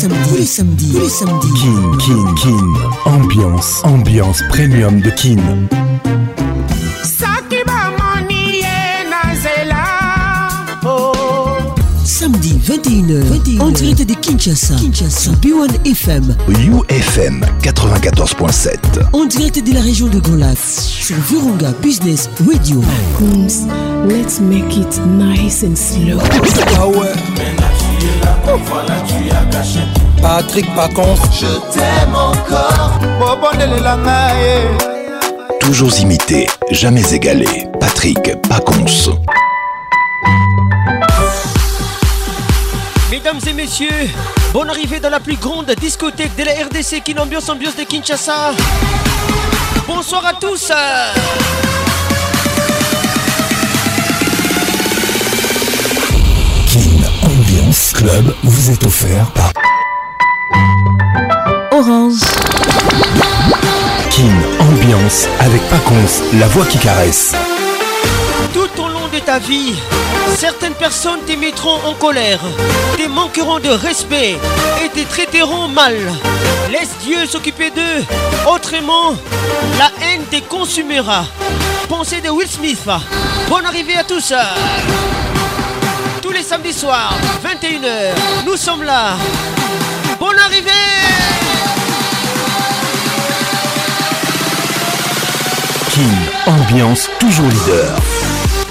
samedis, tous les samedis, tous les samedis. Kin, Kin, Kin. Ambiance, ambiance premium de Kin. On dirait en direct de Kinshasa, Kinshasa, B1 FM, UFM 94.7, en direct de la région de Golas sur Virunga Business Radio. Let's make it nice and slow. Ah Patrick Pacons, je t'aime encore. Toujours imité, jamais égalé. Patrick Pacons. Mesdames et messieurs, bonne arrivée dans la plus grande discothèque de la RDC, Kinambiance Ambiance de Kinshasa. Bonsoir à tous. Kin Ambiance Club vous est offert par Orange. Kin Ambiance avec Paconce, la voix qui caresse ta vie, certaines personnes te mettront en colère, te manqueront de respect et te traiteront mal. Laisse Dieu s'occuper d'eux, autrement, la haine te consumera. Pensée de Will Smith. Bonne arrivée à tous. Tous les samedis soirs, 21h, nous sommes là. Bonne arrivée King, ambiance toujours leader.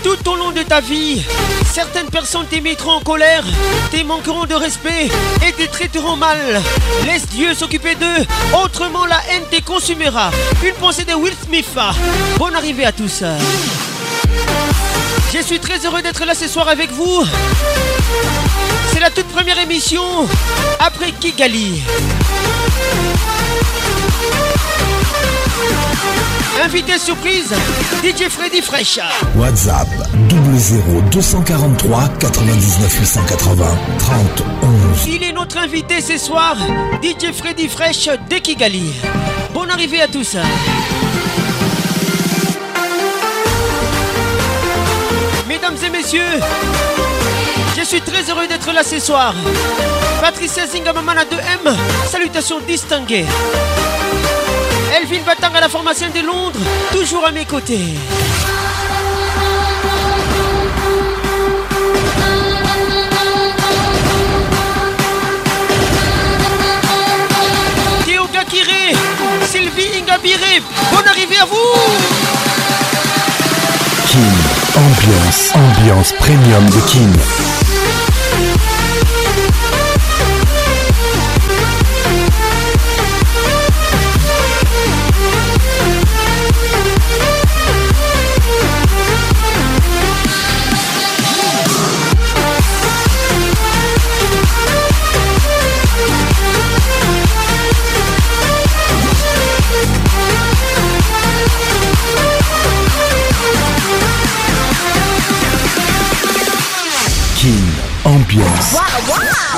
Tout au long de ta vie, certaines personnes t'émettront en colère, te manqueront de respect et te traiteront mal. Laisse Dieu s'occuper d'eux, autrement la haine te consumera. Une pensée de Will Smith. Bonne arrivée à tous. Je suis très heureux d'être là ce soir avec vous. C'est la toute première émission après Kigali. Invité surprise, DJ Freddy Fresh. WhatsApp 243 99 880 30 Il est notre invité ce soir, DJ Freddy Fresh de Kigali. Bonne arrivée à tous. Mesdames et messieurs, je suis très heureux d'être là ce soir. Patricia Zingamamana 2 M, salutations distinguées. Elvin Batang à la formation de Londres, toujours à mes côtés. Théo Gakiré, Sylvie Ingabiré, bonne arrivée à vous. Kim, ambiance, ambiance premium de King.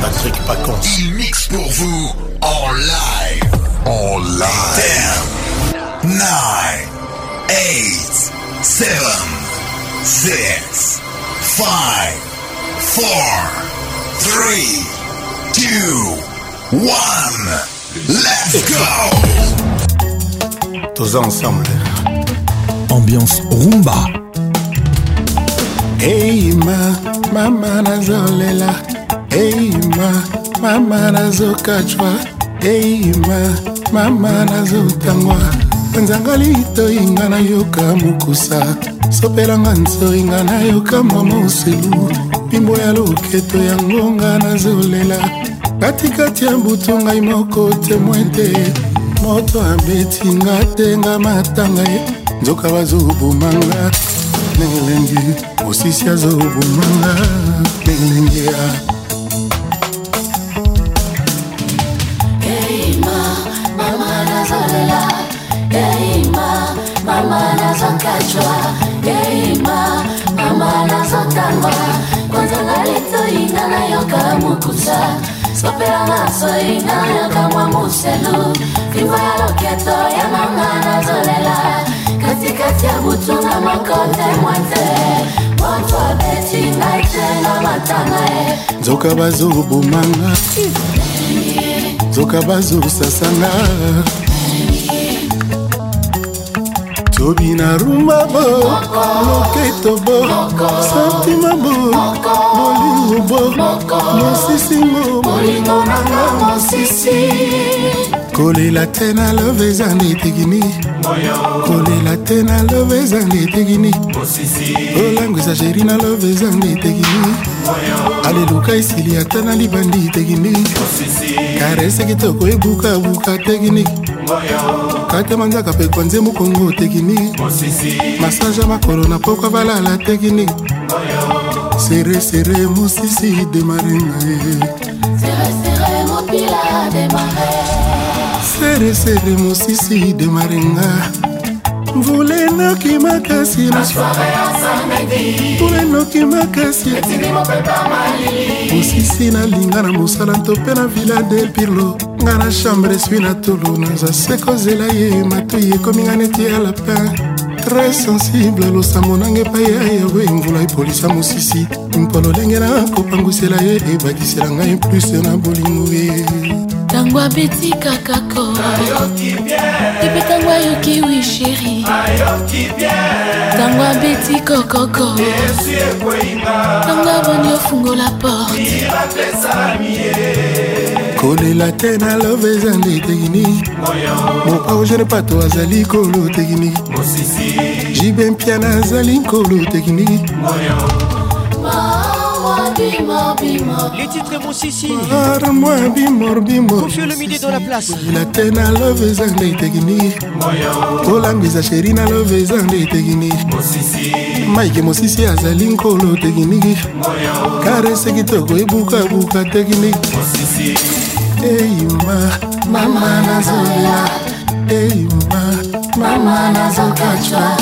Patrick compte. Il mixe pour vous en live. En live. 10, 9, 8, 7, 6, 5, 4, 3, 2, 1. Let's go! Tous ensemble. Ambiance Roomba Hey, ma, ma manager, elle est là. eyima mama nazokatwa eyima mama nazotangwa nzanga litoyinga nayoka mokusa sopelanga nzoyinga nayoka mwa moselu mpimbo ya loketo ya ngonga nazolela katikati ya mbutu ngai moko temwe te moto abetinga tenga matanga ye nzoka bazobomanga nelengi osisi azobomanga nelenge ya mama nazokachwa yeima mama nazotangwa kwanza ngalitoyinga nayoka mokusa sopelanga soyinga nayoka mwa moselu fimbo ya loketo ya mama nazolela katikati ya butu na makote mwate moto abeti ngai te na matanga ye nzoka bazobomanga nzoka bazosasanga sobi na rumba bo loketo bo santima bo bolingo bo mosisingo bolingo nanga mosisi kolela te na love ezanga etekini kolela te na love ezanga etekini olango ezageri na love ezanga etekini aleluka esili ata na libandi etekini karese kitoko ebukabuka teknike kate manzaka mpe konzie mokongo otekini masage ya makolo na pokwa balala tekini sere sere mosisi demare ngae sere sere mosisi demare nga mbula enoki makasi mbula enoki makasi mosisi nalinga na mosala to mpe na villa de pirlo nga na chambre esui na tolo naza se kozela ye matoi ekominga neti ya lapin tres sensible losambo nanga epai ya yawe mvula epolisa mosisi mpo lolenge nakopangwisela ye ebakisela ngai plus na bolingo ye ntango abeti kaka ko epe ntango ayoki wi sheri ntango abeti kokoko ntango aboni ofungola porte kolela te na love ezali teknike mo augene pato azali nkolo teknike jibe mpia nazali nkolo teknike Les titres mon sissi Rarement bimor bimor Confie le midi dans la place La tête na love is and they take me kolangisa sheri na love is and they take me Mike mosisi azali nkolo tekniki karese kitoko ebukabuka tekniki eyima mama nazoya eyima mama nazokacwa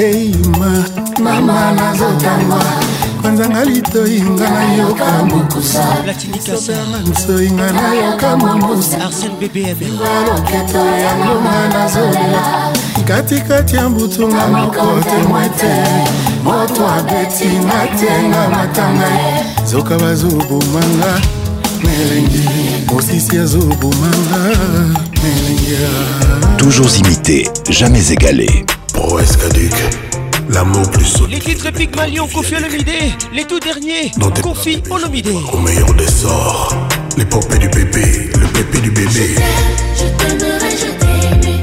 eyima mama nazotangwa kwanza nga litoi nga nayokasoberna nsoi sa nayokamwamusaloketo ya ngonga nazolela katikati ya mbutu nga moko temwete moto abeti natenga matanga zoka bazobomanga melengi mosisi azobomanga melengi toujours imité jamais égalé proescaduc L'amour plus solide. Les titres Pygmalion, Kofi Olomide, les tout derniers, Dans Kofi Olomide. Au meilleur des sorts, l'épopée du bébé, le bébé du bébé. Je t'aimerai, je t'aimerai,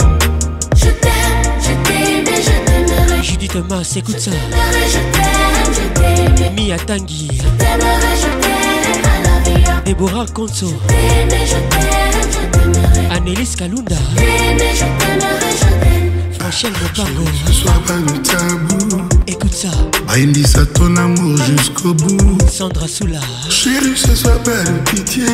je t'aime, je t'aimais, je t'aimerai. Judith Thomas, écoute ça. Je t'aimerai, je t'aime, Mia Tanguy. Je t'aimerai, je t'aimerai Deborah Conso. Je t'aimerai, je t'aimerai, je t'aimerai. Annelise Kalunda. Je t'aimerai, je t'aimerai, je t'aimerai. Chérie, pas tabou. Écoute ça. ton amour jusqu'au bout. Sandra Soula. Chérie, ce soit pas pitié.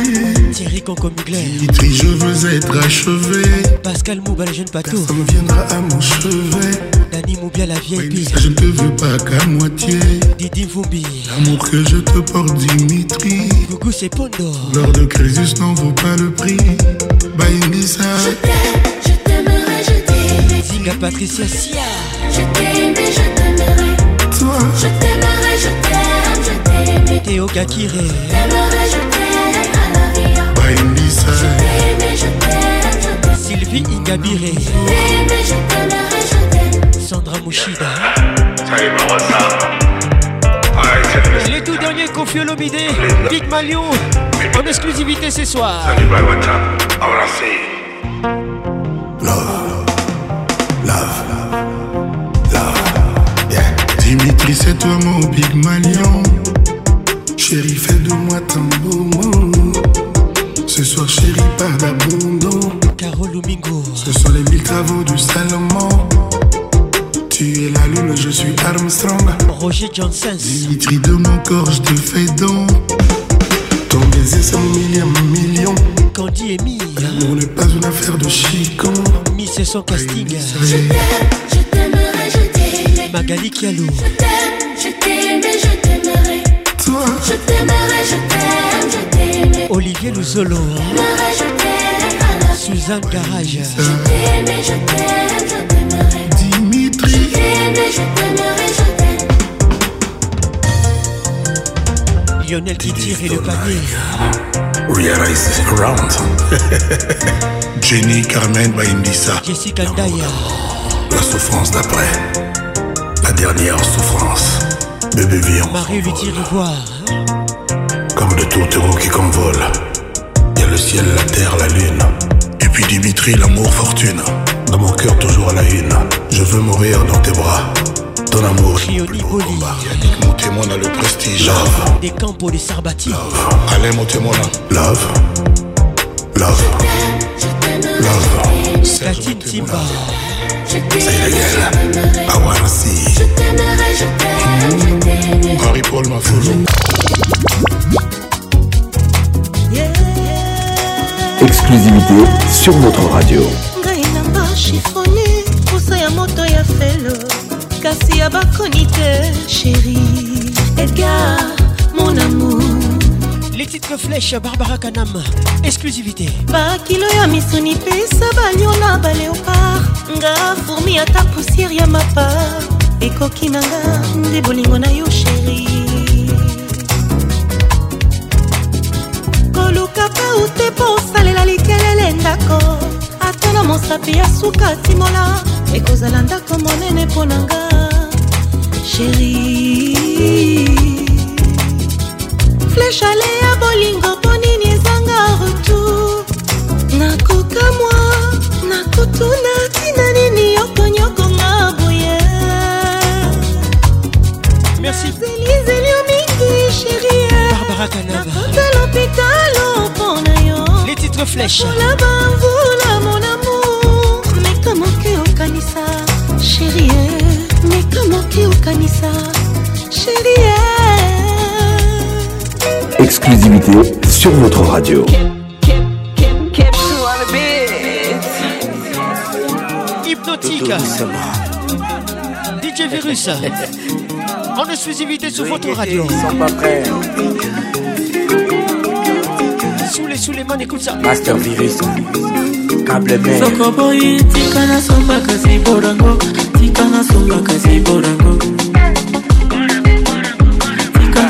Thierry Concomugler. Dimitri, je veux être achevé. Pascal Mouba, le jeune ça me viendra à mon chevet. Dani Moubia, la vieille pire. Je ne te veux pas qu'à moitié. Didi Vumbi. L'amour que je te porte, Dimitri. Coucou c'est Pondo. Lors de crisis n'en vaut pas le prix. Baïndi Je t'aime. Big Patricia Sia. Je t'aimais, je t'aimerai. Toi. Je t'aimerai, je t'aime, je t'aimais. Théo Kakire. Je t'aimerai, je t'aime je la vie. Baïnissa. Je t'aimais, je t'aime, je t'aimerai Sylvie Igabire. Je t'aimais, je t'aimerai, je t'aime. Sandra Mouchida. Salut, ah, les tout derniers Kofi l'obidé, Big Malion, en exclusivité ce soir. Salut, Dimitri, c'est toi mon big malion. Chérie, fais de moi ton beau mot. Ce soir, chérie, parle d'abondance Carole Ce sont les mille travaux du Salomon. Tu es la lune, je suis Armstrong. Roger Johnson. Dimitri, de mon corps, je te fais don. Ton baiser, c'est mon millième million. Candy et L'amour n'est pas une affaire de chicons Miss c'est son casting. Magali Kialou. Je t'aime, je je t'aimerai. Toi. Je t'aimerai, je t'aime, je Olivier Louzolo. Suzanne Garage. Je t'aime, je t'aime, je t'aimerai. Dimitri. Je t'aime, je t'aimerai, je t'aime. Lionel qui tire et le panier. Realize this ground Jenny Carmen Baindissa. Jessica Daya. La souffrance d'après la dernière souffrance. Bébé vient. Marie hein? Comme de tourtereaux qui convole. Il y a le ciel, la terre, la lune. Et puis Dimitri, l'amour, fortune. Dans mon cœur, toujours à la une. Je veux mourir dans tes bras. Ton amour, mon témoin le prestige. Love. Des campos de Sarbati. Love. Alain témoin Love. Love. Love. Love. awansi marie paul mafolo exclusivité sur notre radio ngai nanga chifoni posa ya moto ya felo kasi ya bakoni te chéri edgar mon amour les titres flèches Barbara Kanam exclusivité bakilo ya misuni pesa baliona baleopar nga fourmi ata poussière ya mapa ekoki na nga nde bolingo na yo sheri koluka mpe ute mpo osalela likelele ndako ata na mosapi ya suka timola ekozala ndako monene mpo na nga sheri flèche ale ya bolingo mpo nini ezanga retour nakoka mwa nakotuna ntina nini yokonyokonga boye zelizeli omingi sheriakota lopitalo mpo na yo les titres flèchesola bamvula mon amour mekamoki okanisa sherie mekamoki okanisa sherie exclusivité sur votre radio. Hypnotique. DJ Virus. En exclusivité sur votre radio. Sous les sous les mains, écoute ça. Master Virus. Câble mère. Sokoboy, borango. Tikana sombaka, c'est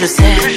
je sais.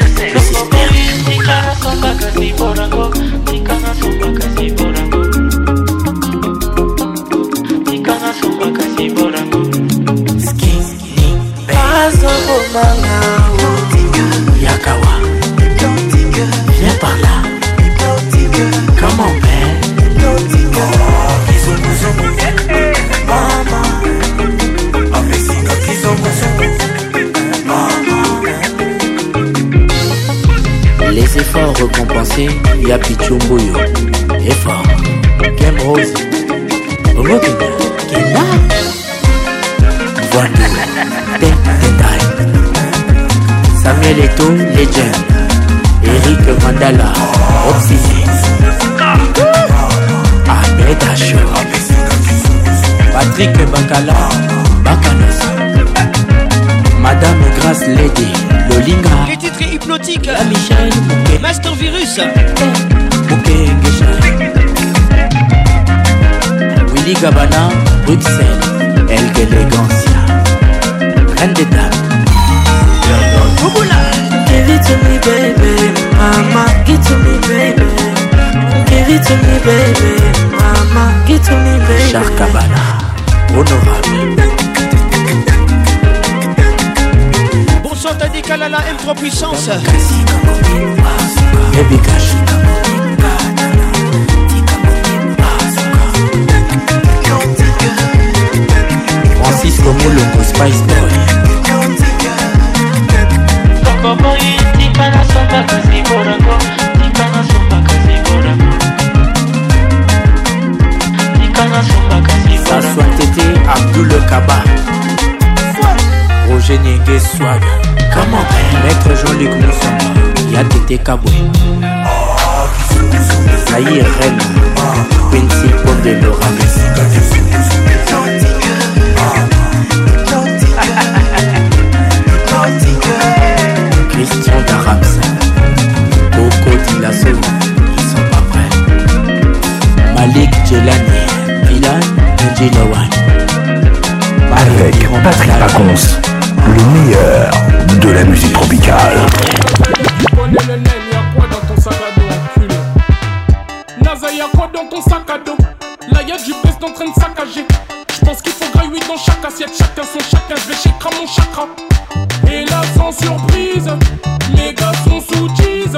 Bruxelles, El Elegancia, Grande Dame. Give it to me, baby, mama, give to me, baby. Give it to me, baby, mama, give to me, baby. Charcabana, honorable. Bonsoir t'as dit qu'à la M3 Puissance. Tete Kabwe. Saïr Ren, de Pondelo Christian Darabs, la Dilasso, ils sont pas prêts. Malik Jelani, Milan Njilawan. Avec Patrick Paconce, le meilleur de la musique tropicale. Naza y'a quoi dans ton sac à dos, enculé Naza, y'a quoi dans ton sac à dos Là y'a du best en train de saccager J'pense qu'il faut 8 dans chaque assiette, chacun son chacun, j'vais chakra mon chakra Et là sans surprise, les gars sont sous tease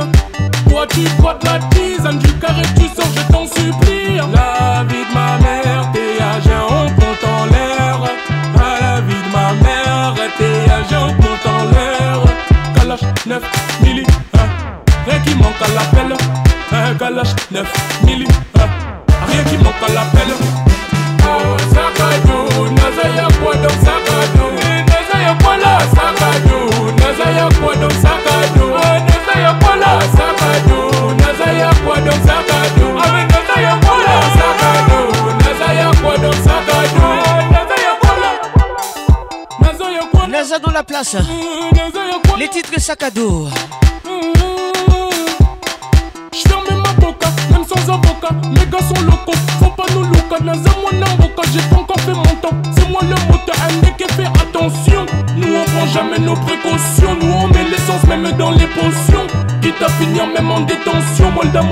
Toi tu bois de la tisane, du carré tu sors, je t'en supplie La vie de ma mère sac à dos. Mmh. ma même sans avocat. Les gars sont locaux, faut pas nous louca. Naza, moi, n'amboka, j'ai pas encore fait mon temps. C'est moi le moteur, un mec qui fait attention. Nous, on prend jamais nos précautions. Nous, on met l'essence même dans les potions. Quitte à finir même en détention. moi, on donne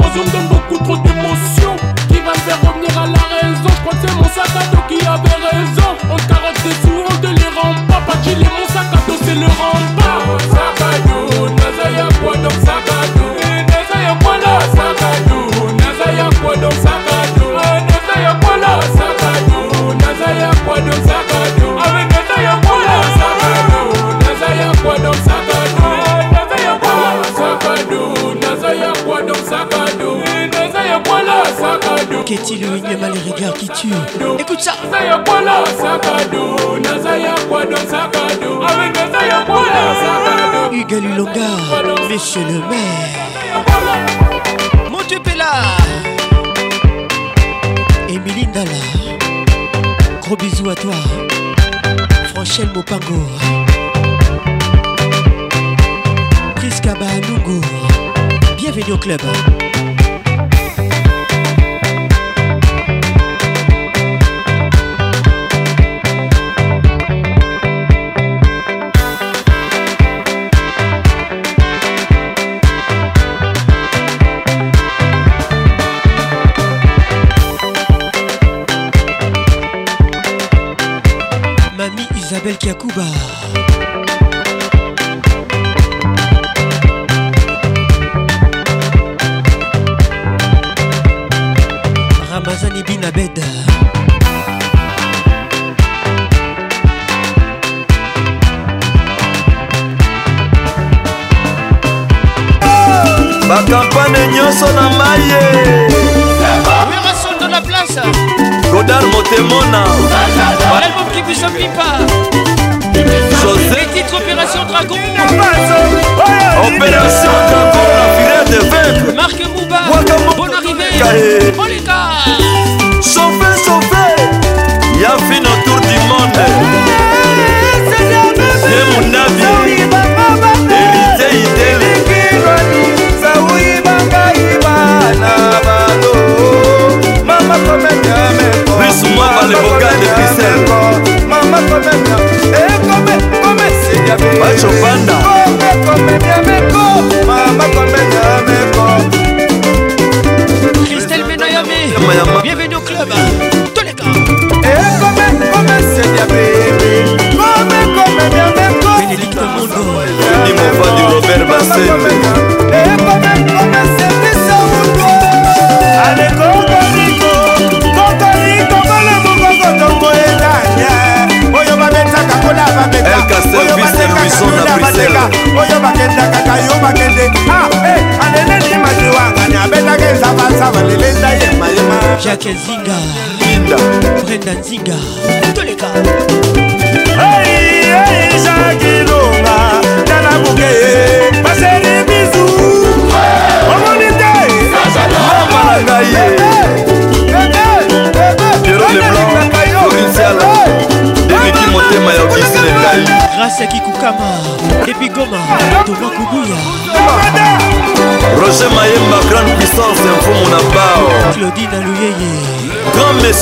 monsieur le maire. Mon Dieu Pella. Emilie Ndala. Gros bisous à toi. Franchel Mopango. Priska Bahanungo. Bienvenue au club.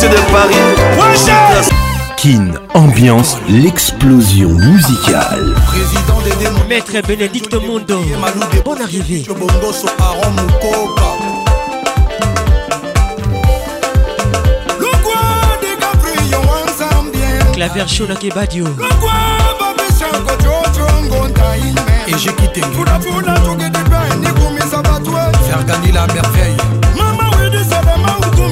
de Paris. Kin, ambiance, l'explosion musicale. Président des Maître Bénédicte Mondo, bonne arrivée. Claver chaud la kebadio. Et j'ai quitté. Faire gagner la merveille. Maman, oui,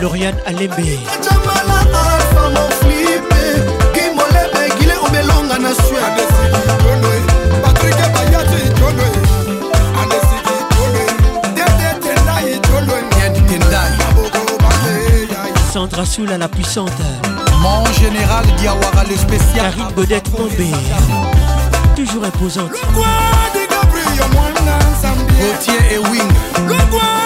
Lauriane Alembe Sandra Soula la puissante Mon général Diawara le spécial Karine Godette Pombé Toujours imposante Le coin de Gabriel Mwana Zambi Gauthier et Wing Le coin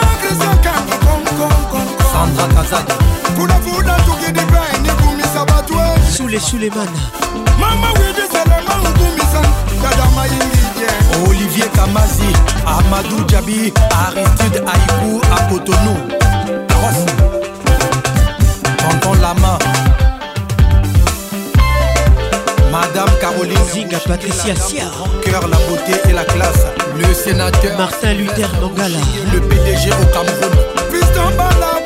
Sandra Kazadi Kuna kuna tukidipea nikumisa batu we Sule Suleiman Mama widi selema ukumisa Dada maingije Olivier Kamazi Ahmadou Djabi Aristide Aïkou à Cotonou Awas Tonton Lama Madame Caroline Zinga, Patricia Sia. Cœur, la beauté et la classe. Le sénateur Martin Luther Mangala. Le PDG au Cameroun. Piston Bala,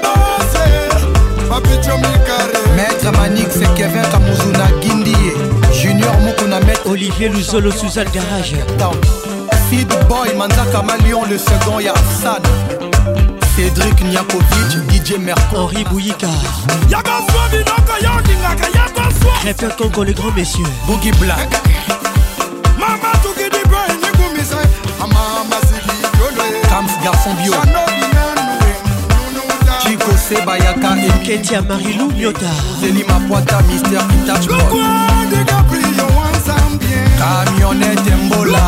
maître manix kevin kamuzuna gindie junior mokuna maître olivier luzolo suzal garage fid boy manzaka malion le second ya san cédrik niakovic dj mercori bouyika yakaswa binoko yokingaka yakaswa repe congo les grands messieurs bougi black mama tukidi boy nikumisa amama zigiyolo kams garçon bio Chano. se bayaka enketi ya marilou nyota ozeli mapwata mister kitachcamionnete mbola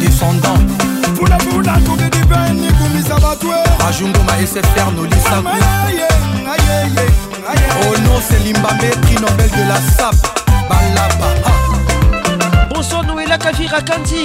descendant ajungoma esfr nolisaku ono selimba metri nobel de la sap balaba bonsoir noela kavira kandi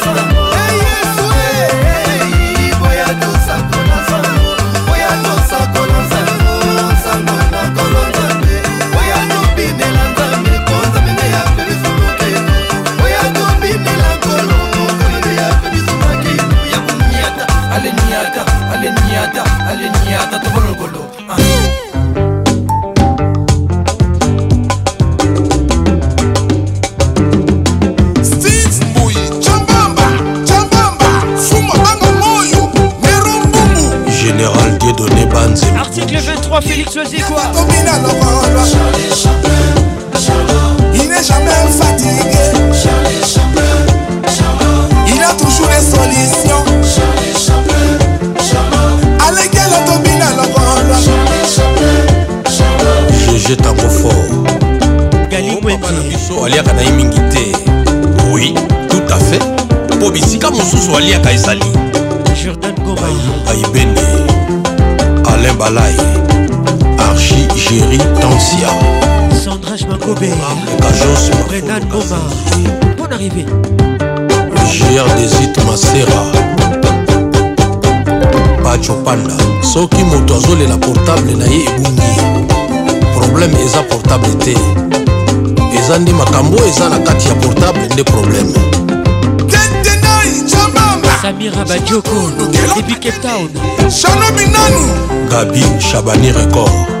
love. 3 Félix Zigua Il n'est jamais fatigué Il a toujours les solutions Alekele tobina lokola Juge tako fort na biso aliaka na ye mingi te oui tout à fait mpo bisika mosusu aliaka ezali jordan gomai ayibene alain balai Géry Tansia Sandra Makobe Renan Boma Bonne arrivée GR Desit Masera Pacho Panda soki moto azolela portable na ye ebungi probleme eza portable te eza nde makambo eza na kati ya portable nde probleme samira bajoko ebi cape town gabi shabani record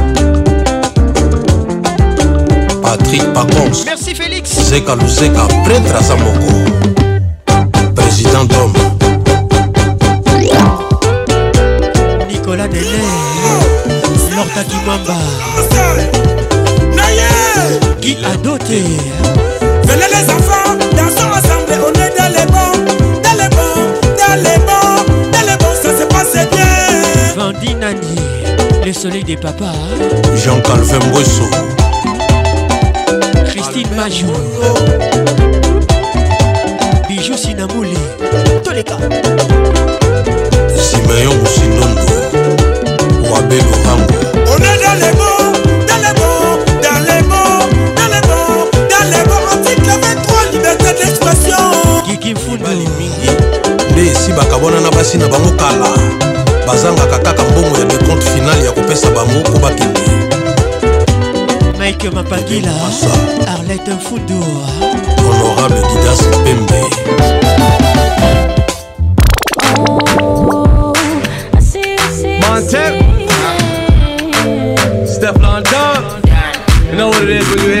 Patrick Paconce Merci Félix. C'est Zeka Luzeka, prêtre à Samoko Président d'homme. Nicolas Delay. Lorta Kimamba. Qui a doté. Venez les enfants, Dans son ensemble, on est dans les bons, dans les bons, dans les dans les ça s'est passé bien. Nani le soleil des papas. Jean-Calvin Bresson. Christine Majou Bijou Sinamouli Toleka Simeon Boussinongo Wabe Lohango On est dans les mots, dans les mots, dans les mots, dans les mots, dans les mots Article 23, liberté d'expression Kiki Mfundo nde esibaka wana na basi na bango kala bazangaka kaka mbongo ya decompte finale ya kopesa bango ko bakende Mike Mapangila Arlette Foudou Honorable Didas Pembe Montep Steph London You know what it is when you hear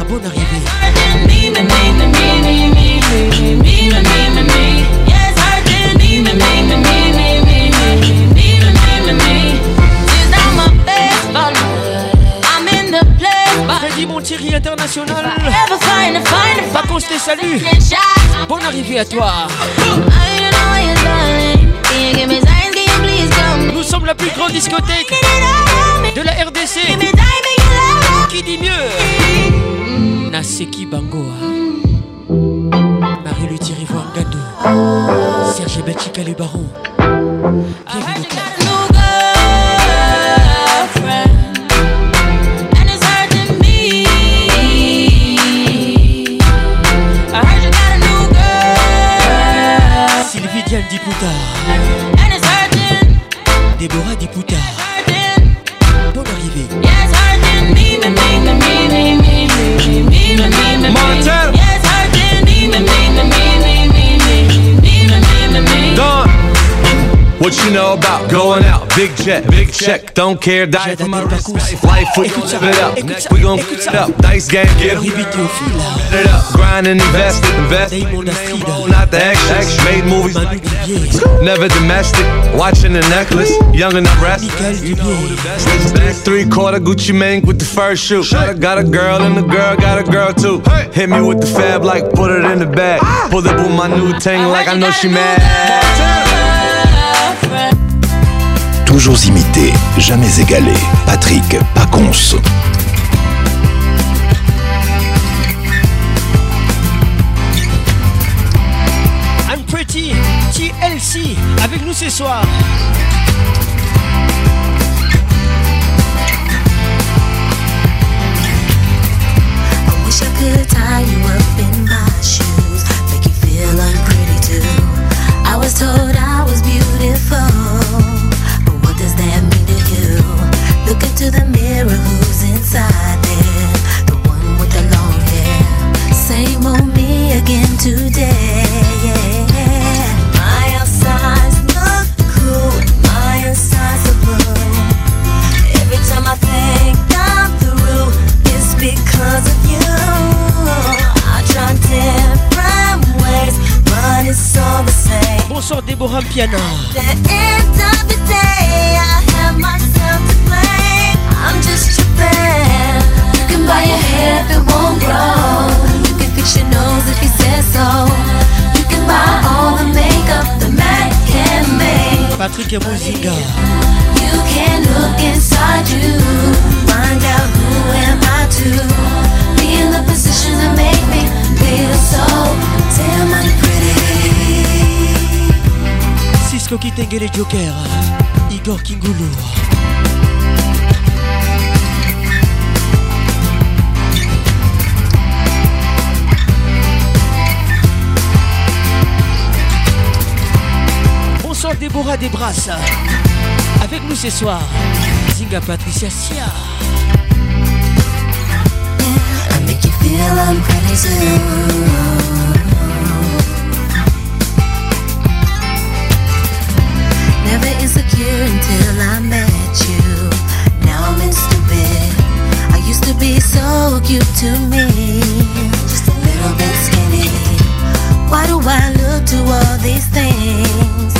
salut Bonne arrivée à toi Nous sommes la plus grande discothèque de la RDC Qui dit mieux Naseki Bangoa Marie-Luthier Ivoire Gado Serge Bachika les Bienvenue What you know about going out, big jet, big check, don't care, die for my wrist, life, we gon' live it up, we gon' put it up, dice game, get em, it up, grind and invest it, invest not the action made movies never domestic, watching the necklace, young and the rest. back three quarter Gucci Mink with the first shoe, got a girl and the girl got a girl too, hit me with the fab like put it in the bag, ah. pull up with my new tank like I know she mad. Toujours imité, jamais égalé. Patrick Paconce. I'm Pretty, TLC, avec nous ce soir. I wish I could tie you up in my shoes, make you feel pretty too. I was told I was beautiful. who's inside there, the one with the long hair. Same old me again today. My outside's cool, my inside's a Every time I think I'm through, it's because of you. I try different ways, but it's all the same. Bonsoir Deborah Piana. the end of the day, I have my I'm just your friend. You can buy your hair if it won't grow. You can fix your nose if you said so. You can buy all the makeup the Mac can make. Patrick Moziga. You can look inside you. Find out who am I to be in the position to make me feel so damn pretty. Cisco Kitengele Joker, Igor Kingulu. Déborah Desbrasses. Avec nous ce soir, Zinga Patricia Sia. I make you feel I'm crazy. Never insecure until I met you. Now I'm in stupid. I used to be so cute to me. Just a little bit skinny. Why do I look to all these things?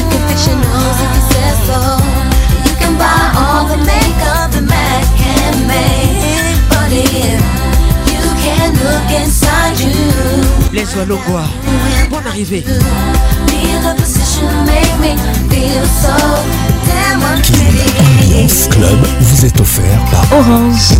You can buy all the makeup and make a butter You can look inside you Les oil au roi Bon arrivé Be in the position Make me feel so damn ce club vous est offert par Orange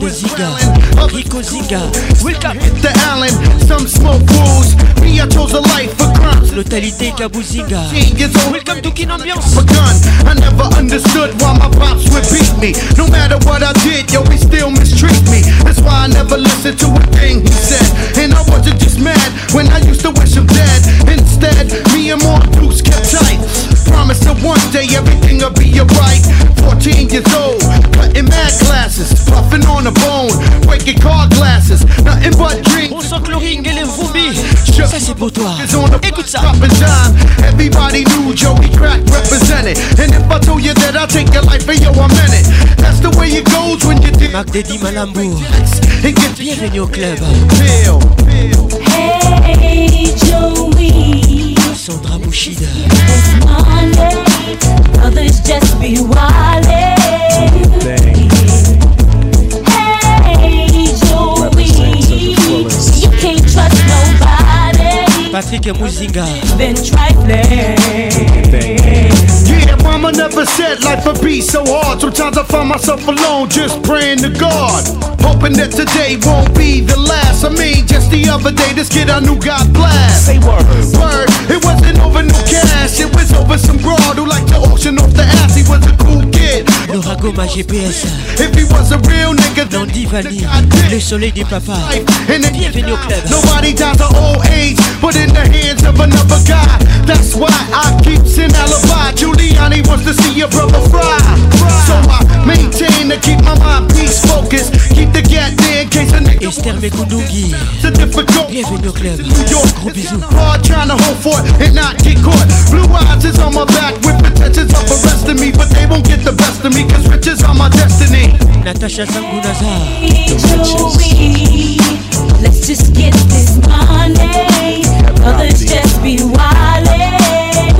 de Ziga, Rico Ziga, Welcome the island, some smoke rules. Me, I chose a life for crimes. Localité Ziga. Welcome to Kin Ambiance. Begun. I never understood why my pops would beat me. No matter what I did, yo, he still mistreat me. That's why I never listened to a thing he said. And I wasn't just mad when I used to wish him dead. Instead, me and more dudes kept tight. Promise that one day everything'll be alright. 14 years old, cutting mad classes, puffing on a bone, breaking car glasses, nothing but et les Ça c'est pour toi. Écoute ça. Everybody knew Joey Crack represented. And if I you that I take your life am That's the way it goes when you did. Mac Daddy Bienvenue au club. Hey Joey. Sandra Bouchida. Others just be wild. Patrick Muzinga. Been yeah, mama never said life would be so hard. Sometimes I find myself alone, just praying to God. Hoping that today won't be the last. I mean, just the other day, this kid I knew got blast. Say word. Word. It wasn't over no cash, it was over some broad who liked to auction off the ass. He was a cool L'ouragan ma GPS Nandi Vani Le soleil du papa Bienvenue au club Nobody dies of old age But in the hands of another guy That's why I keep an alibi Giuliani wants to see your brother fry So I maintain to keep my mind peace focused Keep the gap there in case a nigga Esther Mekundungi Bienvenue au club Gros bisous Hard trying to hold for it and not get caught Blue eyes is on my back with intentions of arresting me But they won't get the best of me Cause riches are my destiny. Natasha Sangunaza. Let's just get this money. Others just be wildin'.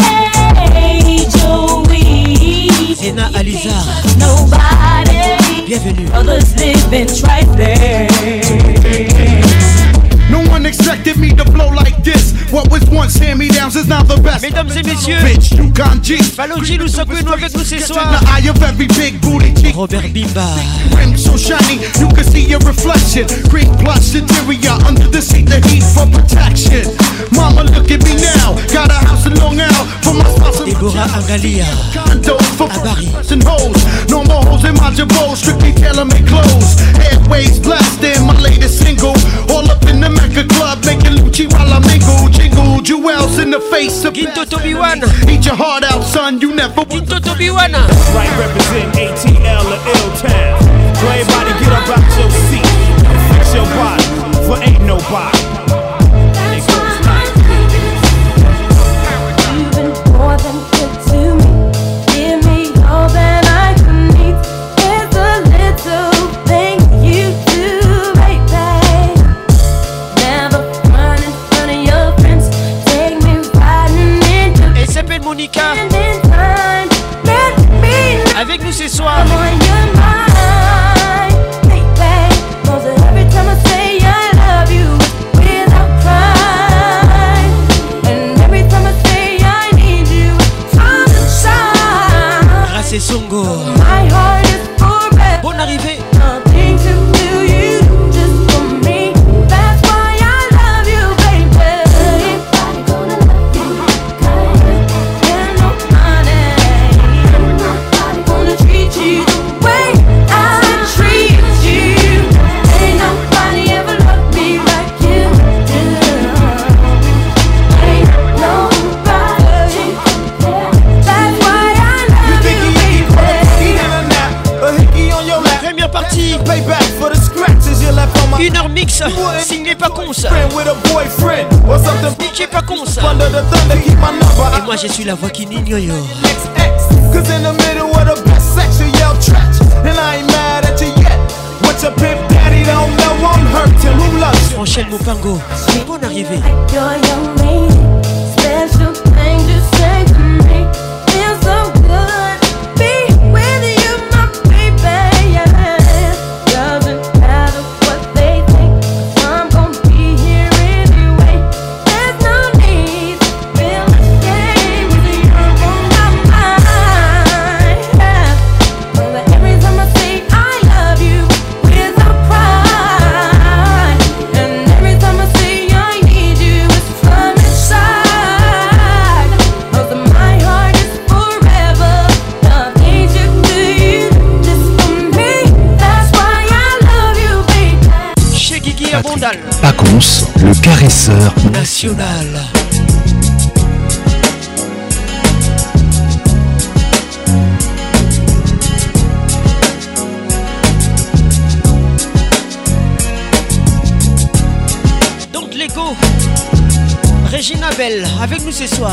Hey, Joey. Zena Aliza. Nobody. Bienvenue. Others live in trifling. No one expected me to blow like this. What was once hand me downs is now the best. Mesdames et messieurs, bitch, you can't cheat. Balonji nous sommes nous avec nous ce soir. The eye of every big booty cheek. Robert Bimba. Rim so shiny, you can see your reflection. Green plush interior under the seat, the heat for protection. Mama, look at me now. Got a house in Long Island for my spouse. Deborah Angalia. Condos for Paris and hoes. No more hoes in my jabot. Strictly tailor made clothes. Headways blasting my latest single. All up in the Make a club making Lucci while I mingle. Jingle jewels in the face of Quinto to Eat your heart out, son. You never Quinto to Right, represent ATL or Ill Town. So everybody get up out your seat. Fix your body, for ain't nobody. Une heure mix, signé pas cons. DJ pas Et moi je suis la voix qui n'ignore. Cause in the middle of the trash. And I ain't mad at you yet. What don't know, mon pango, c'est bon arrivé. Special le caresseur national. Donc l'écho Regina Belle avec nous ce soir.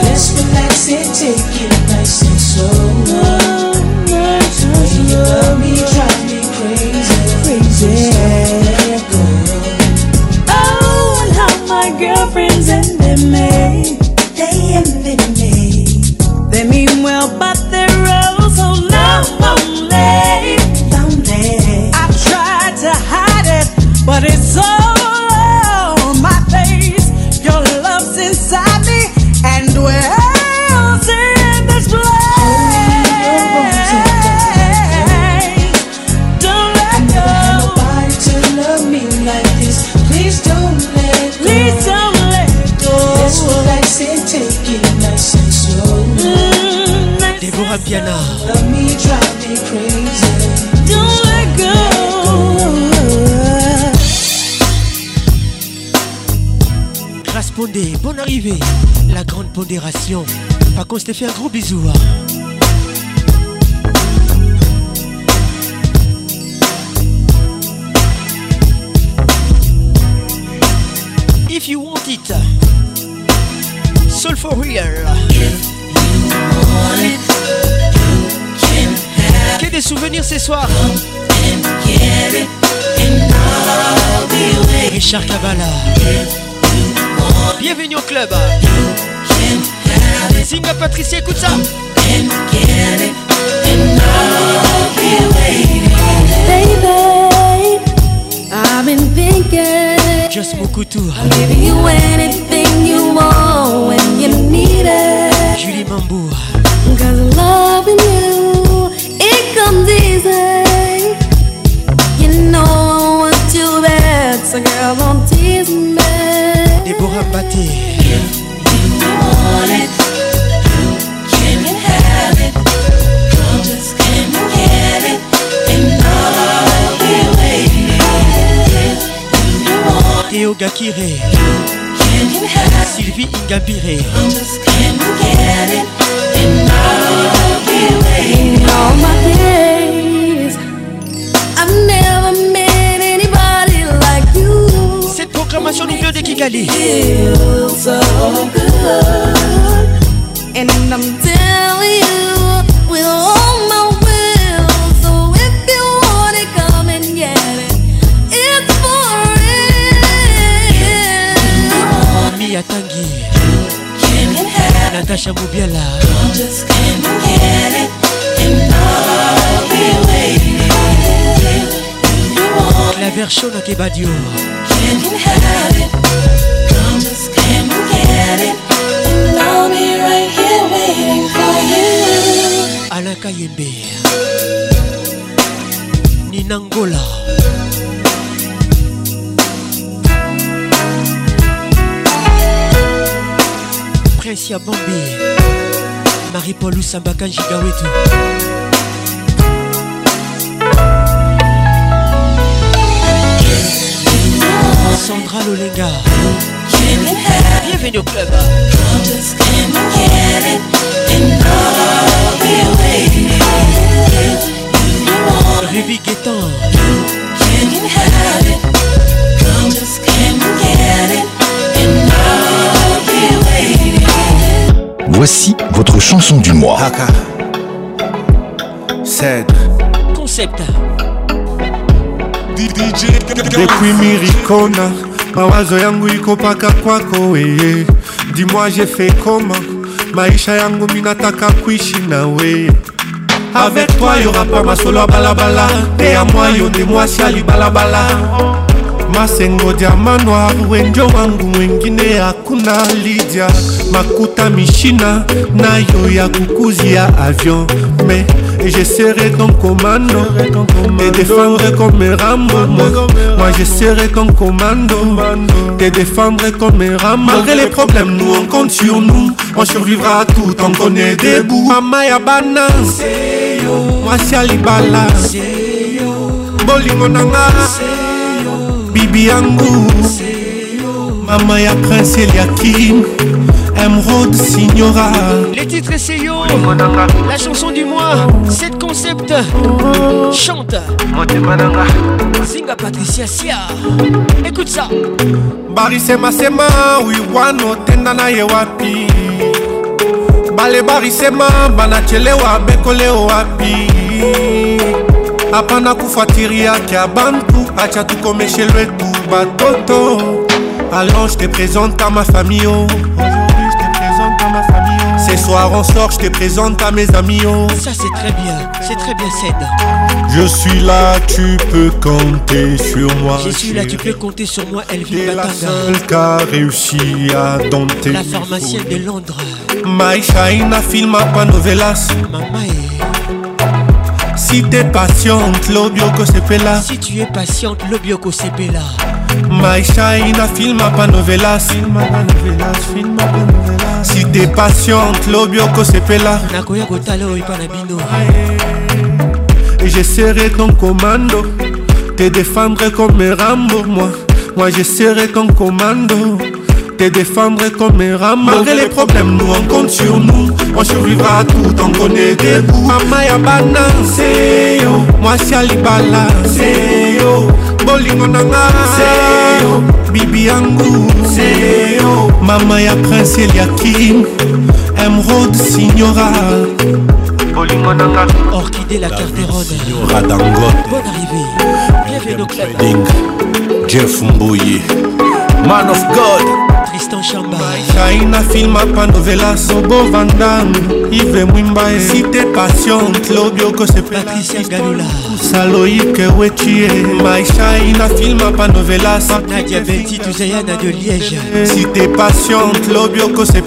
On se fait un gros bisou. Hein. If you want it, soul for real. Que des souvenirs ce soir. Richard Cabala. Bienvenue au club. Patricia, écoute ça le wetu Sandra Bienvenue au club Voici votre chanson du mois. Haka. Cèdre. Concept. DJ Depuis Miricona, mawazo yangu iko paka kwako weye. Dis-moi j'ai fait comment maisha yangu minataka kuishi na weye. Avec toi y'aura pas masolo balabala, te ya moi yo nde mwasi alibalabala. Masengo diamant noir, wenjo wangu mwengine hakuna Lydia. makutami china na yo ya kukuzi ya avion mais je serai ton commando te défendre comme Rambo moi, moi je serai ton commando te défendre comme Rambo malgré les problèmes nous on compte sur nous on survivra tout on connaît debout mama ya bana mwasi ya libala bolingo na nga bibi yangu mama ya prince eliakim Emerald Signora Les titres Seyo La chanson du mois 7 concepts Chante Zinga Patricia Sia Écoute ça barisemasema wiwano tenda na ye wapi bale barisema banachelewa bekole wapi apana kufuatiri yake ya bantu acha tukomeshe lwetu batoto alors je te présente à ma famille oh. ma famille. Oh. Ces soirs on sort, je te présente à mes amis. Oh. Ça c'est très bien, c'est très bien Ced. Je suis là, tu peux compter sur moi. Je suis là, tu peux compter sur moi, Elle vit la seule qui a réussi à dompter. La pharmacienne de Londres. My n'a filma pas novelas. Eh. Si t'es patiente, fait là Si tu es patiente, bioco sepela. My shine filma pas Filma pas novelas, filma pas novelas. si te patiente lobi okosepela nakoya kotala oyo epa na bino je serai ton commando te défendre comme rambo moi moi je serai ton commando te défendre comme un ram Malgré les problèmes, nous on compte sur nous On survivra tout, on connaît des bouts Mama ya bana, c'est yo Moi si Alibala, c'est yo Bolingo nanga, c'est yo Seyo Bibi yangu Seyo Mama ya Prince Eliakim Emerald Signora bolingo nanga orchidée la carterone radangote bonne arrivée bienvenue au club ding jeff mbuyi man of god tristan chamba shaina filma pandovela sobo vandan ive mwimba cité passion klobio kosepatricia galula Saloik que Maïcha eh? ina film pas novela Nadia Betty a de Liège Si t'es patiente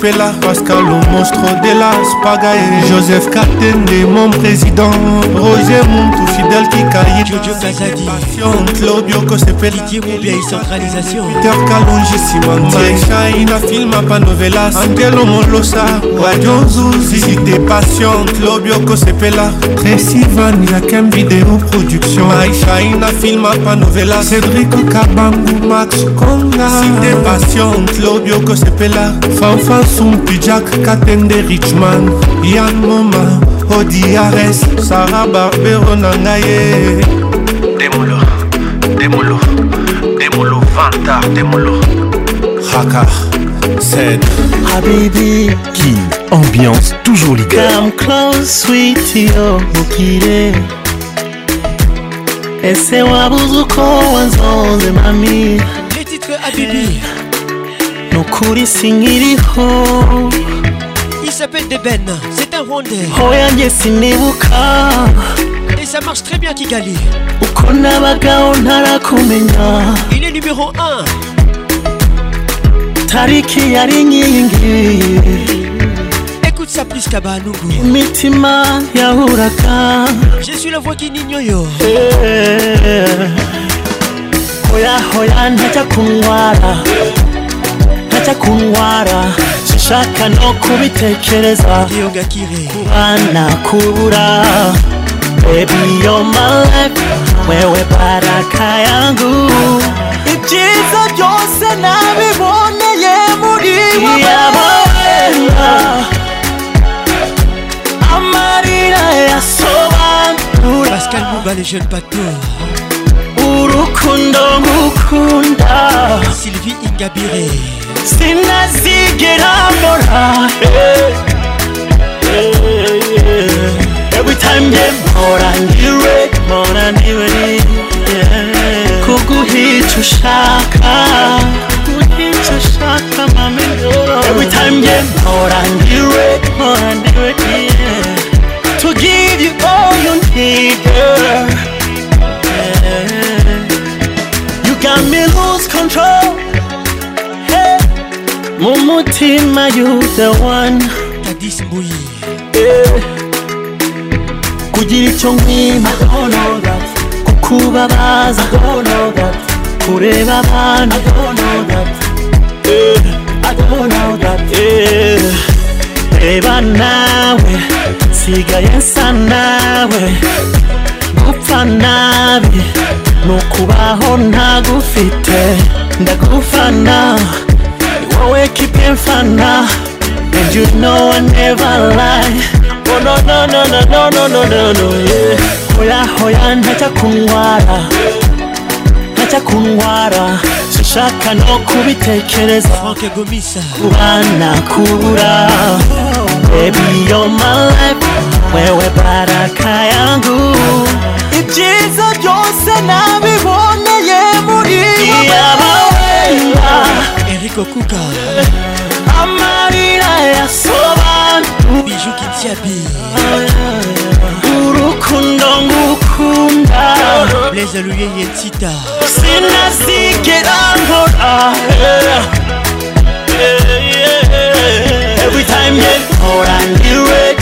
fait là Pascal le monstre de la Spagae Joseph de mon président Roger tout fidèle qui caille Jojo Kazadi Patiente Didier centralisation Peter Kalonji Simon Maïcha ina film pas novela Angelo Zouzi Si t'es patiente qu'un vidéo production Aïcha Ina filma panovela Cédric Kabangou Max Konga Cité Passion Claudio Kosepela Fanfan Sumpi Jack Katende Richman Yann Moma Odiares Sarah Barbero Nangaye Demolo Demolo Demolo Vanta Demolo Haka Ced Habibi King Ambiance toujours leader Come close sweet ese wabuze wanzonze mami letitwe abibi nukuri sinkiriho il s'appelle Deben, c'est un Rwandais. Oh yanjye Et ça marche très bien Kigali. Uko nabagaho ntarakumenya. Il est numéro 1. Tariki yari Saplis Kabalugu mitima ya huraka je suis la voix kininyo yo hey, eh, hoya hoya ntacha kundwara ntacha kundwara sinshaka no kubitekereza yogakire kubana kubura Baby, you're my life, wewe baraka yangu, ibyiza byose nabiboneye muri wowe Pascal Mouba les jeunes bateaux Urukundo ngukunda Sylvie Ingabire Sinazigera mbora hey, hey, hey, Every time nje mbora ndiwe mbora ndiwe yeah. Kuguhica ushaka Kuguhica ushaka mami Every time nje mbora ndiwe mbora ndiwe yeah. So give you all you need, girl. Yeah. You got me lose control. Hey, Mumutima, you the one. Daddy's boy. Yeah. 구질총님, I don't know that. 쿠쿠바바스, I don't know that. 고래바반, I don't know that. Yeah. I don't know that. Yeah. 대박 나왜? nsigaye nsa nawe gupfa nabi ndagufana and you know I never lie oh no no no no no no no no no yeah hoya hoya ntacya kunwara ntacya kunwara Shaka no kubitekereza kubana kura oh. baby you're my life wewe baraka yangu ibyiza byose nabiboneye muri yabawenda eriko kuga amarira yasobanuye kitiabi urukundo ngukunda lezaluyeye tita sinasigera nkora every time yekora ndiwe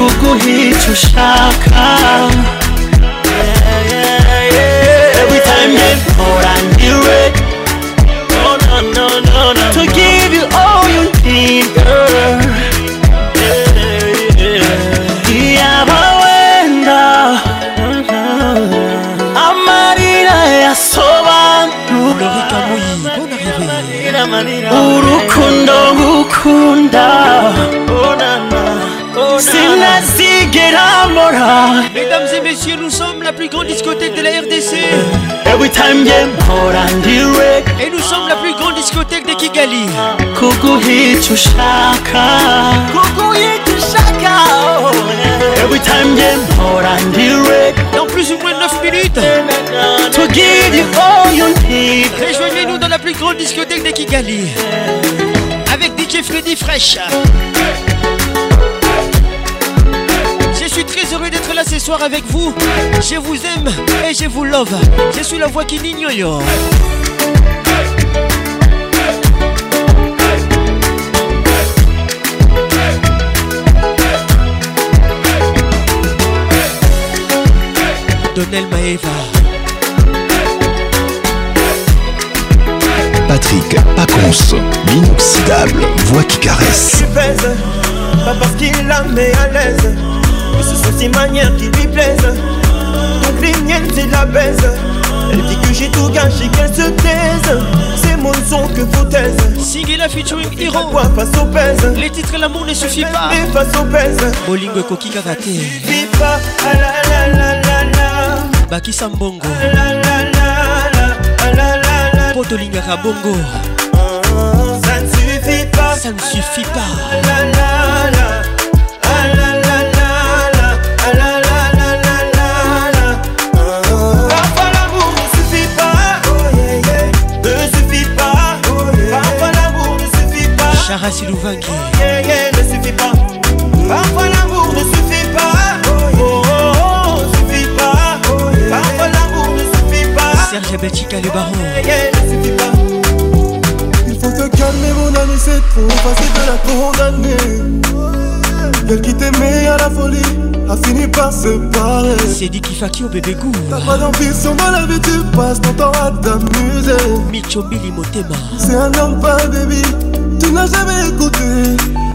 kuguha icyo Every time you pour and do oh No, no, no, no, no Mesdames et messieurs, nous sommes la plus grande discothèque de la RDC. Every time game, and direct. Et nous sommes la plus grande discothèque de Kigali. Oh. Every time game, and direct. Dans plus ou moins 9 minutes. To give nous dans la plus grande discothèque de Kigali. Avec DJ Freddy Fresh suis très heureux d'être là ce soir avec vous. Je vous aime et je vous love. Je suis la voix qui n'ignore. Donnel Maeva. Patrick Pacons, l'inoxydable voix qui caresse. pas parce qu'il la à l'aise. Que ce sont ses manières qui lui plaisent Donc les miennes c'est la baise Elle dit que j'ai tout gâché, qu'elle se taise C'est Ces mots que sont que la la featuring Hero quoi face aux pèse Les titres et l'amour ne suffit pas Mais face aux pèse Bolingo Koki Kavate Suffit pas, ah la la la la la Baki Sambongo ah la Ça ne suffit pas Ça ne suffit pas ah, C'est Silouvangi yeah, yeah, ne suffit pas Parfois l'amour ne suffit pas Oh, oh, oh Ne suffit pas Parfois l'amour ne suffit pas Serge Abatika le baron yeah, ne suffit pas Il faut te calmer mon ami c'est trop facile de la condamner Quelqu'un qui t'aimait à la folie a fini par se parler C'est dit qu'il fait qui au bébé goût T'as pas sur moi la vie tu passes ton temps à t'amuser Micho Billy Motema C'est un homme pas bébé tu n'as jamais écouté.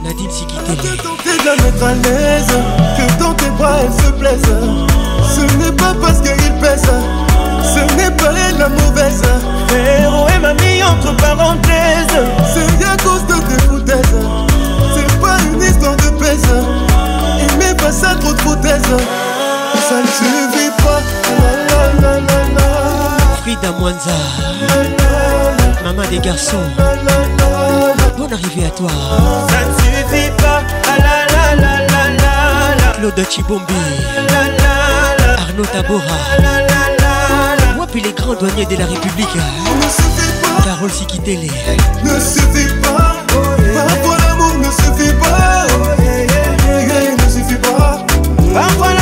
Nadine Que tenté de la mettre à l'aise. Que dans tes bras elle se plaise. Ce n'est pas parce qu'elle pèse. Ce n'est pas elle la mauvaise. Héros et mamie entre parenthèses. C'est à cause de tes foutaises. C'est pas une histoire de pèse. Il pas ça trop de foutaises. Ça ne suffit pas. La, la, la, Frida Maman des garçons mon arrivée à toi. Ça ne suffit pas. Ah la, la, la, la la la. Claude Chibombi. Ah Arnaud Tabora. Ah Moi puis les grands douaniers de la République. ne suffit pas Carole Sikitele. Ne suffit pas. Parfois l'amour ne suffit pas. Oh, ne suffit pas. Parfois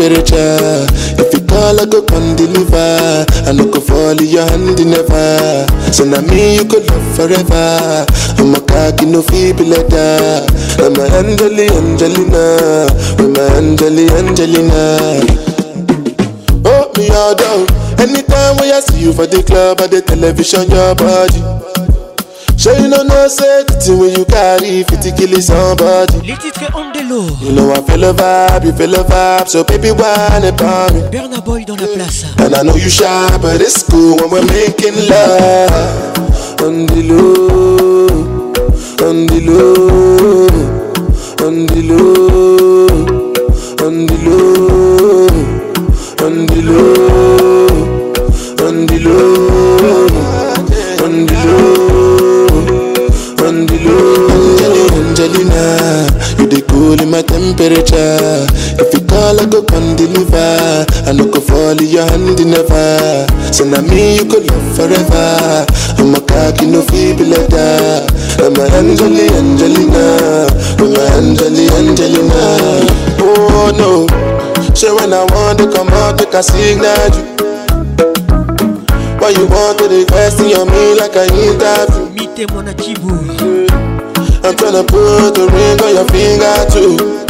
spiritual. If you call, I go come deliver. I no go fall in your hand never. So now me you could love forever. I'm a cocky no feeble letter. I'm a Angeli Angelina. I'm a Angeli Angelina. Oh me all down. Anytime when I see you for the club or the television, your body. Sure you know no say the thing when you carry 50 kill somebody. Les titres ont You know I feel the vibe, you feel the vibe, so baby why it pas me. Burna Boy dans la place. Hein. And I know you shy, but it's cool when we're making love. On the low, on the temperature. If you call, I go come deliver. I no go fall in your hand never. So now me you could love forever. I'm a cocky no feeble letter. I'm a Angeli Angelina. I'm a Angeli Angelina. Oh no. So when I want to come out, make a signal you. Why you want to the question on me like I interview? Meet them on a chibu. I'm tryna put the ring on your finger too.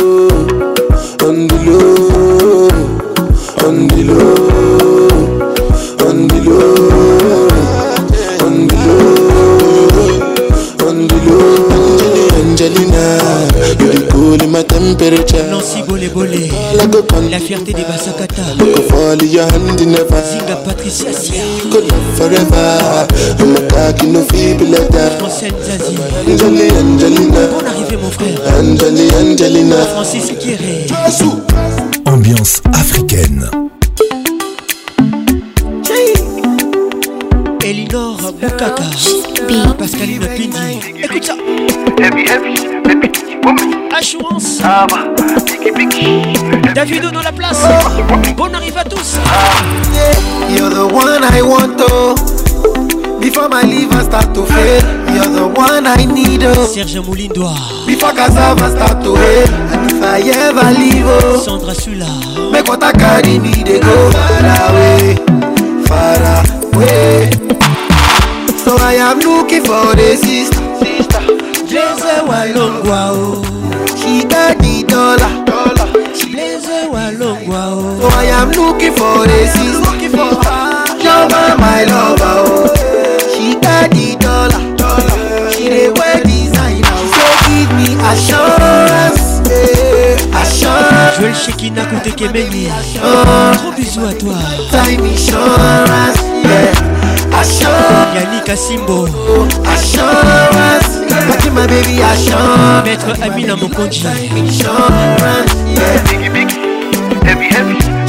fierté des Basakata Zinga Patricia Sia mon frère Angelina. Francis Kieré Ambiance africaine Elinor Bukata Pascaline Pindi Écoute ça Assurance David dans la place. Bonne arrive à tous. You're the one I want oh. Before my liver start to fail, you're the one I need. Oh. Moulin Moulindo. Before cassava start to fail, and I ever leave, oh. Sandra Sula. Make what I carry me, they go far away, far away. So I am looking for the sister, sister. Just a oh. she got dollar. So I am looking for a sister Jumba my lover oh. She got the dollar, dollar. She the wear designer So give me assurance eh, Assurance Joël Shekina Kote Kemeni oh. Gros bisous à toi Time insurance yeah. Assurance Yannick Asimbo Assurance Bati my baby assurance Maître Amina Mokonji Time insurance yeah. Biggie, biggie, heavy, heavy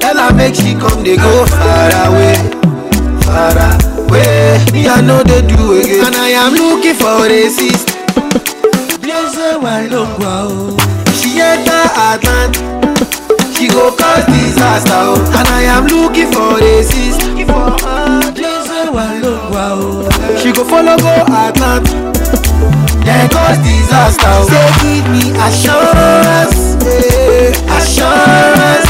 Tell her make she come, they go far away, far away. Me I know they do again, and I am looking for a sister. Blessed why no wow. She enter Atlant, she go cause disaster, oh. and I am looking for a sister. Blessed why no wow. She go follow go Atlant, then cause disaster. Oh. Say give me assurance, yeah. assurance.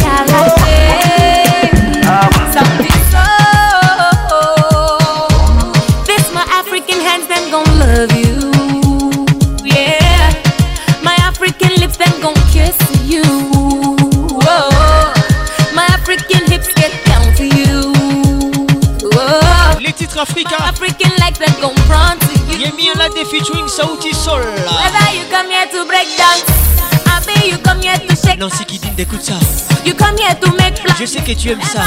que tu aimes ça.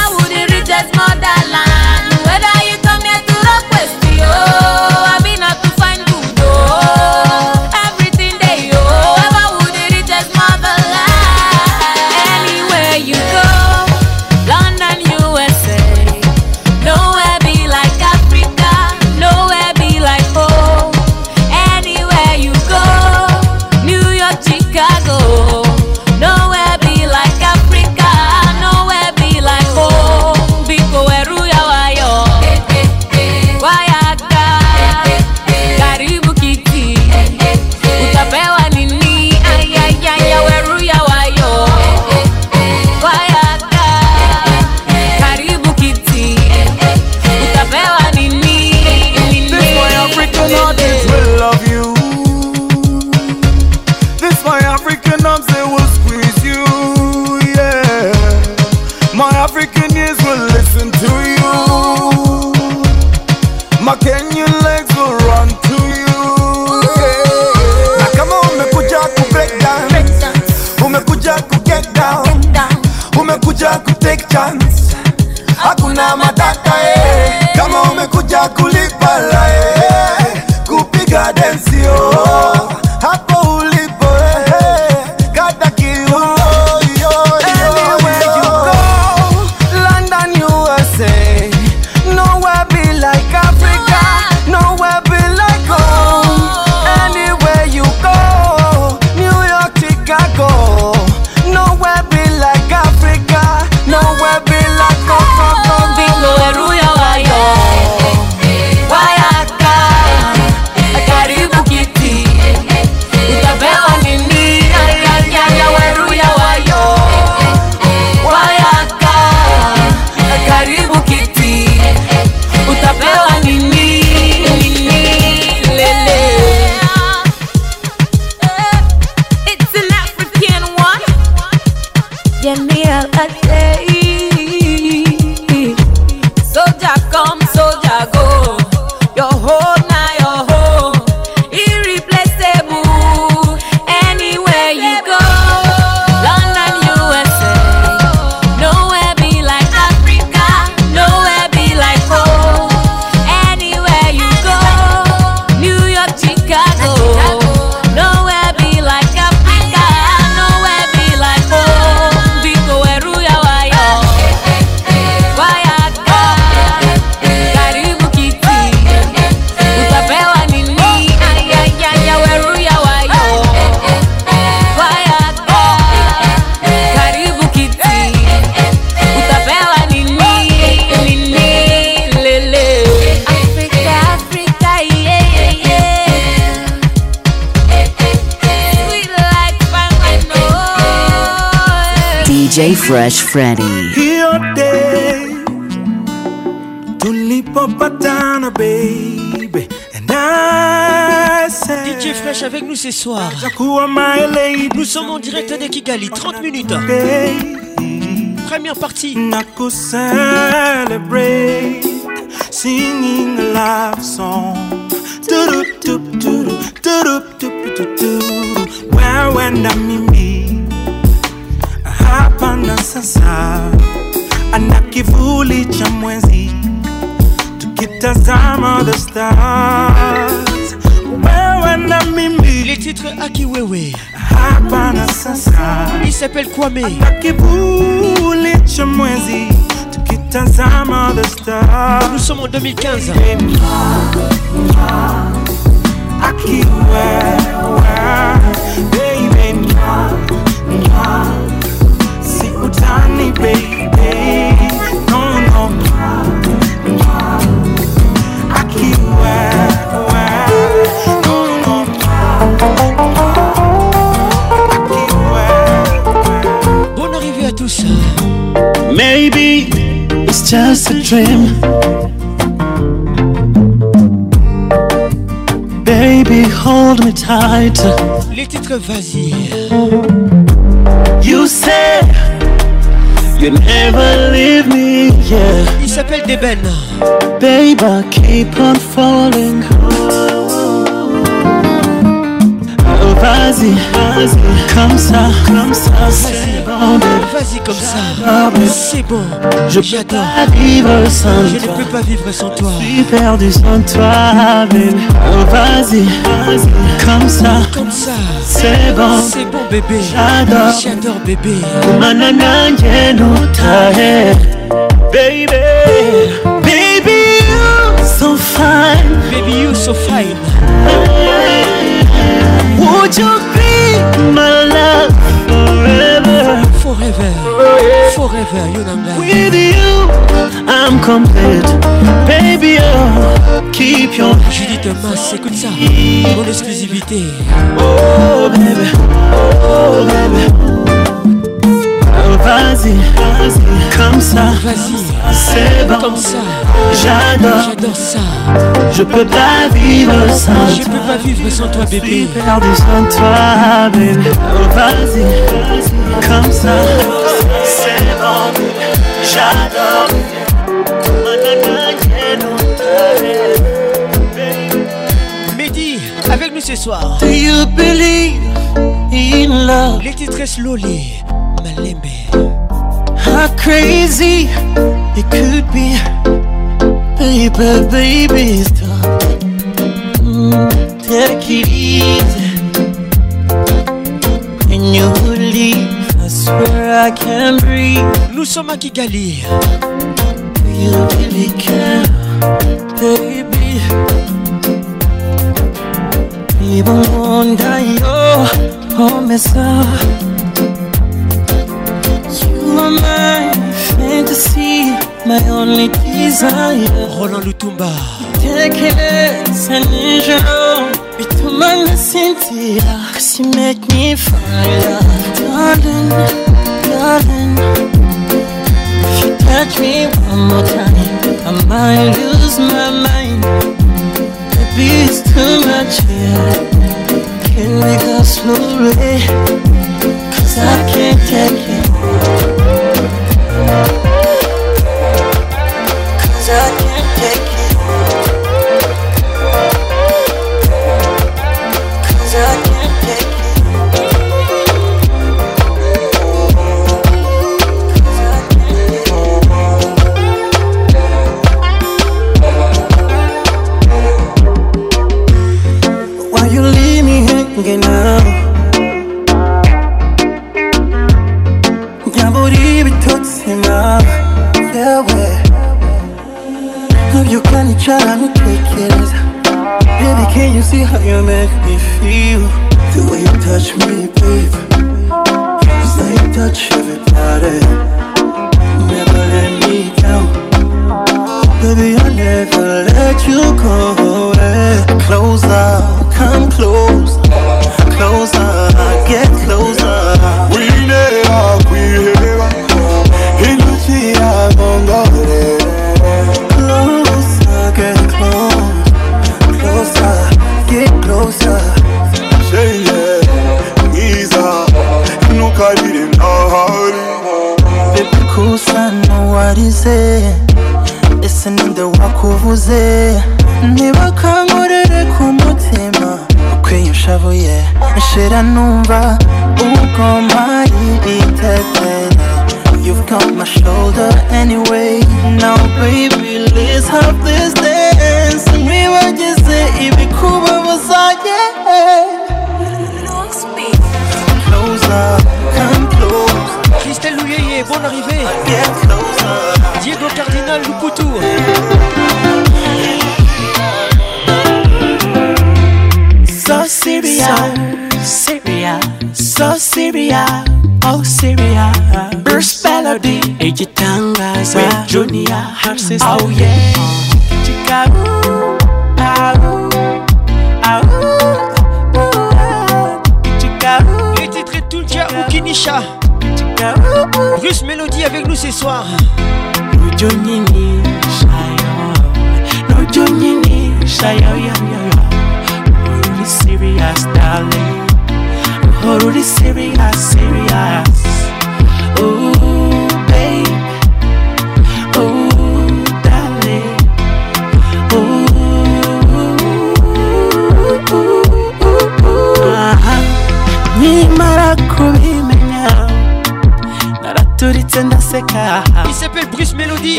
Fresh Freddy. Hiyo day tulipopatana baby and I said DJ Fresh avec nous ce soir. Nous sommes en direct de Kigali, 30 minutes. Première partie. Nako celebrate singing a love song. Do do do do do do -tu do do. Where when I'm kivuli cha mwezi, tukitazama the stars, wewe na mimi. Les titres Aki Wewe, hapa na sasa. Il s'appelle Kwame. Kivuli cha mwezi, tukitazama the stars. Nous sommes en 2015. Aki Wewe, baby, si utani baby. just a dream. Baby, hold me tight. Les titres, vas-y. You said you never leave me, yeah. Il s'appelle Deben. Baby, I keep on falling. Oh, vas-y, vas-y, comme ça, comme ça, Vas-y comme ça, c'est bon, je j'adore vivre sans Je ne peux pas vivre sans toi. Je suis perdu sans toi, bébé. Oh, vas-y, comme ça, comme ça, c'est bon, c'est bon bébé. J'adore, j'adore bébé. Manana no baby, baby you so fine, baby you so fine. Would you be my forever, you know With you, I'm complete. Baby, oh, keep your Judith Masse écoute ça, mon exclusivité. Oh, baby, oh, baby. Oh, vas-y, vas-y, comme ça. Vas-y. C'est bon. Comme ça. J'adore. J'adore ça. Je peux pas vivre sans Je peux pas vivre sans toi, bébé. sans toi, bébé. Oh, vas-y. Comme ça. C'est bon. J'adore. Mehdi, avec nous ce soir. Do you believe in love? Les titres slowly. aimé How crazy. It could be, baby, baby, stop. Mm, take it easy. When you leave, I swear I can't breathe. Nous sommes à Kigali. Do you really care, baby? People wonder, yo, oh, oh mess up. na yo likizaya roland lutumba tekelesa nijelo bituma nasintira kasi make me fire darling darling if you touch me one more time i might lose my mind baby it's too much here can we go slowly cause i can't take it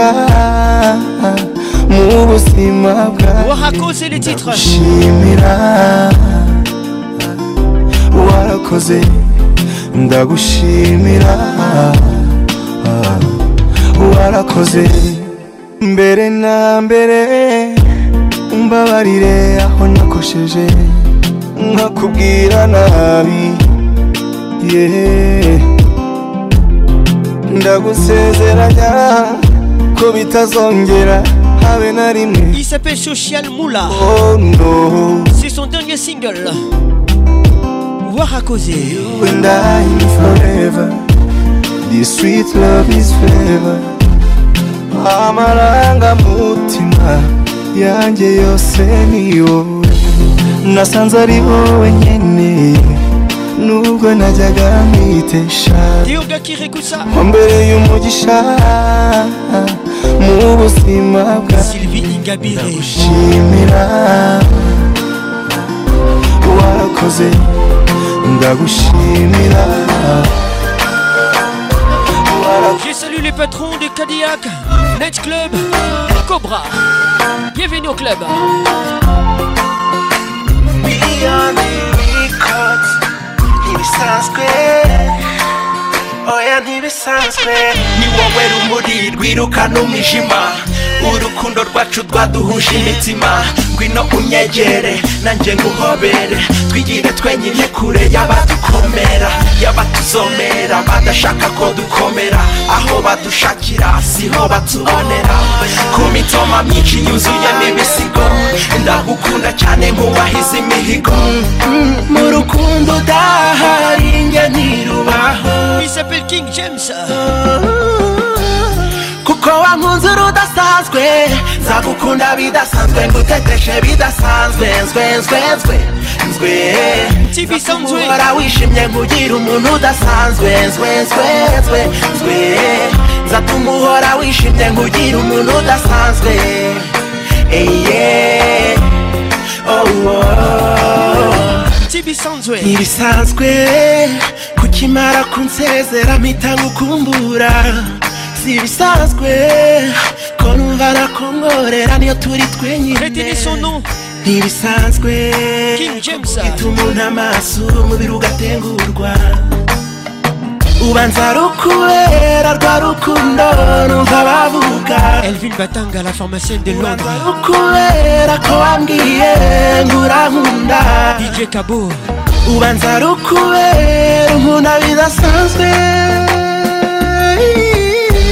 guca mu buzima bwawe wahakoze warakoze ndagushimira warakoze mbere na mbere mbabarire aho nakosheje nkakubwira nabi yeee ndagusezeranya ko bitazongera habe na rimwe il s'appelle Social Moula oh no c'est son dernier single Warakoze you and I forever this sweet love is forever amaranga mutima yanjye yose ni wowe nasanze ari wowe nyene nubwo najyaga mwitesha mbere y'umugisha mu buzima bwa sylvie ingabire ndagushimira wakoze ndagushimira Je salue les patrons de Cadillac, Net Club, Cobra. Bienvenue au club. Beyond the records, il est oya ntibisanzwe ni wowe rumuri rwirukana umwijima urukundo rwacu rwaduhuje imitima ngwino unyegere nanjye nguhobere twigire twenyine kure y'abadukomera y'abatuzomera badashaka ko dukomera aho badushakira siho batubonera ku mitoma myinshi yuzuye n'ibisigo ndagukunda cyane nkubahize imihigo mu rukundo udahari njye ntirubaho bisa pirikingi jemusa oh, oh, oh. kuko wankunze urudasanzwe nzagukunda bidasanzwe nguteteshe bidasanzwe nzwe nzwe nzwe nzwe nzakubora wishimye nkugire umuntu udasanzwe nzwe nzwe nzwe nzwe nzatuma uhora wishimye nkugire umuntu udasanzwe eye oh, oh. ntibisanzwe kukimara kunsezera mpita ngukumbura Con un zibisanzwe ko numva nakongorera niyo turi twenyine tu gita umuntu amaso umubiri ugatengurwa ubanza rukubera rwa rukundo numva bavuga elvin batanga la pharmacienne de londres rukubera ko wambwiye nkurankunda dj kabo ubanza rukubera umuntu abidasanzwe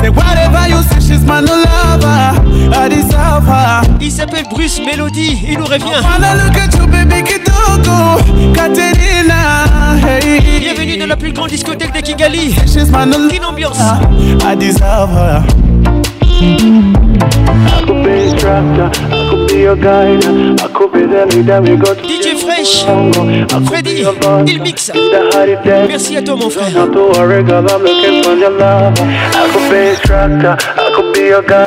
Say whatever you say, she's my no lover. I deserve her. Il s'appelle Bruce Melody, il nous revient. I wanna look at you, baby Kitoko, Katerina. Hey. Bienvenue dans la plus grande discothèque de Kigali. She's my no lover. Quelle ambiance. I deserve her. I could be DJ Fresh, Freddy, il mixe. Merci à toi mon frère.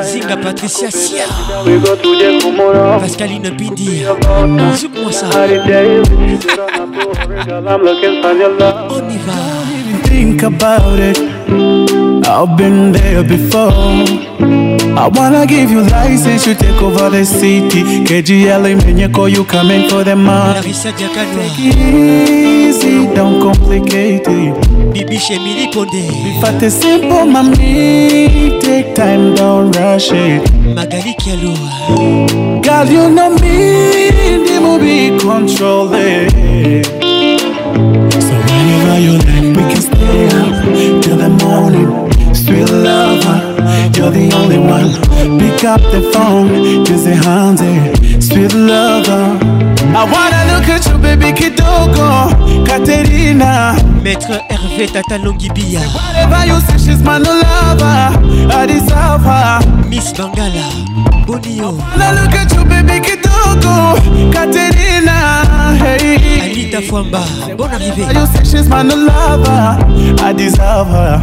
Zinga Patricia Sia, Pascaline On y va. I've been there before. I wanna give you license, to take over the city. KGL and you coming for the money. Take easy, don't complicate it. Bibi Shemili Konde. If I simple, mommy, take time, don't rush it. Magali Kialua. God, you know me, they will be controlling. So whenever you're Sweet lover, you're the only one. Pick up the phone, cause it hands Sweet lover. I wanna look at you, baby kidogo Katerina. Maître Hervé Tatalongibia. Whatever you say, she's my new lover. I deserve her. Miss Bangala, Bonio. I wanna look at you, baby kidogo Katerina. Hey. Anita Fwamba, bonne arrivée. You say she's my new lover. I deserve her.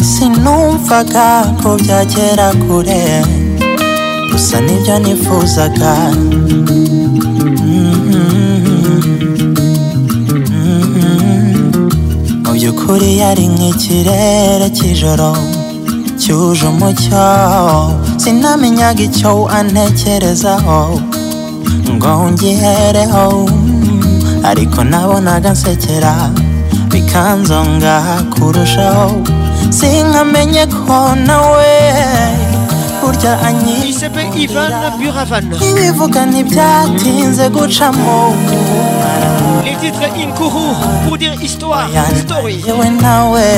sinumvaga ko byagera kure gusa nibyo nifuzaga mm-hmm. mu by'ukuri yari nk'ikirere cy'ijoro cyuje umucyo sinamenyaga icyo antekerezaho ngo ngihereho ariko nabonaga nsekera bikanzonga kurushaho sinkamenye ko nawe burya anyibivuga ntibyatinze gucamo Les titres Inkuru pour dire histoire, story. Yewe nawe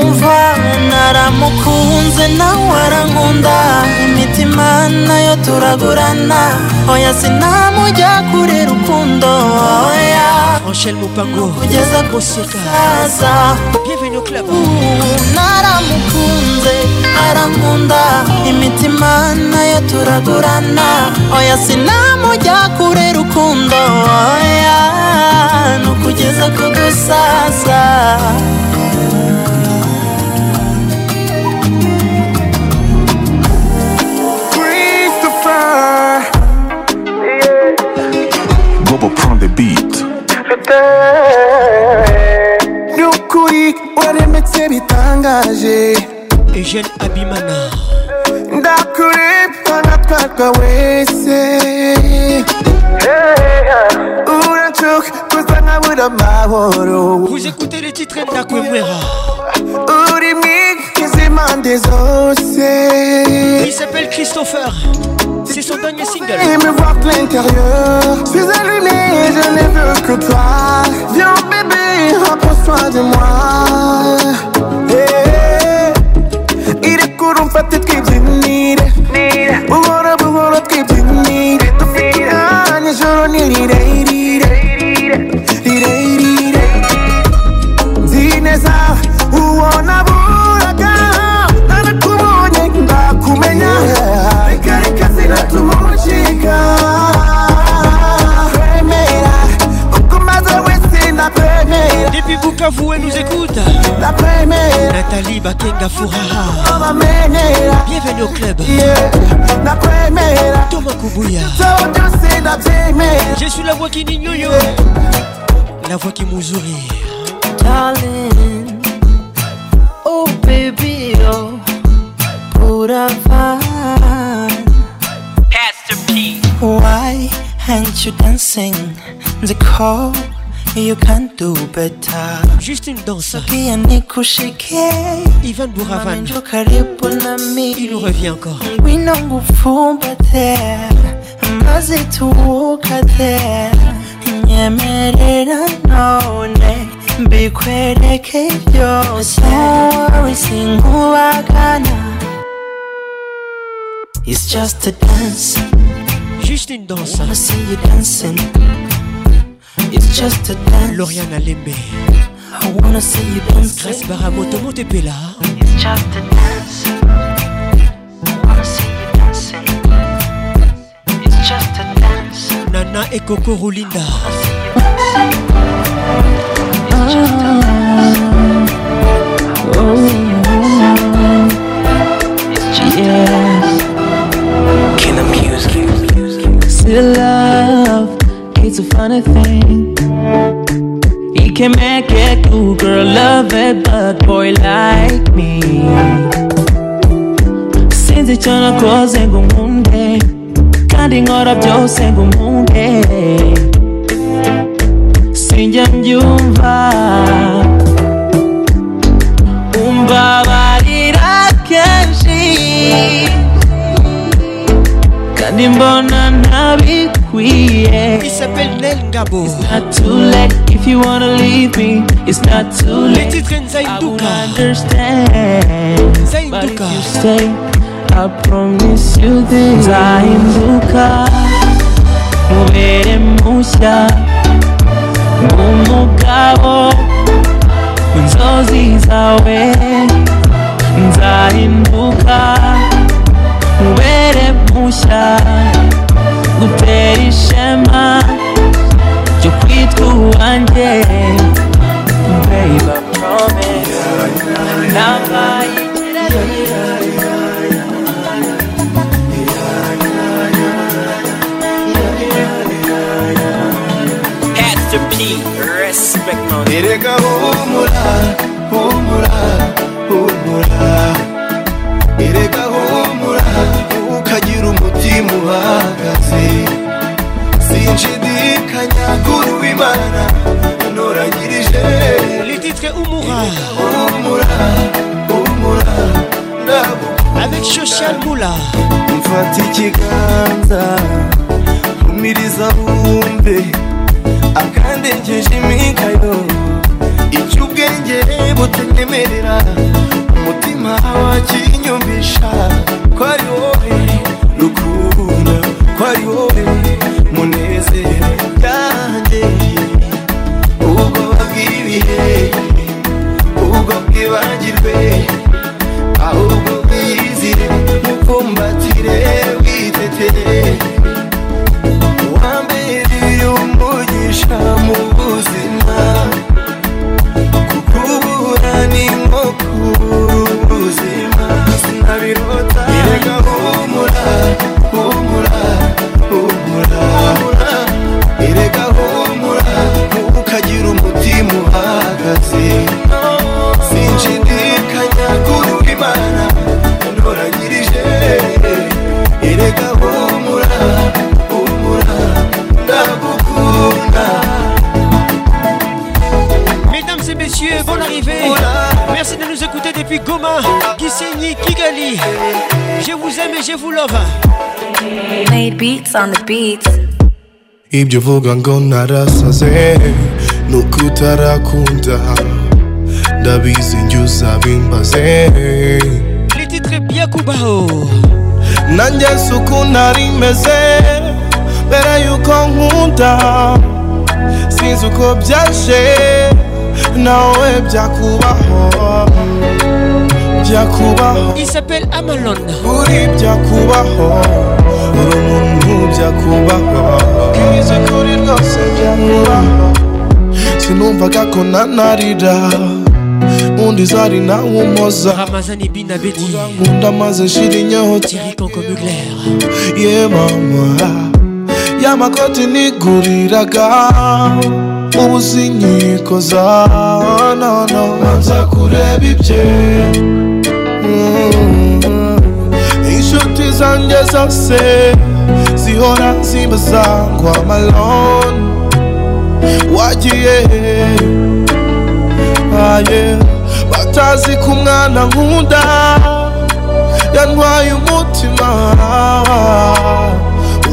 umva naramukunze nawe arankunda imitima nayo turagurana oya sinamujya kure rukundo oya Angèle Mopango kugeza gushikaza bienvenue au club naramukunze arankunda imitima nayo turagurana oya sinamujya kure rukundo oya nukugeza ku gusaza c'est bitangage eugene abimana ndakurepfa ngatwarwa wese urancuka gusa nkabura amahoro vous écoutez les titres ndakwemwera uri mwiza impande zose il s'appelle christopher c'est son dernier single. me voir l'intérieur. Je Suis allumé, je ne veux que toi. Viens bébé, rapproche-toi de moi. Et eh, eh, eh. Il est cool, on fait qu'il Furaha au club Kubuya Je suis la voix qui La voix qui Darling Oh baby oh Put a Pastor Why aren't you dancing the cold. You can do better. Juste une danse. Ivan Bouravan. Il nous revient encore. We know maze tuwukate nyemerera none mbikwereke byose wowe sinkubagana It's just a dance Just une danse I see you dancing It's just a dance. Lauriane Alembe. I wanna see you dance. Grace Baramoto Montepela. It's just a dance. I wanna see you dancing. It's just a dance. Nana et Coco Roulinda. I wanna see you dancing. It's just a dance. a funny thing He can make it cool girl love it, but boy like me Since it's on a cause and go Monday Cutting out of your single Joe's and go Monday Sinjamjumva Umbabarira kenshi Kandi mbona ntabikwiye s'appelle Nengabo. It's not too late if you wanna leave me. It's not too late. I will understand. But if you stay, I promise you this. Zainduka, mubere mushya, mumugabo, nzozi zawe. Nzahinduka, mubere mushya ngutera ishema ryo kwitwa uwanjye baby promise nabaye Respect, man. muhagaze sinshidikanya kuri w'imana noragirije lititwe umura umura Avec Social mula, Mfata ikiganza Umiriza bumbe Akandengeje imikayo Icyo ubwenge butanyemerera Umutima wakinyumvisha Ko ari wowe ko ari wowe munezero yanjye ubwoba bw'ibihe ubwo bwibagirwe ahubwo bwiyizire mupfumbate Merci de nous écouter depuis Goma, Gisenyi, Kigali. Je vous aime et je vous love. Made beats on the beats. ibyovuga ngo narasaze ni ukutarakunda ndabizi njye uzabimbaze lititire byakubaho nanjye si uko narimeze mbere yuko nkunda sinzi uko byaje nawe byakubaho byakubaho il Amalon uri byakubaho uri umuntu byakubaho bwize kuri rwose byakubaho sinumvaga ko nanarira undi zari nawe umuza ramazani bin abedi maze shira inyota thierry kanko ye mama y'amakoti niguriraga mubuzinkiko za nono banza kureba ibye inshuti zanjye zose zihora zimbaza ngo amaloni wagiye aye batazi ko umwana nkunda yantwaye umutima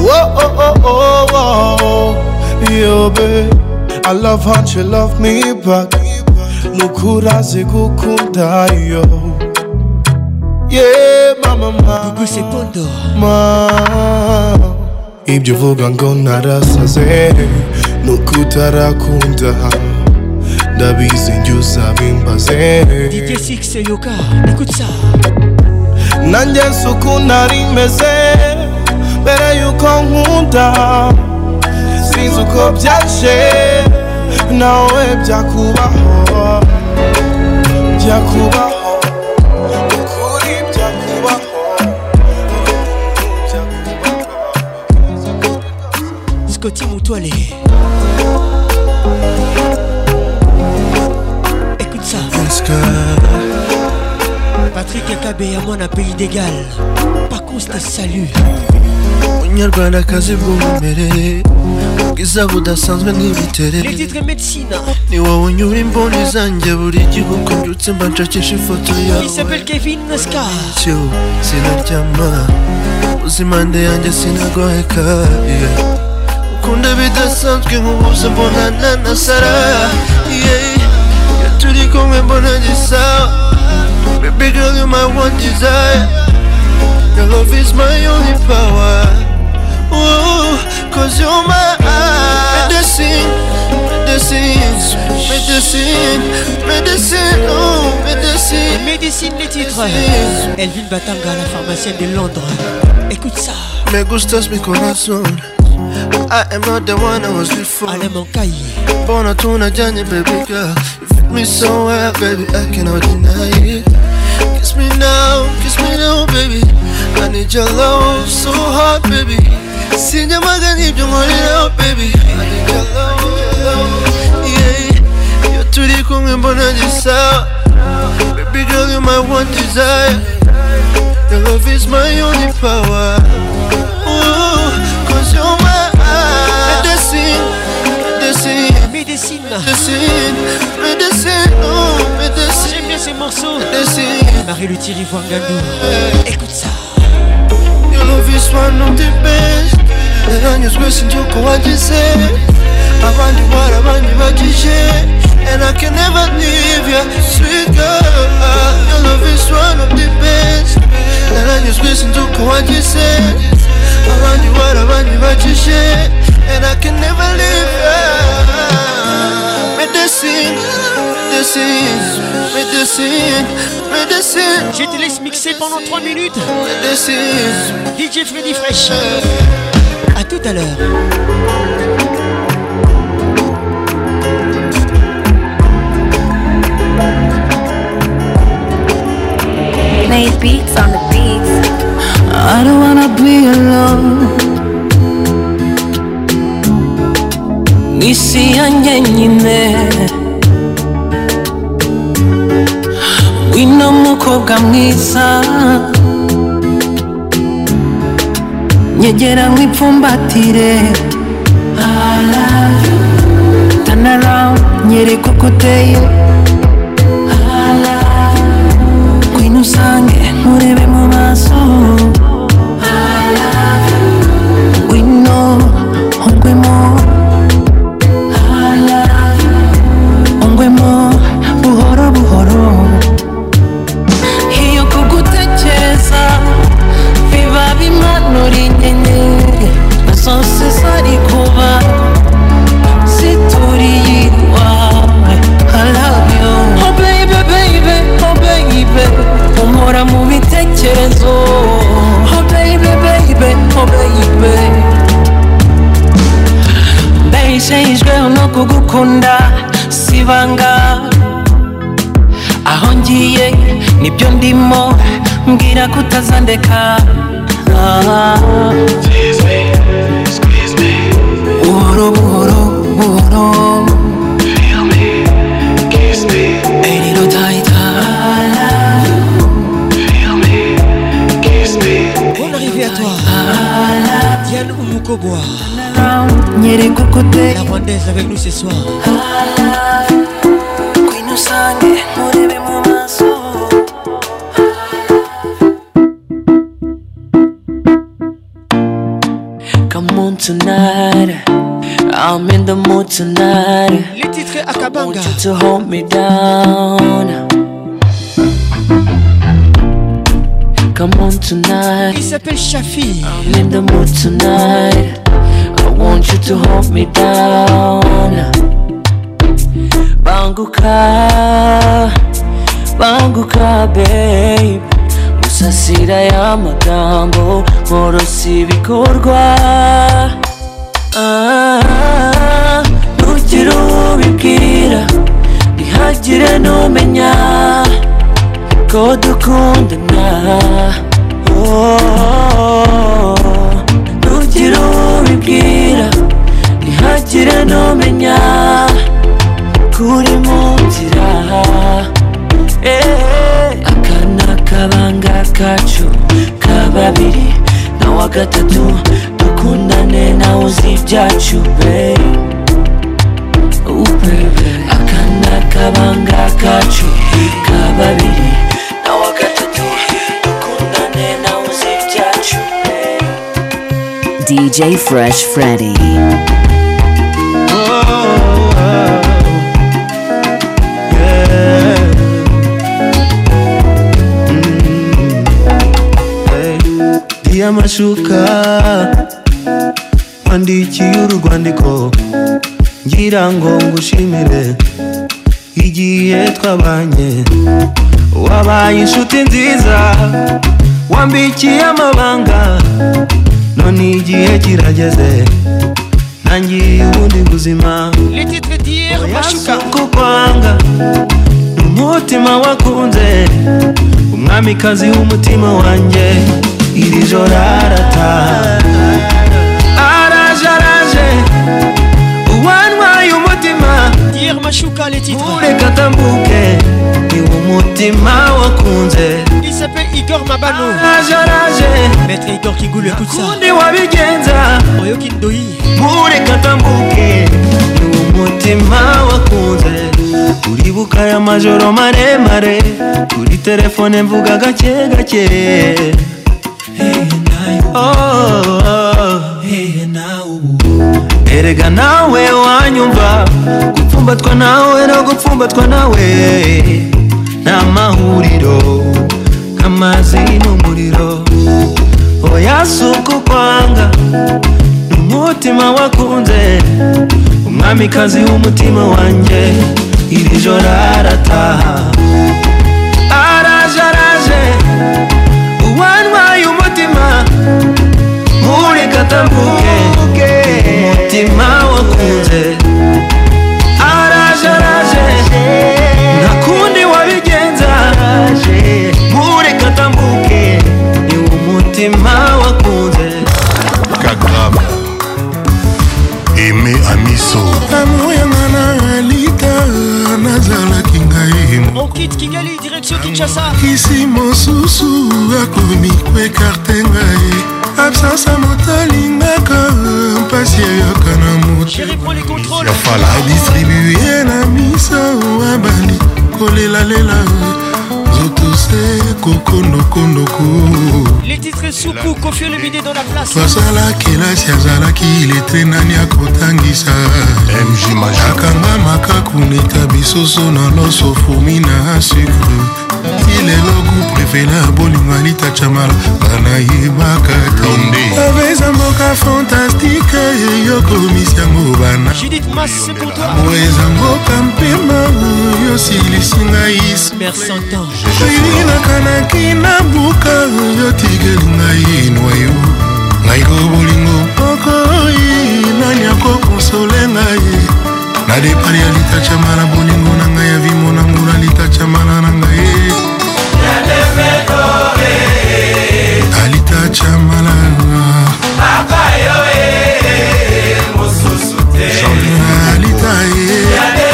wowe yobe I love how you love me back Nukuraze gukundayo Yeah mama mama ma Ibyo uvuga ngo narasaze Nukutarakunda Ndabizi njye uzabimbaze DJ Six Yoka nikutsa Nanjye nsuku nari Mbere yuko nkunda Sinzi uko byaje nawe byakubaho byakubaho ukuri Scotty Moutoilé Écoute ça Patrick et à moi mon pays d'égal Paco salut ubwiza budasanzwe n'imiterere ni wowe unyura imboni zanjye buri gihe uko mbyutse mba nshakisha ifoto yawe sinaryama impande yanjye sinagoheka ukunda bidasanzwe nk'ubuze mbonana na sara iyo turi kumwe mbona gisawa baby girl you my one desire your love is my only power Cause you're my medicine, medicine, medicine, medicine, oh, medicine. Médecine les titres. Elvin Batanga, la pharmacienne de Londres. Écoute ça. Me gustas mi corazón. I am not the one I was before. Ale Bon Bona a jani baby girl. You me so well, baby, I cannot deny it. Kiss me now, kiss me now, baby. I need your love so hard, baby. Si your mug, I need your baby. I need your love, yeah. You're too deep, come and burn this out. Baby girl, you're my one desire. Your love is my only power. Ooh, cause you're my medicine, medicine, médecine, médecine, médecine, oh, médecine. J'aime bien ces morceaux. Médecine. Marie-Luthier Ivoire Gagnon. Écoute ça. love is one of the best The Nanyuzwe sinjuko wagize Abandi you bagije And I can never leave ya Sweet girl Your love is one of the best The Nanyuzwe sinjuko wagize Abandi you bagije And I can never leave ya médecine, médecine, médecine, médecine. Je te laisse mixer pendant 3 minutes. Médecine. DJ Freddy Fresh. A tout à l'heure. made beats on the beats. I don't wanna be alone. ni isi nyenyine wino mukobwa mwiza nyegera nk'ipfumbatire tanara nyereka uko uteye nashenjwe no kugukunda sibanga aho ngiye nibyo ndimo mbwira ko utazandeka buhoro buhoro buhoro Yann Oumoukoboa La Rwandaise avec nous ce soir. Come on tonight, I'm in the mood tonight. Les titres Akabanga. I want you to hold me down. Come on tonight. Il s'appelle Shafi. I'm in the mood tonight. to hold me down Banguka, banguka babe Musasira y'amagambo nkorosa ibikorwa ah, Nugira ubibwira ntihagire n'umenya ko dukundana oh, oh, ubibwira ntihagire n'umenya kuri mu nzira eh, aka ni akabanga kacu ka babiri na wa gatatu dukundane nawe uzi ibyacu be aka ni akabanga kacu ka babiri DJ Fresh Freddy y'amashuka wandikiye urwandiko ngira ngo ngushimire igihe twabanye wabaye inshuti nziza wambikiye amabanga none igihe kirageze ntangiye ubundi buzima ko kwanga ni umutima wakunze umwamikazi w'umutima wanjye iri joro arataha araje araje uwantwaye umutima ureka tambuke niwe umutima wakunze araje araje ukundi wabigenza mureka tambuke niwe umutima wakunze turibuka ya majoro maremare kuri telefone mvuga gake gake erega nawe wanyumva gupfumbatwa nawe no gupfumbatwa nawe ni amahuriro nk'amazi n'umuriro oya si ukwanga ni umutima wakunze umwamikazi w'umutima wanjye iri joro arataha buke mutima wakunze araje araje nakundi wabigenza mureka tambuke niwe umutima wakunze kagraba eme amiso amoyanga na alita nazalaki ngai kisi mosusu akomi koekarte ngai e. absence ya motalinga mpasi eyoka na motoadistribue na misa abali kolelalela zotose kokondokondokotwasala kelasi azalaki letre nani akotangisa akanga makaku neta bisoso na loso fumi na sucre ileloku prefela bolingo anita chamala banayebaka aveza mboka fantastike eyokomisi yango banaeza mboka mpema oyo silisi ngai elinaka naki na buka oyo tikeli ngai noyo ngai ko bolingo okoi nani akokonsole ngai na depari ya litachamala bolingo na ngai ya vimonangula litachamala na ngai kaka yo eh, eh, eh, mosusu te alita ye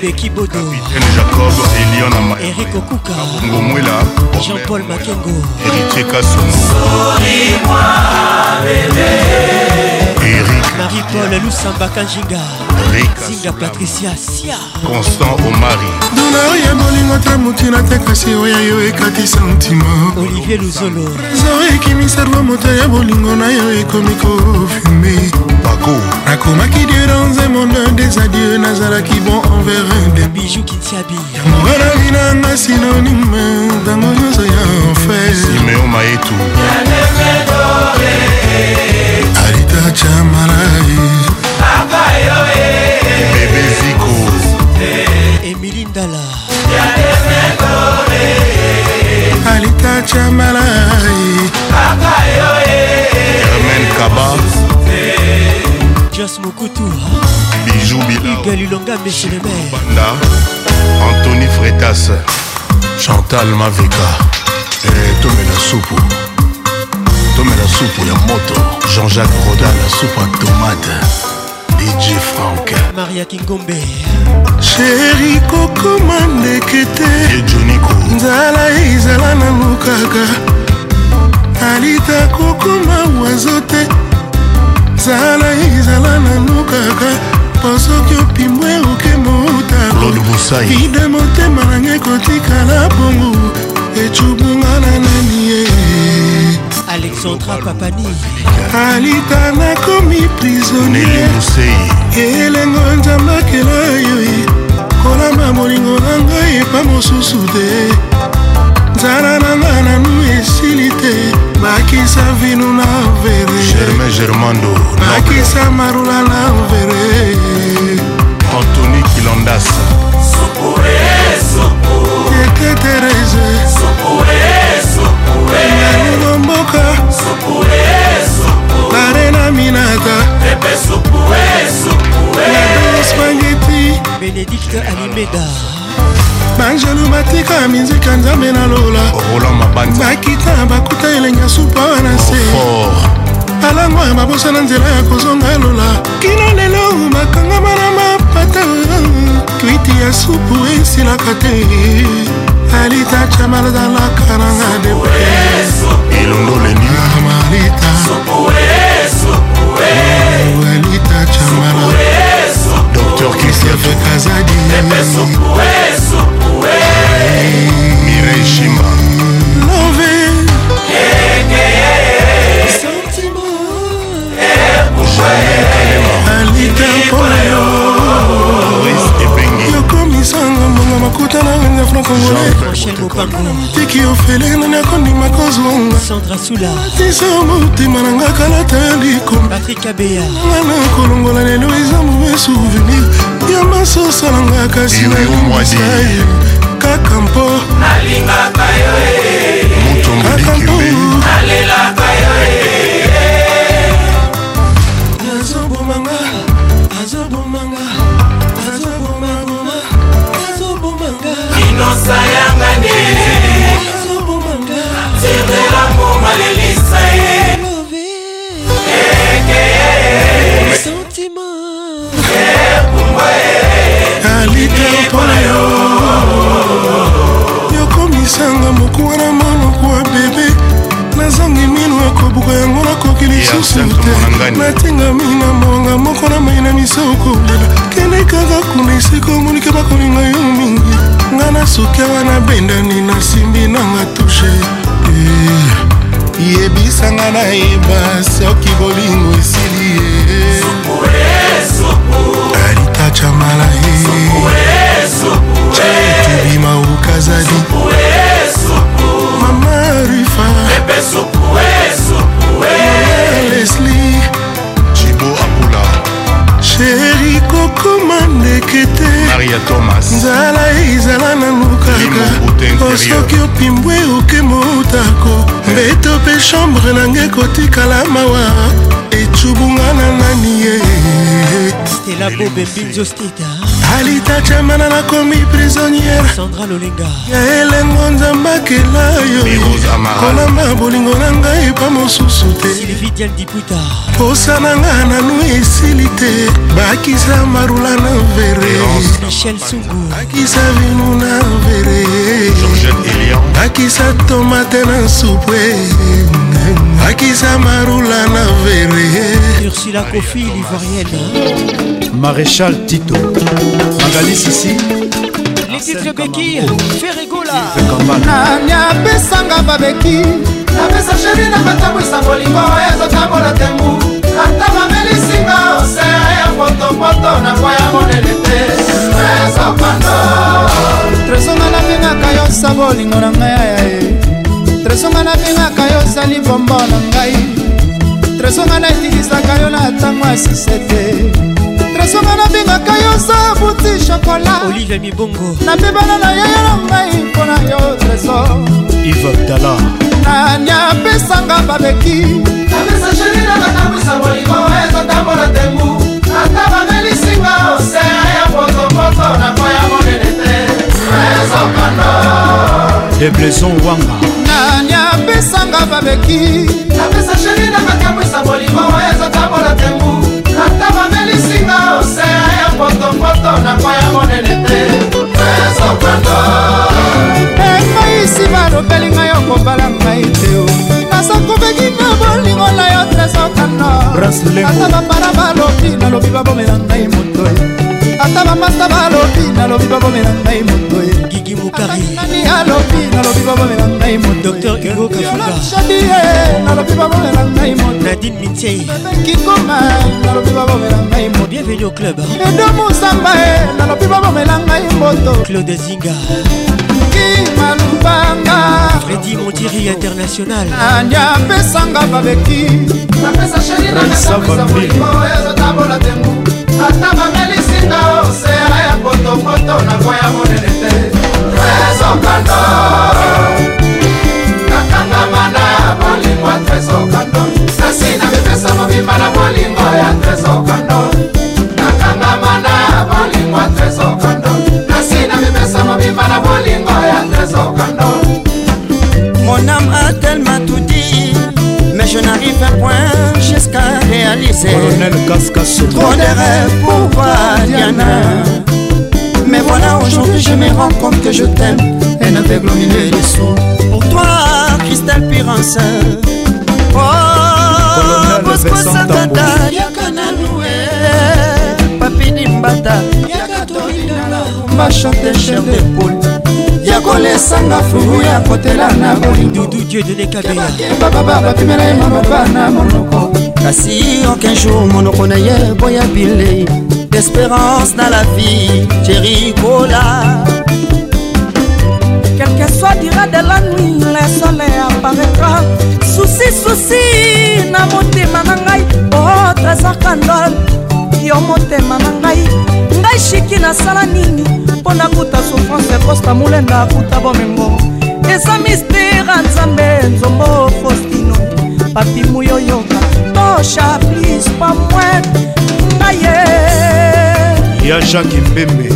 beki bodokapitaine jacob eliana ma erik okuka abongo mwela jean-paul makengo héritier kasongo erik marie-paul lusamba kanjinga zinga patricia sia constant omari douleur ya bolingo ta motu natekasi oyo yo ekatisa ntima olivier luzolo ezo ekimisa lwa moto ya bolingo na yo ekomi kofume bako nakomaki dieu dans un monde des adieux nazalaki bon envers un de bijou kitiabi yango wana binanga synonyme ntango nyonso ya enfer simeo maetu alita chamalae bebe ziko emili ndala alita chamalae carmen kaba Jos Mokutu Bijou Bilanga Banda Anthony Fretas Chantal Maveka eh, tomela supu tomela supu ya moto Jean-Jacques Rodin la soupe à tomate DJ Frank Maria Kingombe sheri kokoma ndeke te nzala ezala nanu kaka alita kokoma wazo te zala ezala nanu kaka mpo soki opimbwe oke motakoida motema nangai kotikala bongo ecubungana nani ye alexandra papani alita nakomi prisonnier elengo e nzambakela yo kolamba molingo na ngai epa mosusu te nzala na nga nanu esili te nakisa vino na vere germain germando nakisa marula na vere antony kilandasa tete terese nalingo mboka narena minata nadans mangeti benedikt alimeda bangelu batika mizika nzambe na lola bakita bakuta elenga supa wana se oh, alango ya babosa na nzela ya kozonga lola kino lelo bakangama na mapata kwiti ya supu esilaka te alitacha maladalaka nanga depre elongo leniamalita e, e. oh, alitacha e, mala dr christophe kazadi mirejima love alita mpona yo yokomisanga mbonga makuta na nganga frankongoletiki ofele nani akondima kozwangatiso motema na nga kalata ya likomanga na kolongola lelo eza mobe souvenir ya masosa na nga kasi nayomisai akampo nalingaka yo eh. akampo nalelaka yo eh. nazobomanga azobomanga azobomaboma azobomanga inosa yanga ne azobomanga tirela mpoma lelisa ye eh. sentiment ekumba ye kalite mpona yo batianga moku wana monoko ya bebe nazangi mino akobuka yango nakoki lisusu te natingami na mwanga moko na mai na miso kolela kende kaka kuna esika omonike bakolinga yo mingi nga na suki awa nabendani nasimbi nanga tushe eh, yebisanga nayeba soki bolingo esili ye alitacha malaye eh, eh. tebima ukazadi supu supu lesli jibo apula sheri kokoma ndeke te maria thomas nzala ezala nanu kaka osoki opimbwe oke motako eh. mbeto mpe chambre nange kotikala mawa etubunga na nani ye stela bobembinzostita alita chamana nakomi prisonnièresandra lolinga ya elengo nzambe akela yokolamba bolingo na ngai epa mosusu te posa na nga nanu esili te bakisa marula na vereakisa vinu na vere bakisa tomate na supue akisa marula na vere ursula kofi livoirienne maréchal tito magali sisi letitre beki ferigolani apesanga babeki napesa sheri na batambwisa molingo ezotambola te mbu ata bamelisinga osea ya potopoto na kwa ya monene te ezopando tresonga napengaka yo sa bolingo na ngai ayaye tresonga nabengaka yo ozali bombo na ngai tresonga natikisaka yo na ntango ya sise te tresonga nabengaka yo oza buti shokola olive mibongo napebana na yaya na ngai mpo na yo treso ivabdala nani apesanga babeki napesa sheri na natambwisa molimo ezotambola tembu ata bamelisinga osea ya potopoto nakoya monene te ezokando debleson wanga nani apesanga babeki napesa sheri na makamwisa bolingo oyo ezotambola tembu ata bamelisinga osea ya potopoto nakoya monene te ezokando ekoisi balobeli ngai okobala ngai teo nasokobeki na bolingo na yo tresokando ata bapara balobi nalobi babomela ngai motoye ata bamasta balobi nalobi babomela ngai motoye faki mokari docteur hugo kafunganadine mitiei bienvenu au club edo mosamba e nalobi babomela ngai moto claude zinga malubanga fredi modiri international ani apesanga babeki Pascal Soto. Trop de rêves pour voir Diana. Mais voilà, aujourd'hui je me rends compte que je t'aime. Un aveugle au milieu des sous. Pour toi, Christelle Pirance. Oh, Bosco Sakata, Yakana Loué. Papi Nimbata, Yakatorinala. Ma chante chère d'épaule. yakolesanga fulu ya kotela na bolingo dudu dieu de nekabela bababa bapimela ye maloba na monoko kasi aucun jour monoko na ye boya bile d'espérance na la vie jerikola quelque soit dira de la nuit le soleil apparaîtra susi susi na motema na ngai o trésor candol yo motema na ngai ngai shiki nasala nini mpo nakuta souffrance kosta molenda akuta bomengo eza mistere nzambe nzombo faustino papimuyoyoka chaplis pamwet ngaye ya jacke mbembe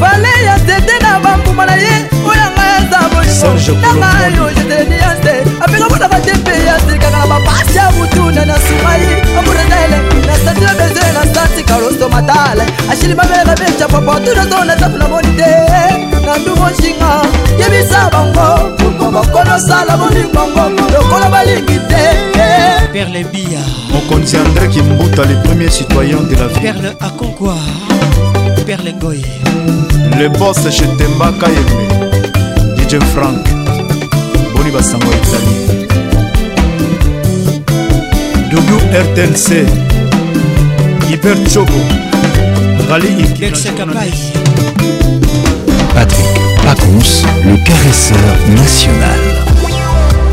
vale ya tete na bambuma na ye oyo nga eza boyonanga yo jeteleniase apeka monaka te mpe ya silikaka na bapasi ya butuna na sumai amurenele na statila bezele na statika lostomatale ashilimabelela becapapotunazo na sapu na moni te na ndungo njinga yebisa bango bokonosala bolingongo lokola balingi te perle bia mokonzi andré kimbuta le premier citoyen de la ville perle akonkwa perle ngoye le bos chetembaka yembe dj frank boni basango ya italie wrtlc hiper chobo rali ikekapai Patrick Pacons, le caresseur national.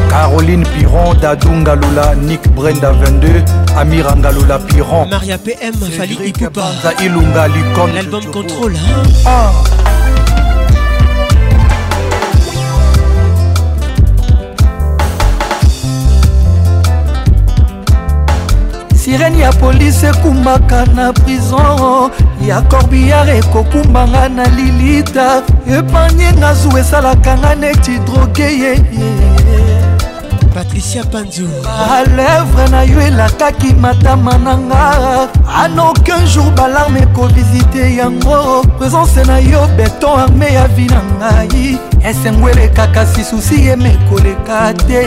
Caroline Piron, Dadunga Lula, Nick Brenda 22, Amir Angalula Piron. Maria PM, Fali Ipupa. L'album Contrôle. Hein. Ah. ya police prison ya corbiar ekokumbanga na lilita epanye nga zu esalaka nga neti droge yeye patricia panzu balevre na yo elakaki matama na nga anaucun jour balarme ekovisite yango présence na yo beton arme ya vi na ngai esengo elekaka si susi yeme ekoleka te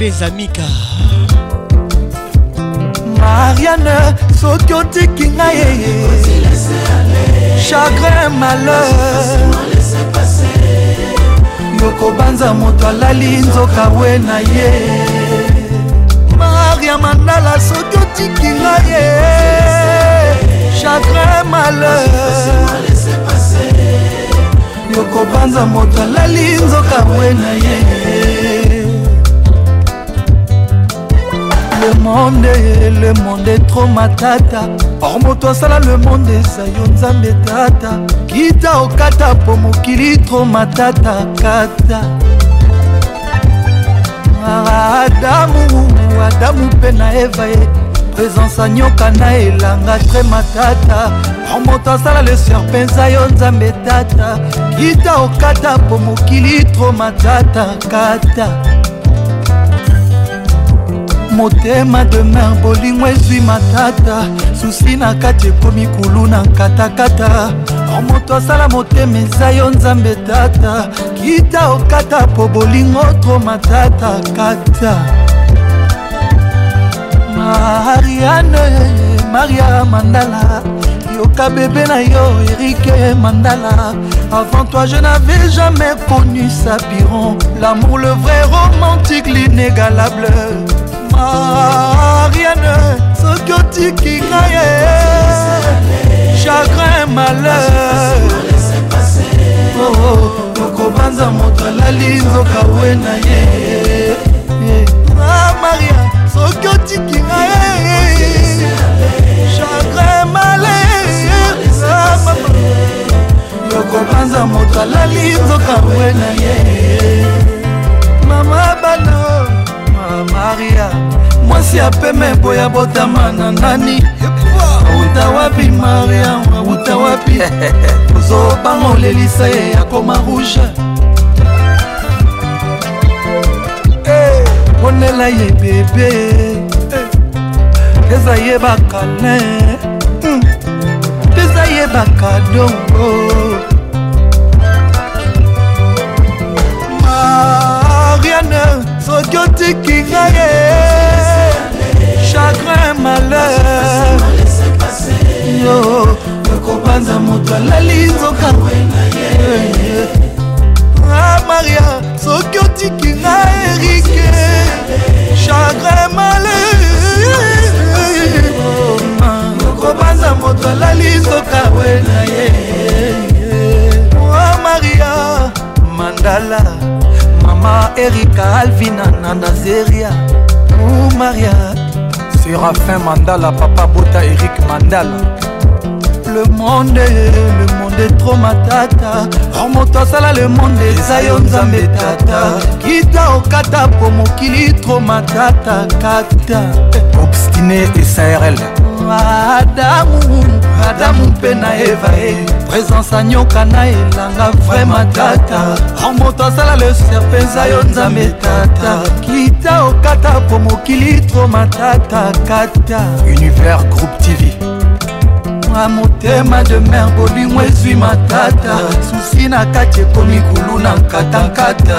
fezamika ariane soki otiki ngai eye chagrin malheur yokobanza moto alali nzoka we na ye maria mandala soki otiki ngai ye chagrin malheur yokobanza moto alali nzoka we na ye monde le monde etro matata or moto asala le monde eza yo nzambe tata kita okata po mokili tro matata kata ah, adamu adamu mpe na eva ye présence anyoka na elanga tre matata or moto asala le serpe eza yo nzambe tata kita okata po mokili tro matata kata motema demer bolingo ezwi matata susi na kati ekomi kulu na katakata or oh, moto asala motema eza yo nzambe tata kita okata po bolingo tro matata kata mariane maria mandala yoka bebe na yo erike mandala avant toi je n'avais jamais connu sapiron l'amour le vrai romantique l'inégalable mariane soki otiki ngaye chagrin malheur kokobanza oh, oh. moto alali nzoka we na ye maria soki otiki nga ye chagrin male yokobanza ah, moto alali nzoka we na ye mama bano mamaria mwasi apeme boya botama na nani auta wapi mariam auta wapi ozobanga olelisa ye akoma rouge ponela eh, ye bebe eh, eza ye bakalin hmm. eza ye bakadongo mariane soki otiki ngaye chagrin malheur yo kopanza moto alali nzoka eh, eh. a ah, maria soki otiki nga erike chagrin malheur kopanza moto alali nzoka we eh, na ye a ah, maria mandala mama erika alvina na nazeria o maria Séraphin Mandala, Papa Bota, Eric Mandala. Le monde, le monde est trop matata. Remonte oh, à ça le monde est Zayon Zambé Tata. Kita Okata, Pomokili, trop matata, Kata. Obstiné et SARL. adamu adamu mpe na eva e présence anyoka na elanga vraima tata moto asala leser mpenza yo nzambe tata kita okata po mokili tro matata kata univers groupe tv nanga motema de mer bolingo ezwi matata susi na kati ekomi kulu na nkatankata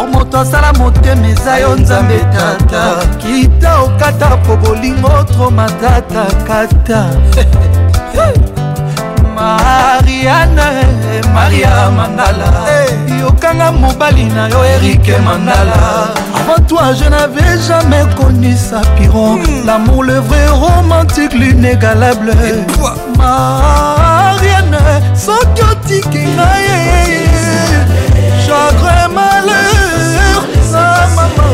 o moto asala motema eza yo nzambe tata kita okata po bolingo tro matata kata mariane maria mandala hey. Eh. yokanga mobali na yo erike mandala avant toi je n'avais jamais connu sa piron mm. l'amour le vrai romantique l'inégalable mariane soki otiki ngaye chagrin malheur na mama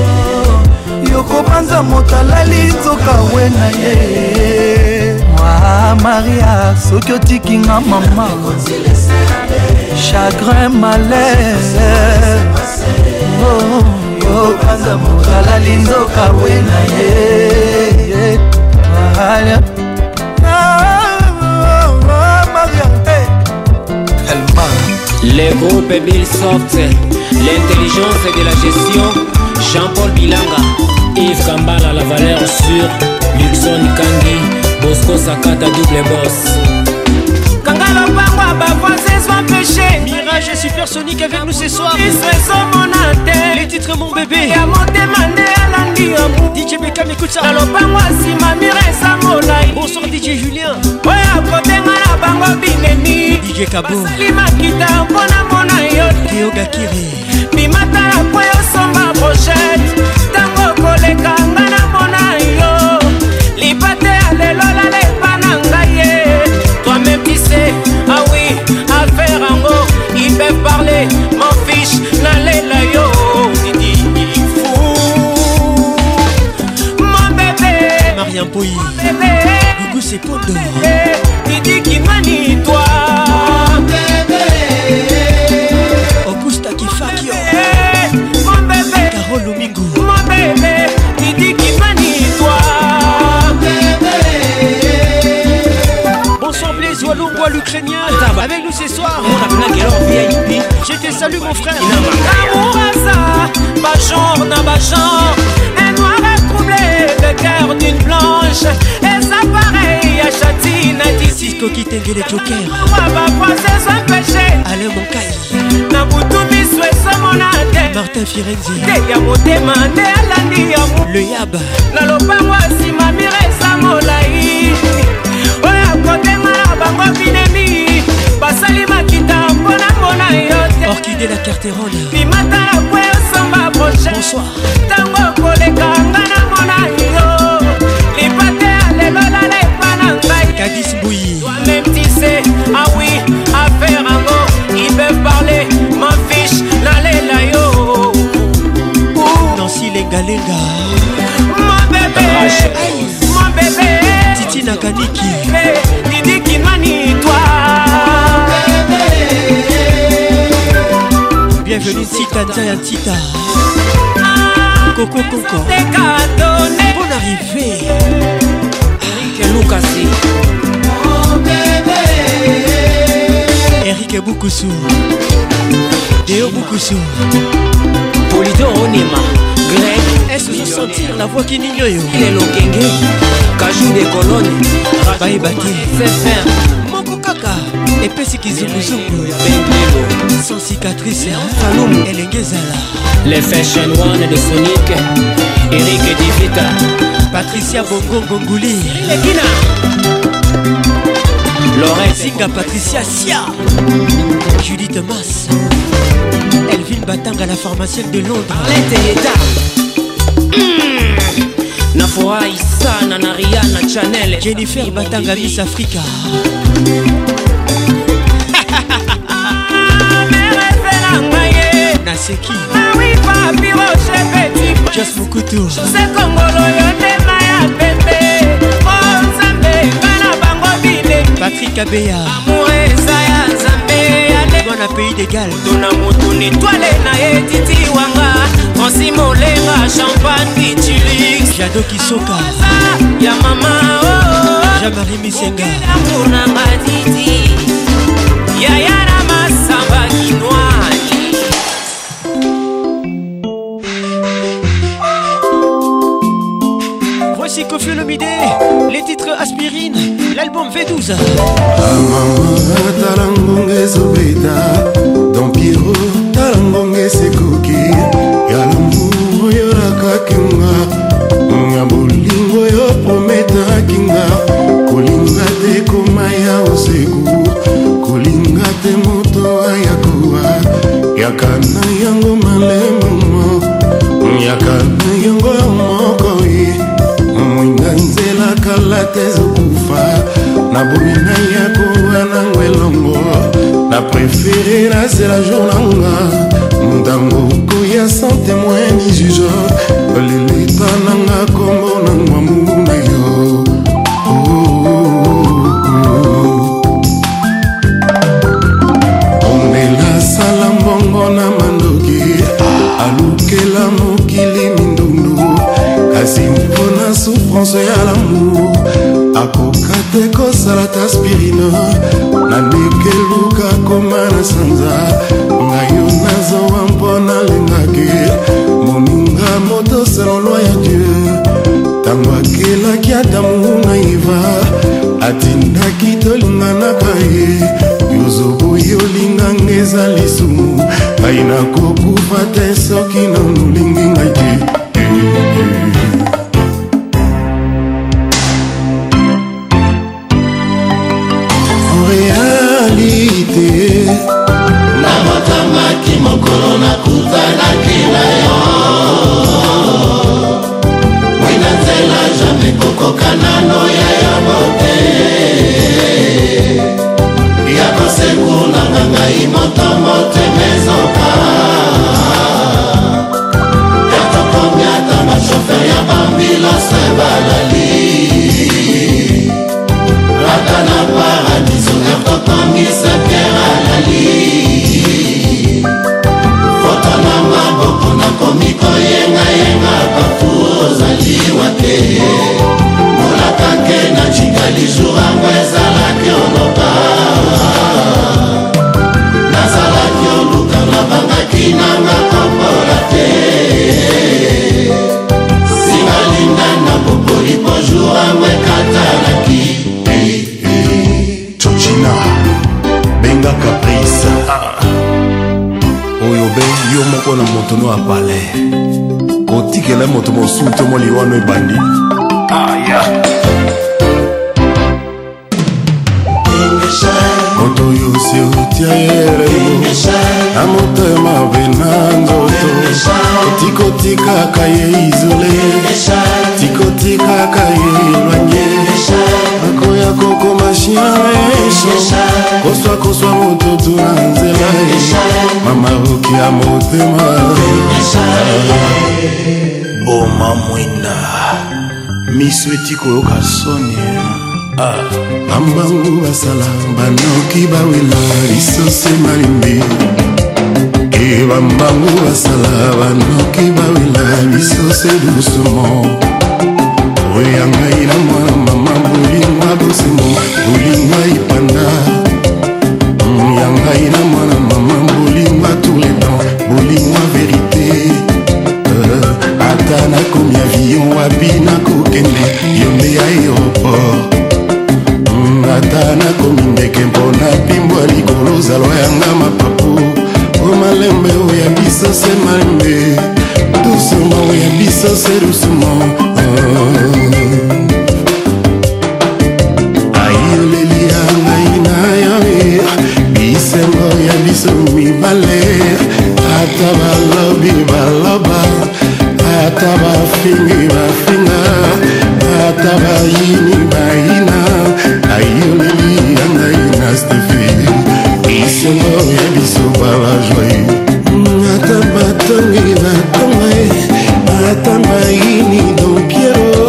yokobanza moto alali nzoka we na ye ah maria soki otikinga mama chagrin malaire yokazamokala oh, oh, linzoka we na ye Le groupe Billsoft, l'intelligence de la gestion, Jean-Paul Bilanga, Yves Kambala, la valeur sûre, Luxon Kangi, bosco sakata double bos kanga lopango ya bavoisin sans péché mirage et supersonique avec nous ce soir ezomona te les titres mon bébé ya motema nde alangi yango dj bekam écoute ça na lopango ya nsima mire eza molai bonsoir dj julien oyo akobenga na bango binemi dj kabo basali makita mpona mona yo te yogakiri bimatala po yosomba projete ils peuvent parler, m'en fiche, n'allez là yo, Didi, fou. Mon bébé, Mariam Pouy, Gougou c'est pour toi. Didi qui manie toi, mon bébé, Augusta qui fakio, mon bébé, Carole Mingo. François Longo, l'Ukrainien, avec nous ce soir. Je te salue, mon frère. L'amour ça, ma chambre n'a pas chambre. Un noir a troublé le cœur d'une blanche. Et ça pareil à Chatine à d'ici. Cisco qui t'engue les jokers. Allez, mon caille. Na boutumi swesa monate. Martin Firenzi. Te ya motema te alandi ya mo. Le yaba. Na lopango asima miresa molai. motema na bango binemi basali makita mpona mbona yo te orkide la carterole limata na po osomba proche ntango okoleka nga na mona yo lipate alelolala epa na ngai kadis bouyi memtise awi ah affaire ango ipev parle mafiche nalela yo nansi lengalenga mobebe mobebe titi na kaniki hey. bienvenue Tita Tita Tita Coco Coco Bonne arrivée Eric Lucasi Eric Boukousou Deo Boukousou Polidor Onima Greg Est-ce que sentir la voix qui n'ignore Il est l'okenge Cajou des colonnes Bye Baki C'est epesi kizunguzungu sans cicatrice falumu elenge ezala le fashion one de sonique erik divita patricia bongongonguli lekina lorel singa patricia sia judith mas elvin batanga la pharmacienne de londres arlete yeta mm. nafurahi sana na riana chanel jennifer batanga miss africa seki jas mokutu jose kongolo yo ndema ya pembe o nzambe nga na bango bilengi patrik abeya amour eza ya nzambe mwana pays d'égal moto na moto netwale na ye titi wanga franci molenga champagne bitilix jado kisoka ya mama oh, oh, oh. jamari misenga amour na ngatiti yaya na masamba kino titres Feu Lomidé, les titres Aspirine, l'album V12. talangonge ezobeta don piero talangonge esekoki ya lambu oyolakaki nga ya bolingo oyo prometaki nga kolinga te koma ya oseku kolinga te moto ayakowa yaka na yango malemamo yaka na yango makala te ezokufa nabomi na yako wanango elongo na prefere nazela jour nanga ntango koya sans témoin ni juge lelita nanga kombo na ngwamu na yo omela sala mbongo na mandoki alukela mokili mindundu kasi mpona su souffrance ya lamour akoka te kosala ta spirino nanekeluka koma na sanza ngai yo nazowa mpo nalingaki moninga motosala lwa ya dieu ntango akelaki adamu na iva atindaki tolinganaka ye yozoboyi olinganga eza lisumu ngai nakokufa te soki na molingi ngai te ya motema boma mwina miso eti koyoka soni ah. bambangu basala banoki bawela lisose malimbi e bambangu basala banoki bawela lisose dusumo oya ngai na mwana mama bolingwa bosengo bolingwa ipanda mm, ya ngai na mwana mama bolingwa tulema bolingo ya verite euh, ata nakomi avion wapi nakokende yo nde ya aéroport hmm, ata nakomi ndeke mpona mpimbo ya likolo ozalwa yanga mapapu o malembe oya biso se malembe dusuma oya biso se dusuma euh. ayoleli ya ngai na yo bisengo ya biso mibale ata balobi baloba ata bafingi bafinga ata bayini bayina ayoleli ya ngai na stefe isengo ya biso balajoi mm, ata batongi batonga ata bayini dompiero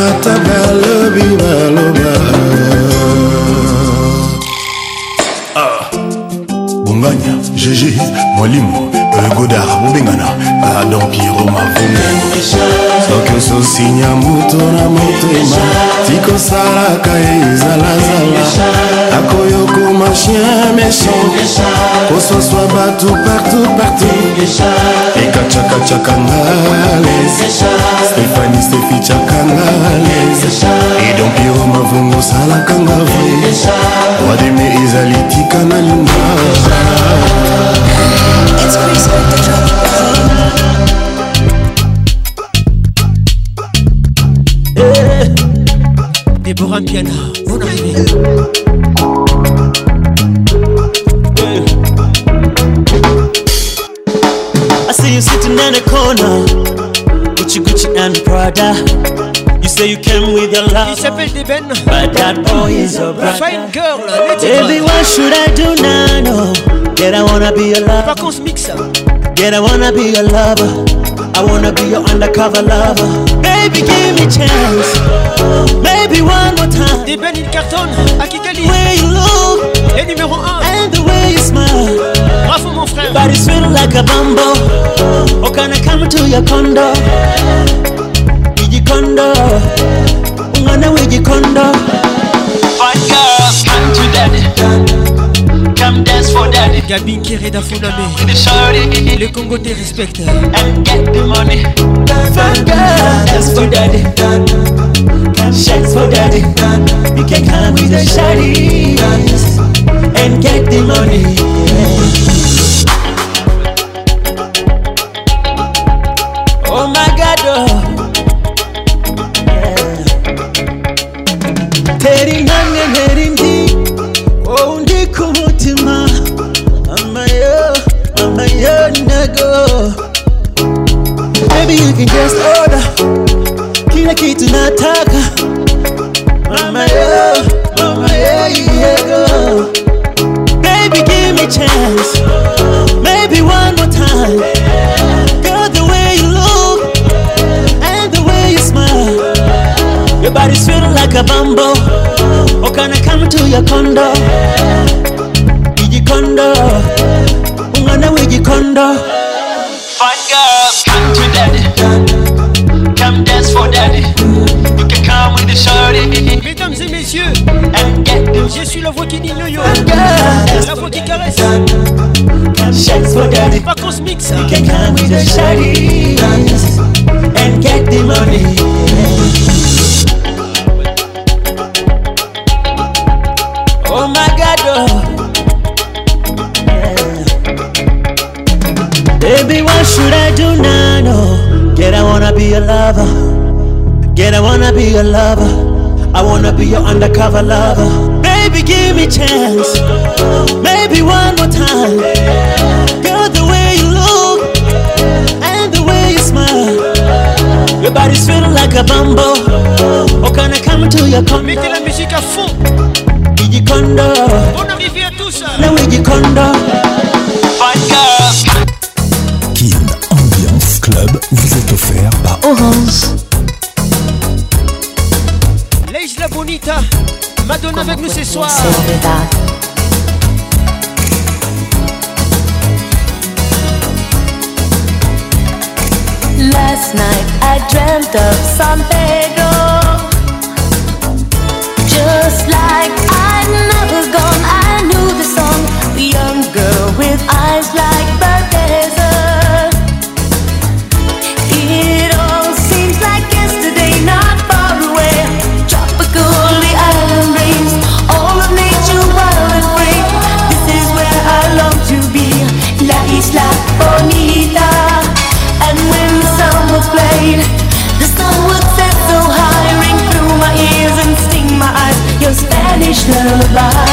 ata balobi baloba ah, bonganya gg molimo godard bobengana adam ah, piero mavungu soki ososinya moto na motema tikosalaka ezalazala akoyokoma chien méchant kososwa bato partout partout ekacakacakanga les stéphani stefichakanga les edon piero mavungu osalakanga vrai wademe ezali tika na linga It's crazy. Eh, eh. I see you sitting in the corner. Gucci, Gucci, and Prada. You say you came with your love. But that boy is a brother. Baby, what should I do now? No, that I wanna be your love. mix. Yeah, I wanna be your lover. I wanna be your undercover lover. Baby, give me chance. Maybe one more time. The Benny Carton à The Way you look. Et numéro 1. And the way you smile. Bravo mon frère. Body's feeling like a bumble. Oh, can I come to your condo? Iji condo. Umwana condo? Hot girl, come to too come dance for daddy. Gabin Kereda Funame. Le Congo te respecte. And get the money. Fuck dance for daddy. Shake for daddy. You can come with the shawty. And get the money. Oh my God, oh. Baby just order kila kitu nataka mama yo, mama yo, yeah, Baby give me chance, maybe one more time. Girl the way you look and the way you smile, your body's feeling like a bumble. Oh can I come to your condo? Ijikondo, ungana wejikondo Jackson. Shots for daddy. Vacances mix. You can come with a shawty and get the money. Oh my God, oh. Baby, what should I do now? No. Get, I wanna be a lover. Get, I wanna be a lover. I wanna be your undercover lover. Baby, give me chance. Maybe one more time. Go the way you look and the way you smile, your body's feeling like a bamboo. Oh, gonna come to your condo? Iji condo. Na wiji condo. Kim Ambiance Club vous est offert par Orange. Leïs la Bonita, Madonna avec nous ce soir. Last night I dreamt of San Pedro Just like I emotional life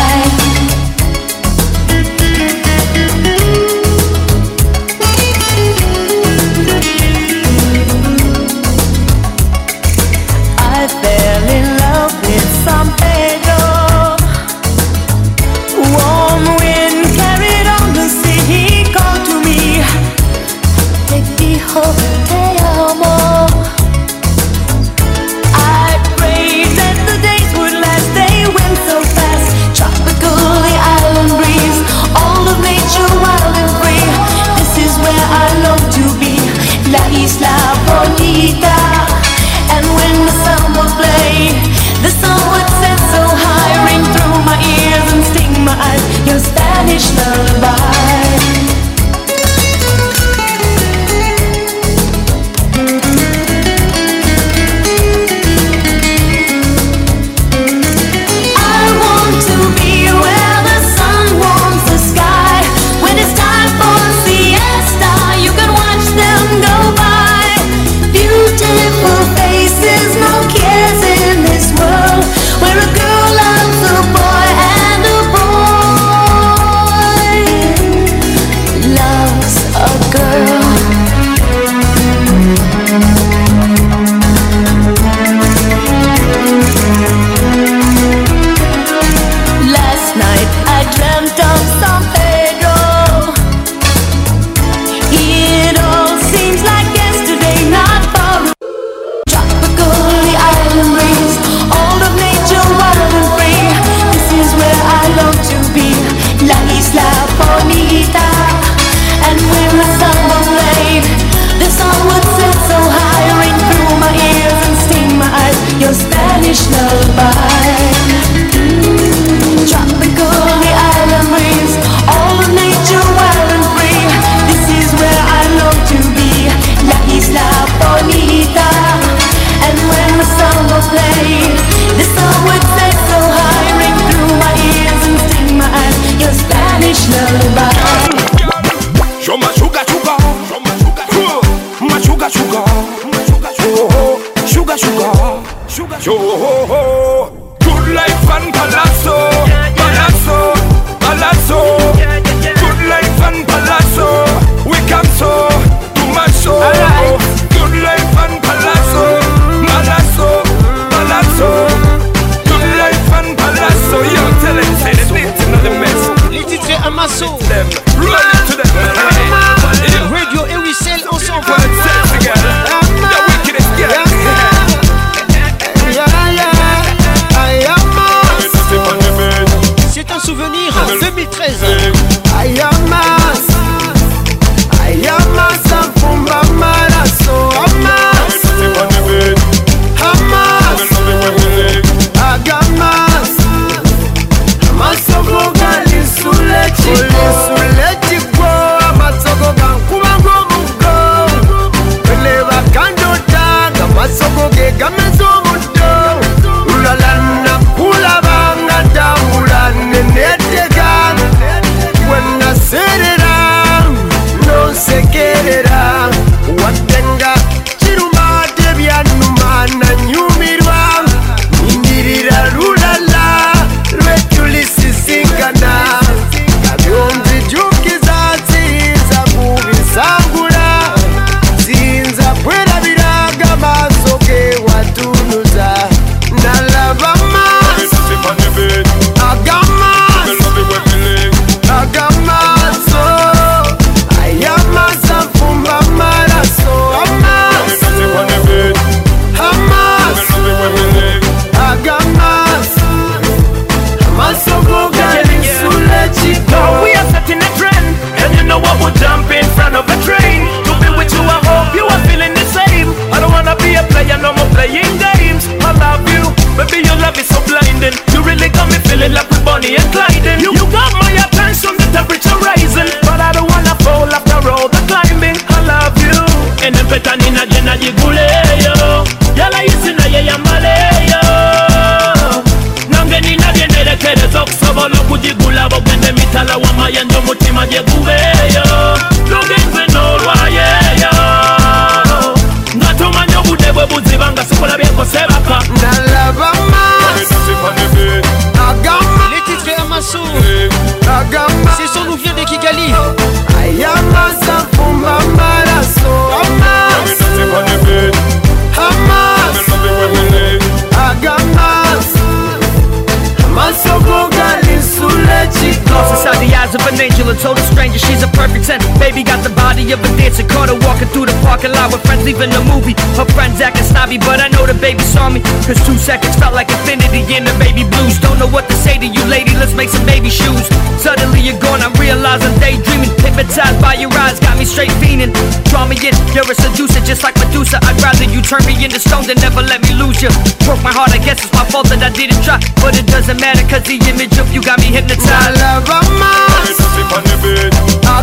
leaving the movie. Her friends acting snobby, but I know the baby saw me. Cause two seconds felt like infinity in the baby blues. Don't know what to say to you, lady, let's make some baby shoes. Suddenly you're gone, I'm realizing daydreaming. Hypnotized by your eyes, got me straight fiending. Draw me in, you're a seducer, just like Medusa. I'd rather you turn me into stone than never let me lose you. Broke my heart, I guess it's my fault that I didn't try. But it doesn't matter, cause the image of you got me hypnotized. I love my I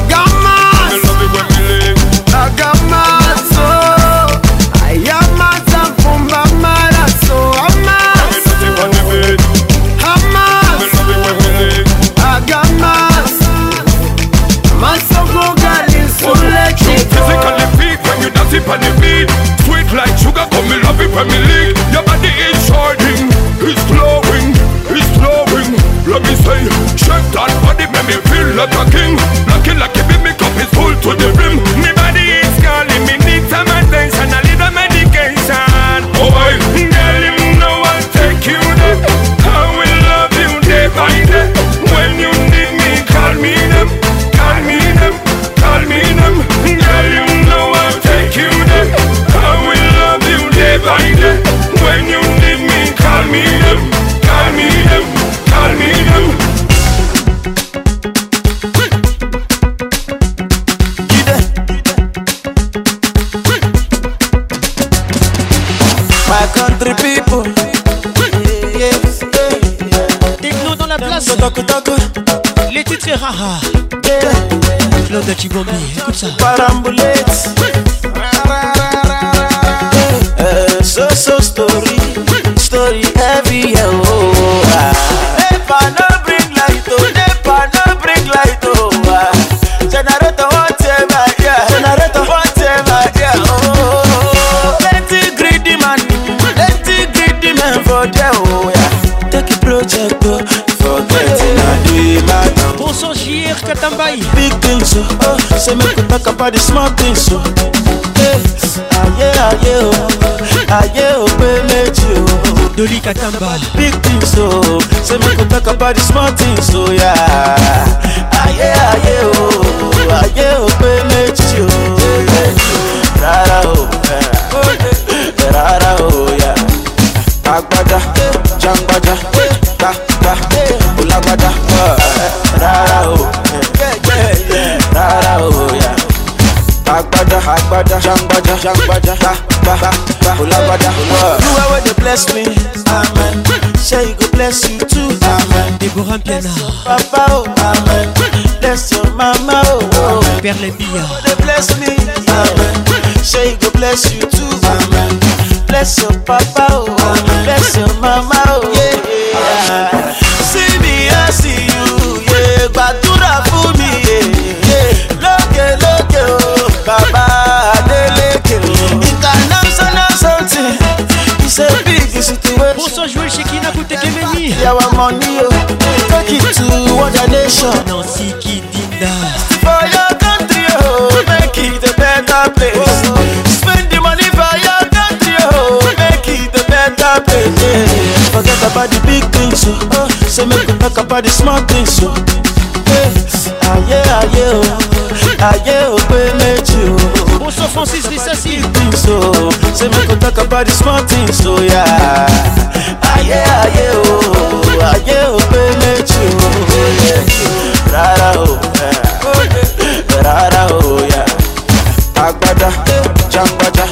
got my I got my When me lick, your body is shining It's glowing, it's glowing Let me say, shake that body, make me feel like a king that you want me. Écoute ça. Parambulette. Uh, so so story, story heavy oh. Ah. Nepa no bring light oh, nepa no bring light oh. Ah. Generator whatever yeah, generator whatever yeah oh. Plenty greedy man, plenty greedy man for there oh yeah. Take a project oh. sou girca também. Big things, oh, você me conta back about small oh, oh, things, oh. oh. yeah aye, oh, yeah oh, peleji, oh. Dorica tambal. Big things, oh, você me conta back about small things, oh, yeah. yeah aye, oh, aye, oh, peleji, oh. Rara, oh, rara, oh, yeah. Agbada, jangbada, ta, ta, olagbada, rara. agbada jangbada jangbada ba ba ba olabada. olúwa wey dey bless me amen ṣé e go bless you too amen. deborah mpiana. papa o oh, amen bless your mama o. Oh. oh. perle bia. olúwa dey bless me amen ṣé e go bless you too amen. bless your papa o oh. amen bless your mama o. Oh. Yeah, yeah. see me i see you yeah, gbàdúrà fún mi. Yeah. lókè lókè o oh. bàbá. nothing. It's a big situation. Pour son jouer chez qui n'a coûté que it to other nation. Nancy qui dit For your country, oh, make it a better place. Spend the money for your country, oh, make it a better place. Forget about the big things, oh. oh. make we talk about the small things, oh. Aye, aye, oh, aye, oh, pay me too. Oh. Bonsoir Francis Rissassi. So, Say make we talk about the small things, so oh, yeah. Aye, aye, oh, aye, oh, pelechi, oh, Rara, oh, yeah. Rara, oh, oh, yeah. Agbada, jambaja,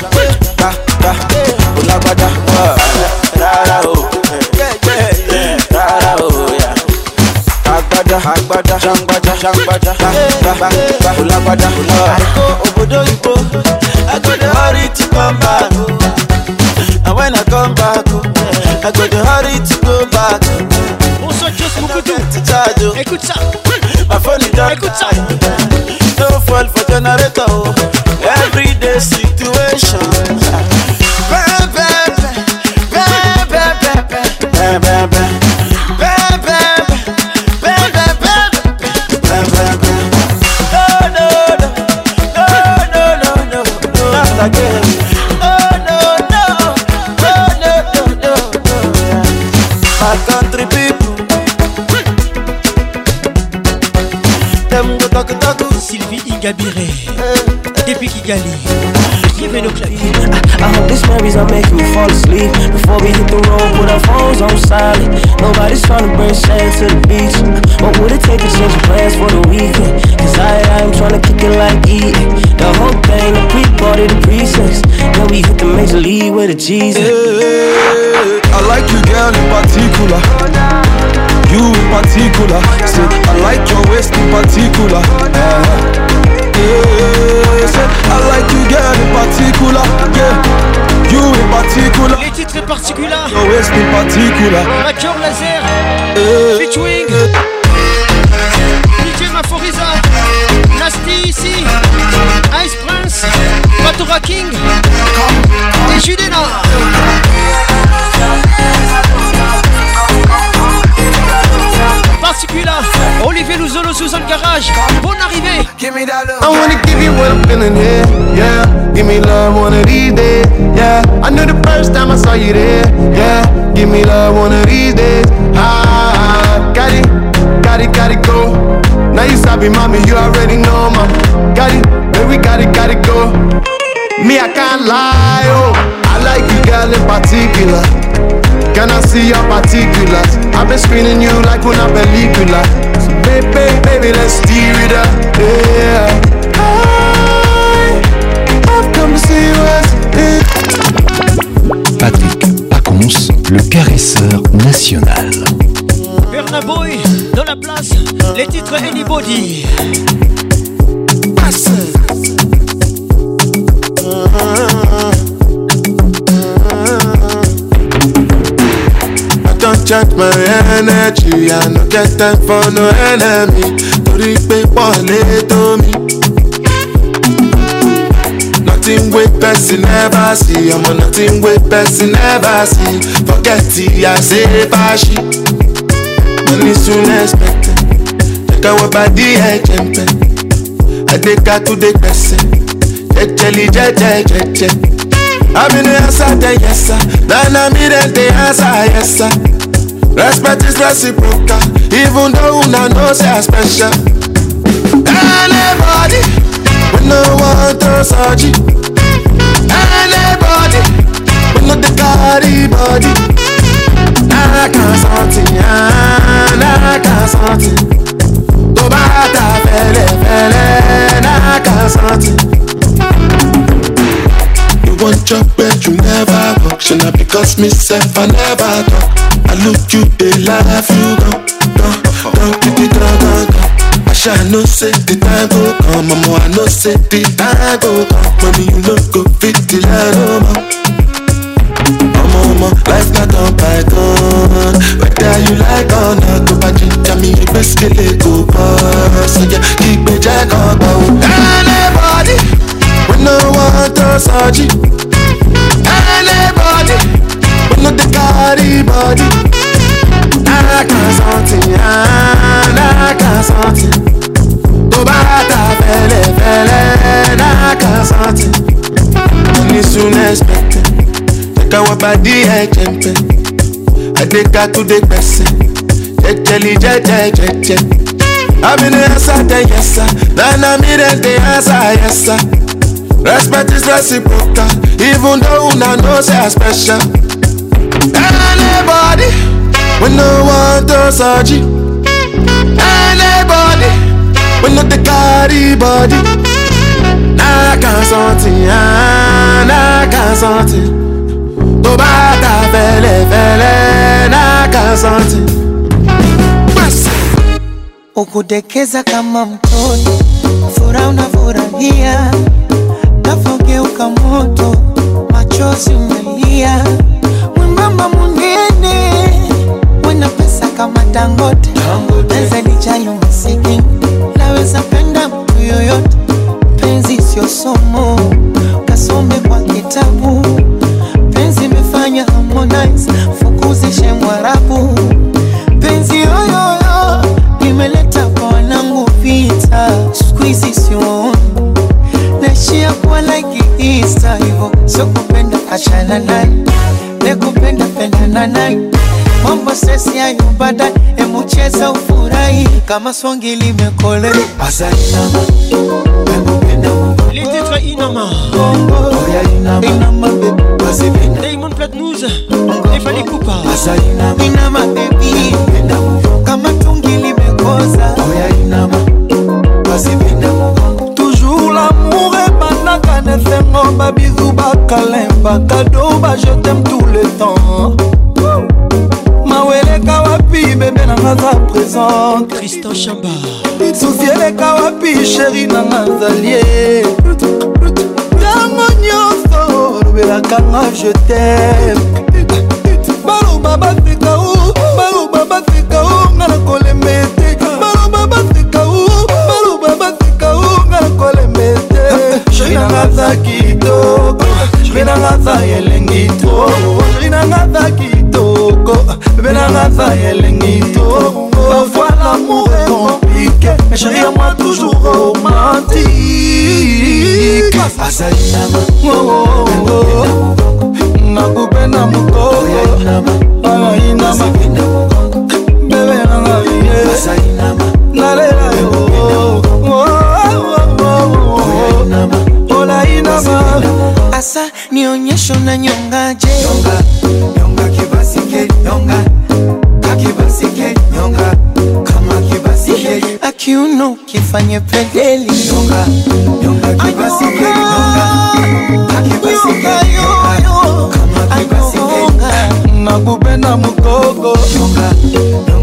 da, da, olagbada, rara, oh, rara, oh, yeah. Agbada, agbada, jambaja, jambaja, da, da, olagbada, olagbada. Àìkó òbòdó ìbò go to hurry to come back. Oh. And when I come back, oh, I go to hurry to go back. Oh. On se just beaucoup tout. Charge, oh. My phone is down. Écoute ça. Don't fall for generator. Oh. Every day see. Gabiré Depuis Kigali Give it a clap I hope this memories are making me fall asleep Before we hit the road put our phones on silent Nobody's trying to bring shade to the beach What would it take to change plans for the weekend? Cause I, I'm trying to kick it like eating The whole thing, the pre-party, the precincts Then we hit the major league with a Jesus yeah, I like you girl in particular You in particular Said I like your waist in particular uh, I like you girl in particular, yeah. You in particular. Les titres particuliers. Always in particular. Major Laser. Yeah. Featuring. DJ Maforiza. Nasty ici. Ice Prince. Batora King. Et Judena. Particular. Olivier Louzolo sous un garage. Bonne arrivée. Give me that love. I wanna give you what I'm feeling here. Yeah. Give me love one of these days. Yeah. I knew the first time I saw you there. Yeah. Give me love one of these days. Ah, got it, got it, got it, go. Now you stop it, mommy, you already know, Got it, baby, got it, got it, go. Me, I can't lie, oh. I like you, girl, in particular. Can I see your particulars? I've been screening you like una película. Baby, baby, let's steer it up. Yeah. I, I've come to see what's Patrick Pacons, le caresseur national. Bernaboy, dans la place, les titres Anybody. Passe. Chant my energy, I no get time for no enemy. Torí pé wọlé tó mi. Nothing wey person never see, ọmọ nothing wey person never see. Forget ti a ṣe fàṣì. Money soon expected, jẹ́ka wọ bàdí ẹ̀jẹ̀ ń bẹ̀. Adékatúndé pẹ̀sẹ̀, jẹ́jẹ́lì jẹ́jẹ́ jẹ́jẹ́. Àmì ni ẹ̀sà tẹ̀ yẹ̀sà, dáná mi dẹ̀ tẹ̀ ẹ̀sà yẹ̀sà. Respect is reciprocal, even though una know say I special. Anybody, we no want to search Anybody, we no the carry body. I can't something, I can't something. Tó bá ta fẹ́lẹ́fẹ́lẹ́, I can't something. Want your bed, you never walk. shey na because me say i never talk i look you dey laugh you go gan gan kiki gan gan gan. Asha I know say the time go come, mama I no say the time go come. Money you look go fit the line, no mama, mama, life not don bygone. Whether you like or not, go pa ginger me, gbèsè it, go pass. Oya, ìgbèjà kan go. wò. Versace Anybody But not the body body I can't something I can't something Tó bá ta fẹ́lẹ́fẹ́lẹ́ náà kàn sọ́ọ̀tì Ní soon expected Jẹ́ka wọ́n bá dí ẹ̀jẹ̀ ń pẹ́ Adéka tó dé pẹ̀sẹ̀ Jẹjẹli jẹjẹjẹjẹ Abinayasa tẹ yẹsa Lánàá mi rẹ̀ tẹ yẹsa yẹsa. Respect is reciprocal, even though una know say I special. Anybody, we no want to surgery. Anybody, we no the carry body. Nah, I can't something, ah, nah, I can't something. Tó bá ta fẹ́lẹ́ fẹ́lẹ́, nah, I can't something. Ukudekeza kama mtoni, furaha unafurahia umegeuka moto, machozi unalia, mwembamba munene, wana pesa kama Dangote, pesa lijali masikini, laweza penda mtu yoyote, penzi sio somo, kasome kwa kitabu, penzi imefanya Harmonize fukuzishe Mwarabu, penzi yoyoyo imeleta kwa wanangu vita, siku hizi siwaoni Naishia kuwa like Isa hivyo, sio kupenda achana naye, nekupenda pendana naye, mambo sesi hayo baadaye, emucheza ufurahi kama songi limekole Les titres Inama Diamond Plat News Et Fali Kupa Inama baby Kama tungi limekoza Oya Inama Basipenda fort babizou bakalin bakado bajetem tout le temps maweleka wapi bebe nanga za présent tristan chamba susi eleka wapi sheri nanga zalie ntango nyonso olobelakanga jetem baloba baseka o baloba baseka o nga na kolemela nanga aza kitoko bebe nanga aza elengi to sheri nanga aza kitoko bebe nanga aza elengi to parfois l'amour est compliqué mais chéri à moi toujours romantique azali na mango nakupe na mokoko bebe nanga ye Asa nionyeshe unanyongaje nyonga, nyonga kibasike nyonga akibasike nyonga kama kibasike akiuno ukifanye pedeli nyonga, nyonga kibasike nyonga akibasike nyonga kama kibasike nakupenda mugogo nyonga, nyonga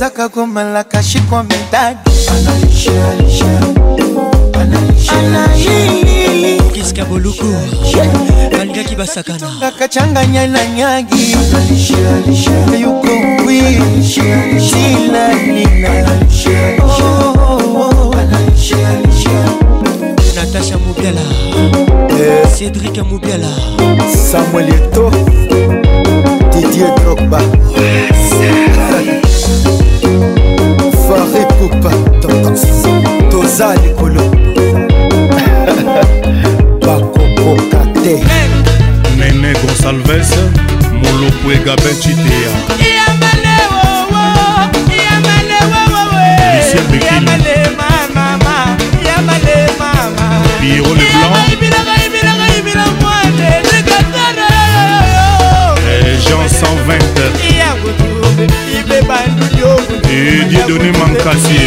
ezaka komalaka shikwa midagi kiska boluku banga kibasakanaka changanya na nyagi yuko natasha mobiala eh. cédrik mobiala samuel eto didier drogba yes. kupa toza likolo bakokoka te nene gonsalves moluku egabecitea lucien bekili piro leblanc jean e diedone mankasi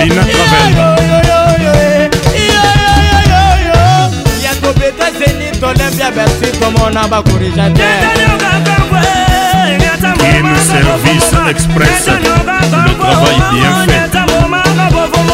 lina travel ya kobeta zenit olympia bersi komona bakorijater Game Service Express. Le travail bien fait.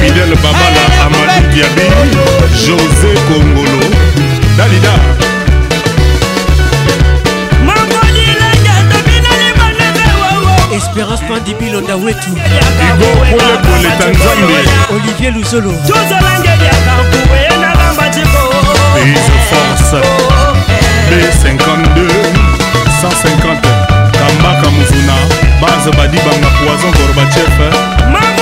fidèle babala amadi diabi josé kongolo dalida espérance pandibilonda wetu igokolekoleta nzambe olivier luzolo prise force b52 150 kambaka muzuna base badibanga poison gorbachev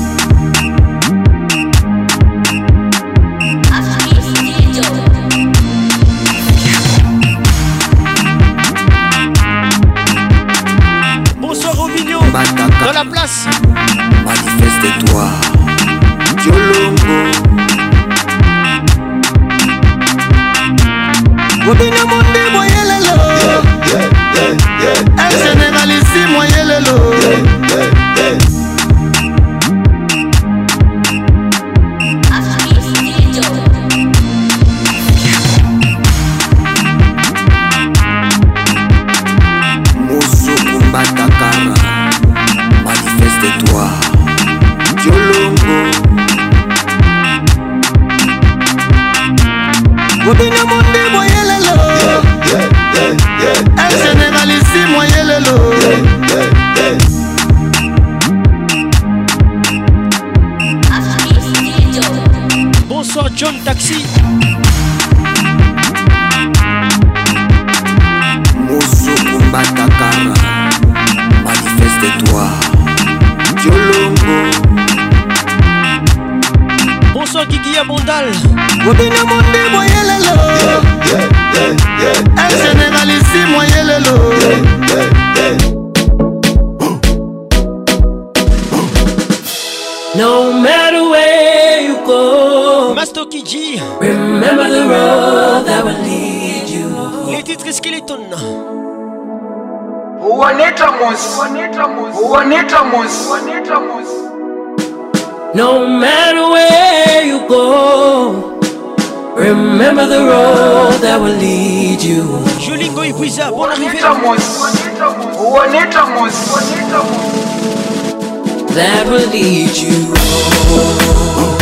Deja, bona mivera That will lead you home.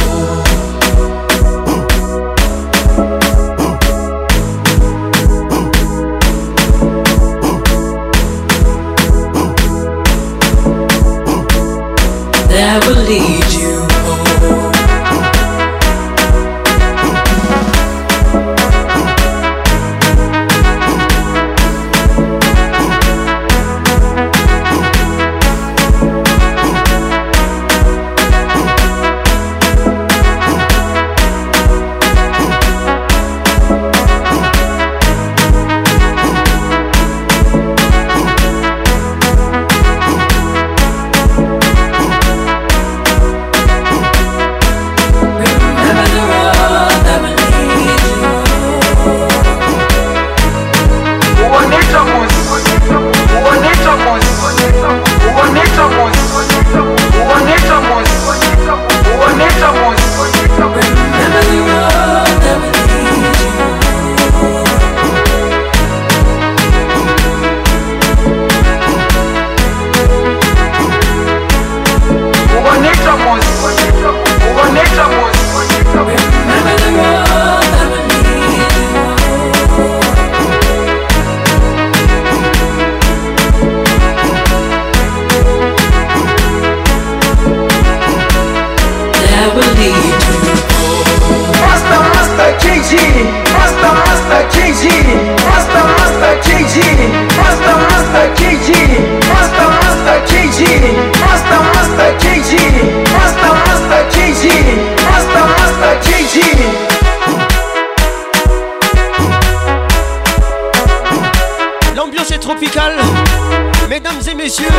les yeux.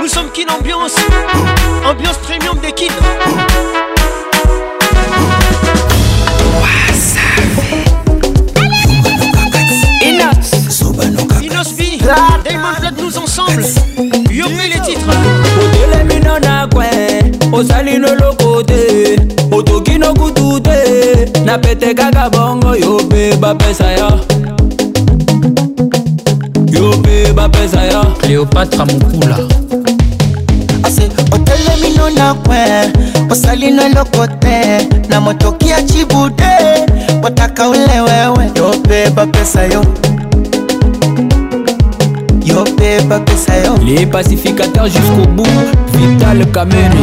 Nous sommes qu'une ambiance, ambiance premium des kids. Inos B, Diamond Blood nous ensemble. Yo les titres. otelemi nona kwe osali noloko te otoki nokutu te napete kaka bongo yo mpe bapesa yo ezaya cléopatra mokula otelemino na kwe osali na eloko te na motoki ya cibude botaka ule wewe yo mpe bapesa yo yo mpe bapesa yo les pacificateurs jusqu'au bout vital kamene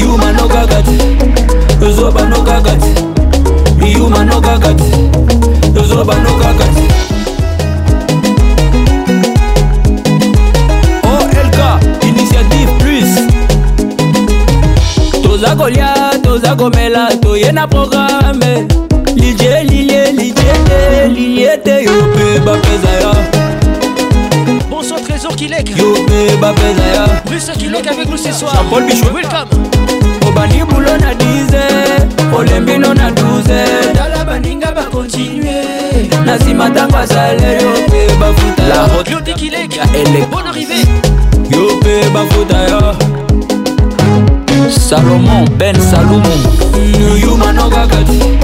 yuma nokaka te ozoba nokaka te yuma nokaka te ozoba nokaka te toza kolia toza komela toye na programe lilie lilie lilie te lilie te yo mpe bapeza ya bonsoir trésor kilek yo mpe bapeza ya bruce kilek avec nous ce soir jean-paul bichou welcome obandi bulo na 10 olembino na 12 tala baninga bakontinue na nsima ntango azale yo mpe bafuta ya elek bon arrivé yo mpe bafuta yo salomon ben salumu yuma nokaka te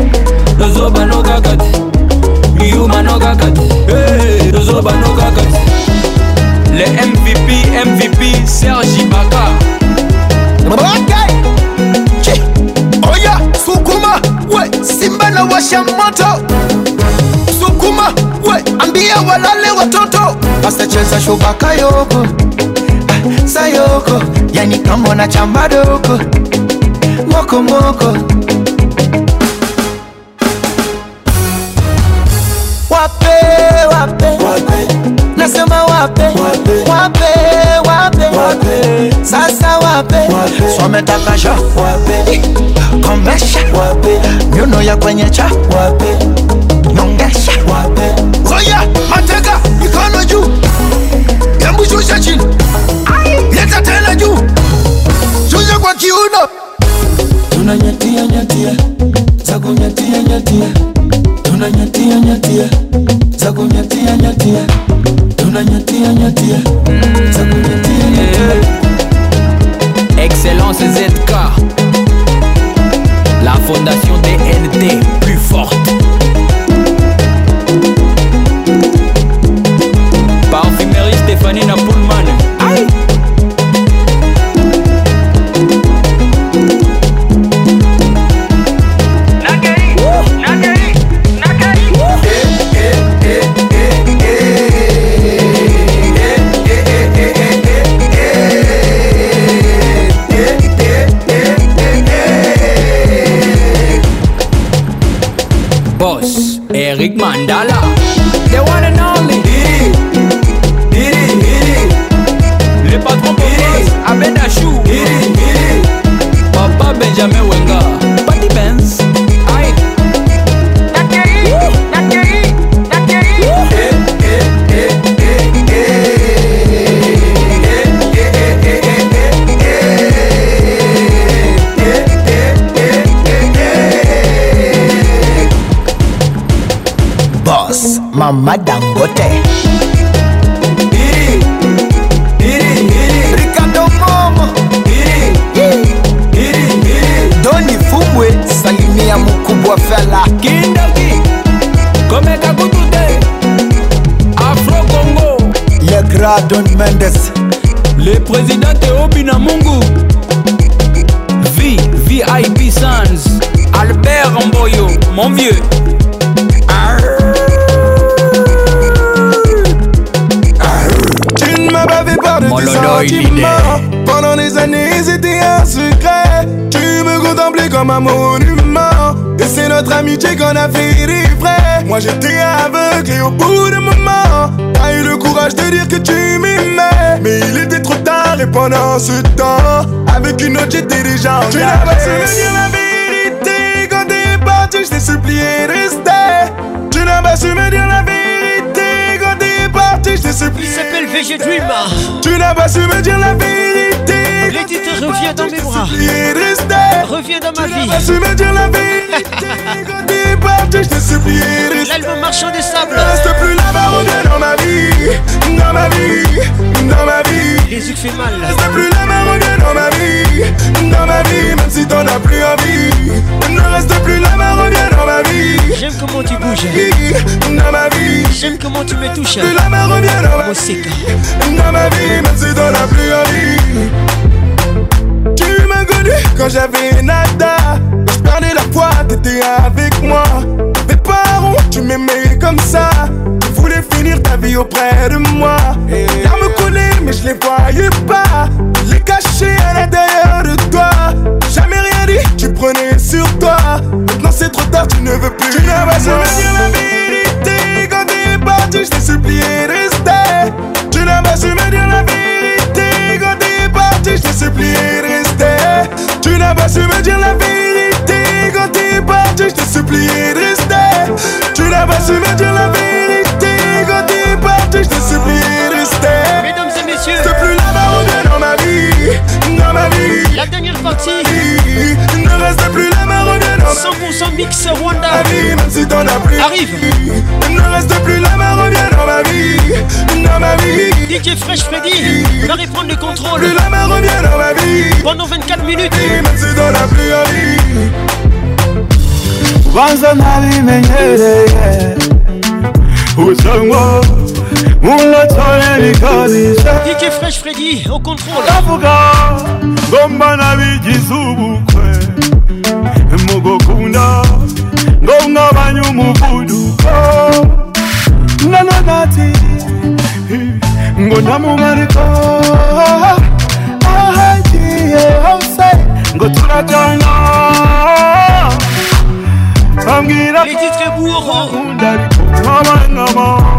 nozoba nokaka te yuma nokaka te nozoba nokaka te le mvp mvp sergi baka okay. oya sukuma we simba na washa moto sukuma we ambia walale watoto asacheza shubaka yoko sayoko yani kambo na chamba doko mokomoko wape wape, wape. nasema wape wape wape, wape. sasa wape, swametakasha wape komesha wape nyuno ya kwenye cha wape nongesha wape oya mateka mikono juu yambushusha chini kwa kiuno, tunanyatia nyatia za kunyatia nyatia, tunanyatia nyatia za kunyatia nyatia, tunanyatia nyatia za kunyatia nyatia. Excellence ZK, la fondation DNT plus forte. Parfumerie Stéphanie Napoulman big man dollar. They wanna know me. Diddy, Diddy, Diddy. Le patron Diddy, Abedashu. Diddy, Diddy. Papa Benjamin Wenger. mama dangote Iri, iri, iri. Ricardo Momo Doni Fumwe salimia mkubwa fela Kindaki komeka kutute Afro Congo Le Grand Don Mendes Le président Obina Mungu V VIP Sans Albert Mboyo mon vieux garder tes sentiments Pendant des années c'était un secret Tu me contemplais comme un monument Et c'est notre amitié qu'on a fait vrais Moi j'étais aveugle et au bout d'un moment T'as eu le courage de dire que tu m'aimais Mais il était trop tard et pendant ce temps Avec une autre j'étais déjà en Tu n'as pas su me dire la vérité Quand t'es parti je t'ai supplié de rester Tu n'as pas su me dire la vérité supplier. Il s'appelle VG Dream. Tu n'as pas su me dire la vérité. Les revient dans mes bras. Reviens dans ma vie. Tu n'as pas su me dire la vérité. Quand t'es parti, je te supplie. L'album marchand des sables. Reste plus là-bas, reviens dans ma vie. Dans ma vie. Dans ma vie. Ne reste fait mal. plus la revient dans ma vie, dans ma vie, même si t'en as plus envie. Ne reste plus la revient dans ma vie. J'aime comment tu bouges. Dans ma vie. J'aime comment tu me touches. Plus la revient dans ma vie. Dans ma vie, même si t'en as plus envie. Tu m'as connu quand j'avais nada. Je perdais la foi, t'étais avec moi. pas où tu m'aimais comme ça. Tu voulais finir ta vie auprès de moi. Eh mais je les voyais pas. Les cachés à l'intérieur de toi. Jamais rien dit, tu prenais sur toi. Maintenant c'est trop tard, tu ne veux plus. Tu n'as pas me dire la vérité. Quand es parti, je t'ai supplié de rester. Tu n'as pas su me dire la vérité. Quand es parti, je t'ai supplié de rester. Tu n'as pas su me dire la vérité. Quand es parti, je t'ai supplié de rester. Tu n'as pas su me dire la vérité. Quand es parti, je t'ai supplié de rester plus la dans ma vie, dans ma dernière partie. Ne reste plus la dans ma 100% mix Rwanda. vie, Arrive. Ne reste plus la marronne dans ma vie, dans ma vie. DJ Fresh Freddy va reprendre le contrôle. Plus la dans ma vie. Pendant 24 minutes. Même dans la pluie, ungatoleli kabisa fresh fredi au contrôle ndavuga ngomba nabigize ubukwe mugukunda ngongabanya umuvuduko nanonati ngo ndamumariko ahagiye hose ngo turajyana ambwira ko ndari kumwabangamo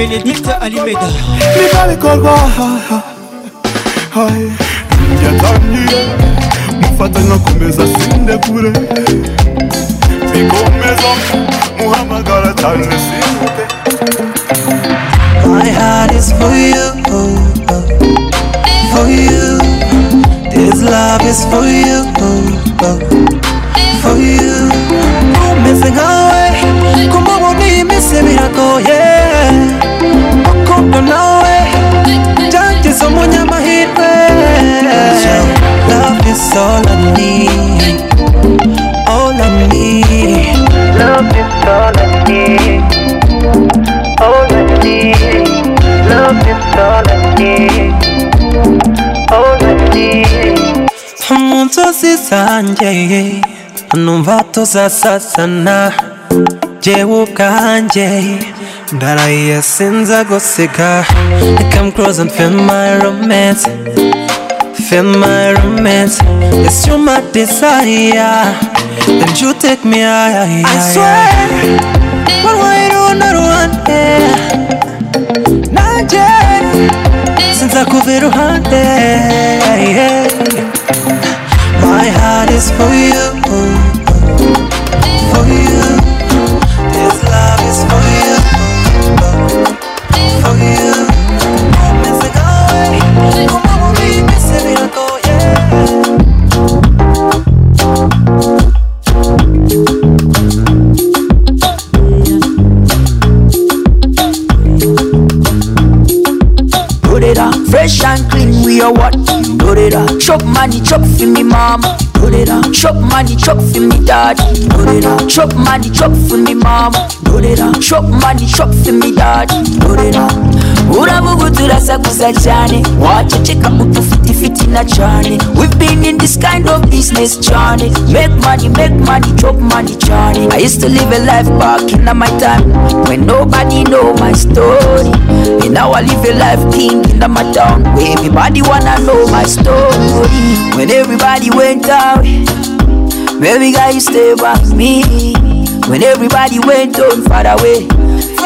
Bénédicte Alimeda Mibale kolwa yatangira mufatana komeza sinde kure bikomeza muhamagara cyane sinde My heart is for you, for you. This love is for you, for you. Missing away, kumubona iyi minsi biragoye. urukundo nawe byagize umunyamahirwe love is all I need all I need love is all I need all I need love is all I need all I need mu nzozi zanjye numva tuzasasana jewe ubwanjye That I hear since I got I come close and feel my romance Feel my romance It's you my desire And you take me higher I, I, swear What will you do another one, yeah. Not yet Sinza kuve ruhande yeah. My heart is for you Chop money, chop for me mama. Put it on. Chop money, chop for me daddy. Put it on. Chop money, chop for me mama. Put it on. Chop money, chop for me daddy. Put it on. uravuguturasa cyane waceceka mutufitifiti na cyane we've been in this kind of business journey. make money make money drop money cyane i used to live a life back in my time when nobody know my story and now i live a life king in my town where everybody wanna know my story when everybody went out baby guys, stay by me when everybody went on far away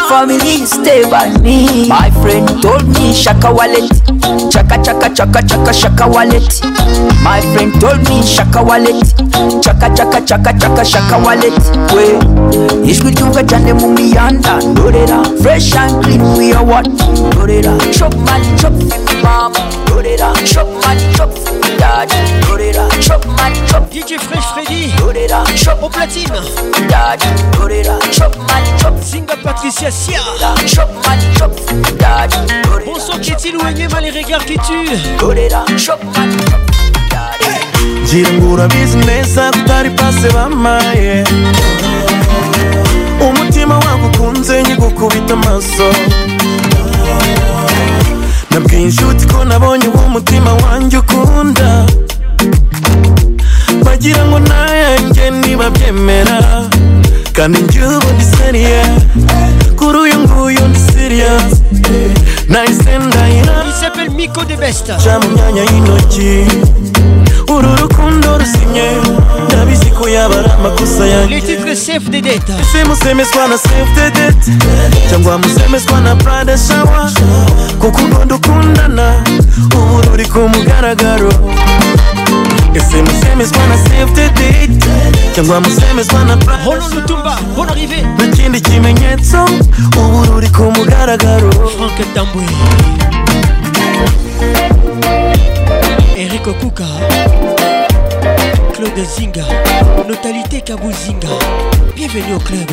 family stay by me. My friend told me shaka wallet, chaka chaka chaka chaka shaka wallet. My friend told me shaka wallet, chaka chaka chaka chaka shaka wallet. We ishwituka cyane mu miyanda ndorera fresh and clean we are what ndorera chop man chop mama ndorera chop man chop Dad, put it chop man, chop. DJ Fresh Freddy, put chop au platine. Dad, put it chop man, chop. Singa Patricia Sia, chop man, chop. Dad, put it Bon sang qui est-il ou aimé mal les regards qui tuent. Put it up, chop man, chop. Girangura business atari pase bamaye umutima wagukunze ngikukubita amaso nabwiye inshuti ko nabonye uwo mutima wanjye ukunda bagira ngo nayange niba byemera kandi njyubu ni seriye kuri uyu nguyu ni siriya nahise ndayira nca mu myanya y'intoki uru rukundo rusinye yeah. kuyabara amakosa yanjye simusemezwa na sefu dedeti cyangwa musemezwa na burade shawa kuko ubundi ukundana ubu ruri ku mugaragaro ese musemezwa na sefu dedeti cyangwa musemezwa na burade shawa nta kindi kimenyetso ubu ruri ku mugaragaro Eric Kuka. Claude Zinga, Notalité Kabou Zinga. Bienvenue au club.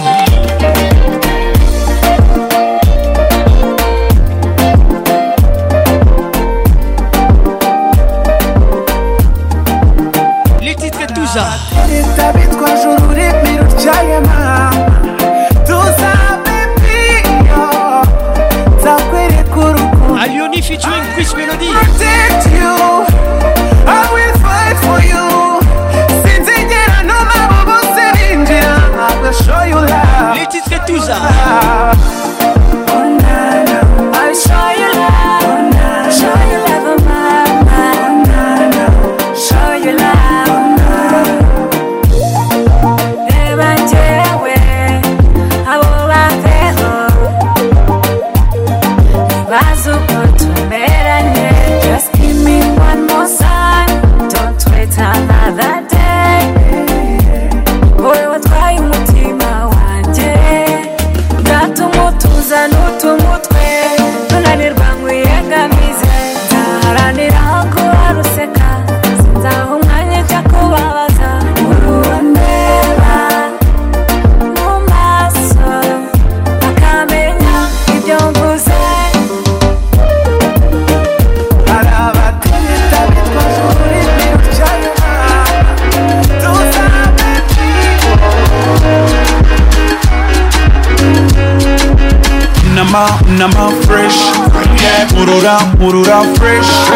urura fresh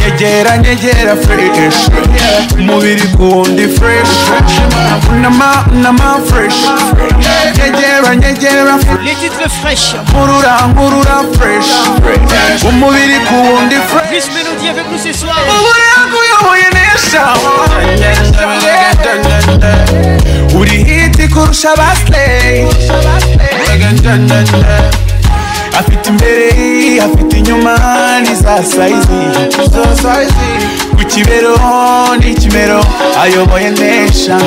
nyegera nyegera fresh umubiri kuwundi fresh nama nama fresh nyegera nyegera fresh nkurura nkurura fresh umubiri kuwundi fresh ubura kuyoboye neza uri hiti kurusha abasileyi afite imbere afite inyuma ni za sayizi ku kibero ni ikimero ayoboye nesha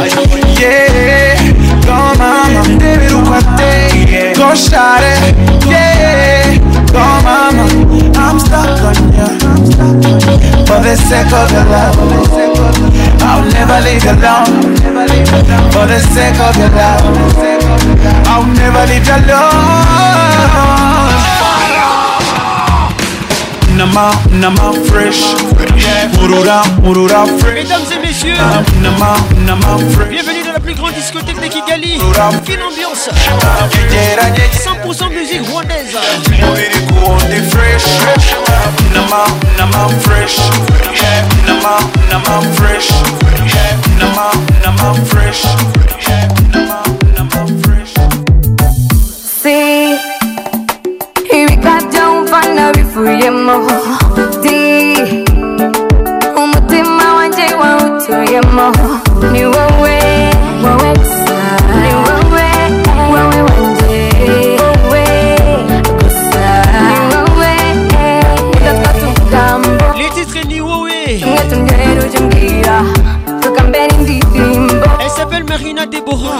yeee mama ndebera uko ateye goshare yeee mama I'm stuck on you For the sake of your love I'll never leave you alone For the sake of your love I'll never leave you alone Nama, nama fresh. Murura, murura fresh. Mesdames et messieurs, nama, nama fresh. Bienvenue dans la plus grande discothèque de Kigali. Quelle ambiance 100% musique rwandaise. Nama, nama fresh. Nama, nama fresh. Nama, nama fresh. utuyemo di umutima wanjye wawutuyemo ni wowe Elle s'appelle Marina Deborah.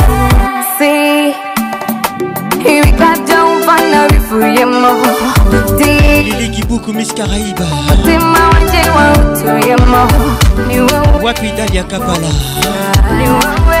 motema lilikibuku miss karaiba motema wajewa utoyemo niwe wapi idadi ya kapala niwewe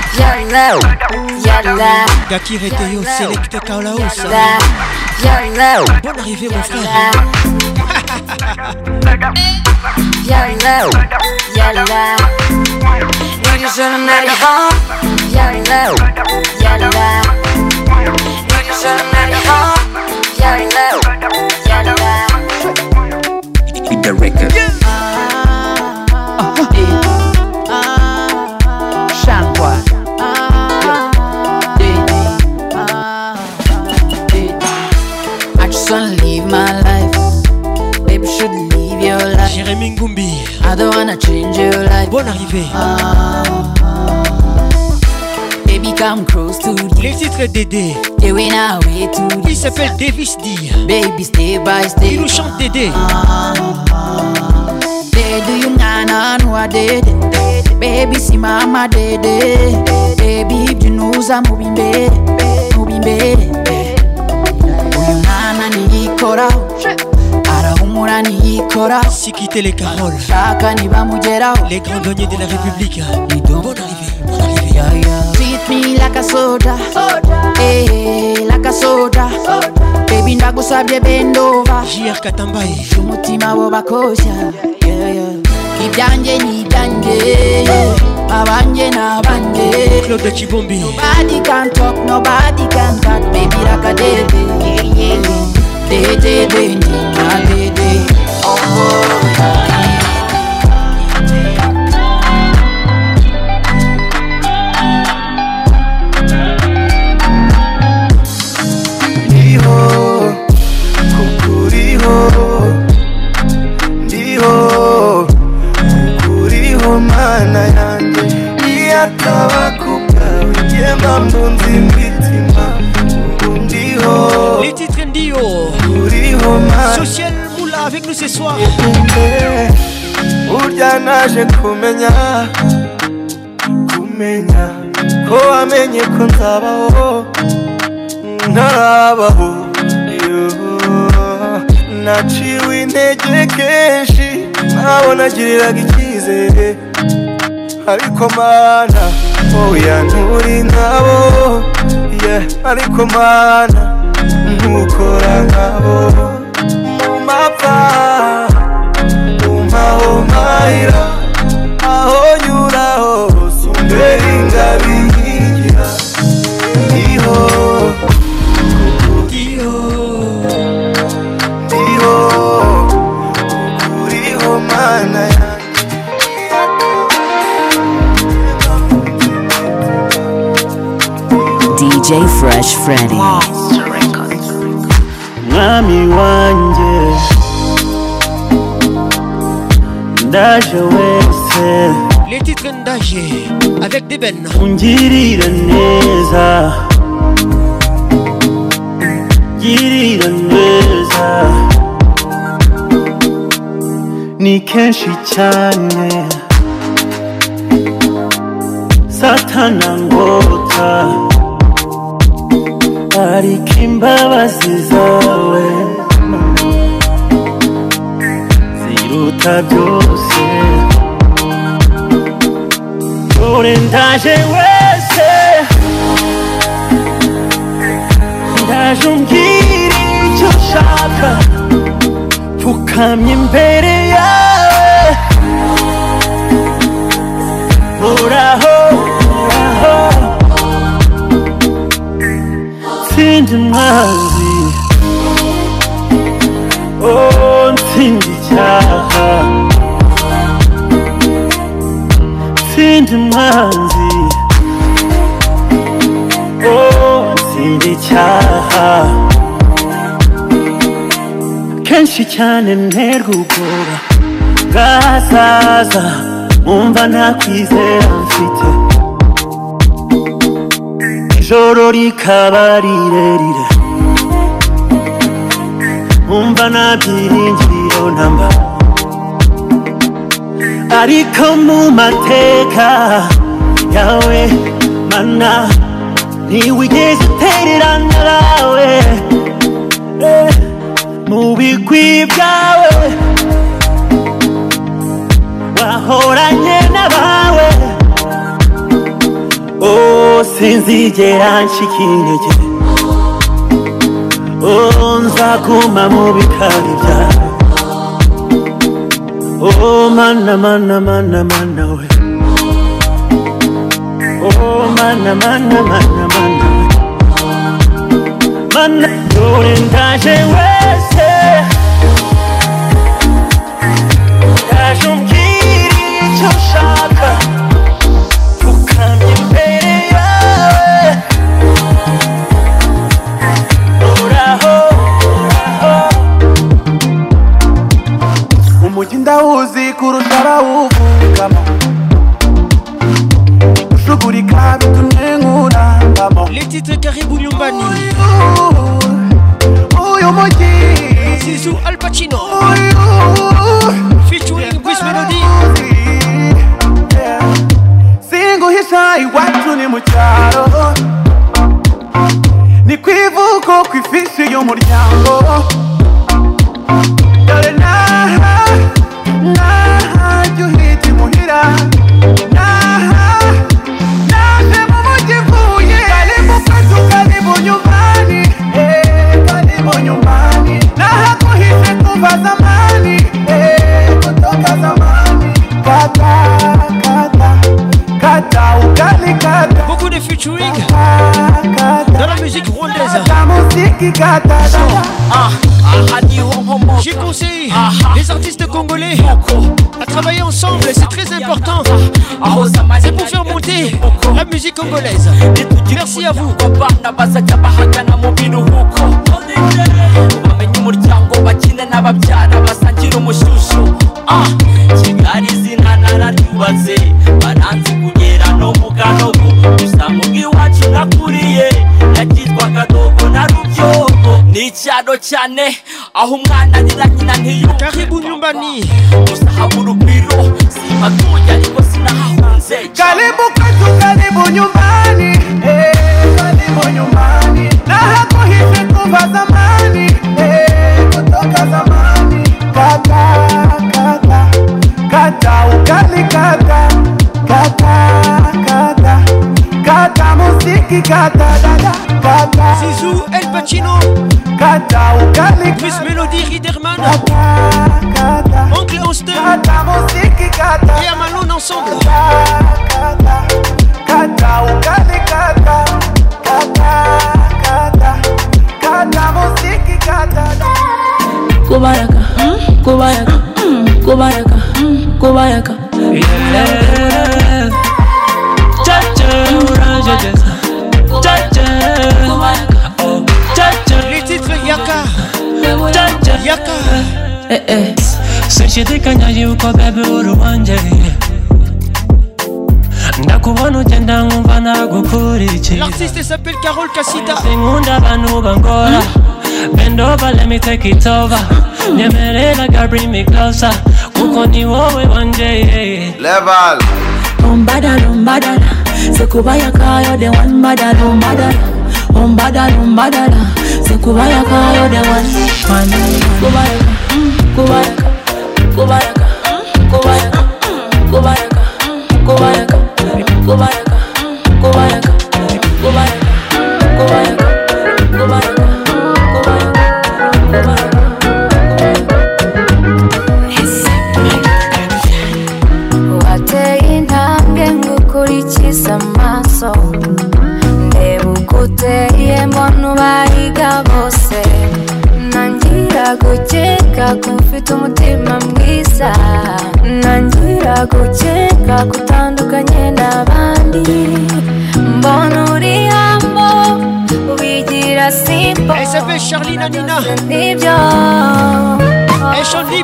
Yalla, yalla. Gakir et Théo, Select Kaolaos. Yalla, yalla. Bonne arrivée, mon frère. Yalla, yalla. Nous les jeunes en arrivant. Yalla, yalla. Nous les jeunes en arrivant. Yalla, yalla. The record. change your life. Bonne arrivée. Ah, ah. Baby, come close to me. Les titres Dédé. Il s'appelle Davis D. Baby, stay by stay. Il nous chante Dédé. Ah, Baby, si mama dédé Baby, you know Moubimbé Imora ntiyikora sikite les caroles shaka nibamugeraho les cordonniers de la république bonne arrivée bonne arrivée yeah, yeah. treat me like a soda, soda. Hey, eh, eh, hey, like a soda, soda. baby ndagusabye bendova jr katambaye umutima bo bakosya yeah, yeah. ibyanjye ni ibyanjye abanjye ni abanjye claude kibombi nobody can talk nobody can cut baby like a dede yeah, yeah, holy. naje kumenya kumenya ko wamenye ko nzabaho ntarabaho naciwe intege kenshi ntabwo nagiriraga icyizere ariko mana oya nturi nkabo ariko mana ntukora nkabo mu mapfa mu mahomahira Fresh Freddy. Mami wanje ndaje wese les titres ndaje avec Deben ungirira neza neza ni kenshi cyane satana ngota ariko imbabazi zawe ziruta byose dore ndaje wese ndaje umbwira icyo ushaka pfukamye imbere yawe uraho ntsindi mwanzi o oh, ntsindi cyaha ntsindi mwanzi o oh, ntsindi cyaha kenshi cyane ntera ubwoba bwasaza mwumva nakwizera ijorori kabarirerire umva nta byiringiro ntamba ariko mu mateka yawe mana ntiwigeze utererana nawe eh, mu bigwi byawe wahoranye n'abawe sinzigera nshyikinnege nzaguma mu bikari byawe Oh mana mana mana mana we Oh mana mana mana mana we Mana dore ndaje we cyane aho umwana arira nyina ntiyumve karibu nyumbani usahaba urugwiro simpatuye ariko sinahahunze karibu kwetu karibu nyumbani eh, karibu nyumbani na hapo kuva zamani eh, zamani kaka kaka kata ukali kaka kaka kaka kata muziki kata Carol Casita. Segunda banu Bend over, let me take it over. girl, bring me closer. Kuko ni one day. Level. kayo one kayo one.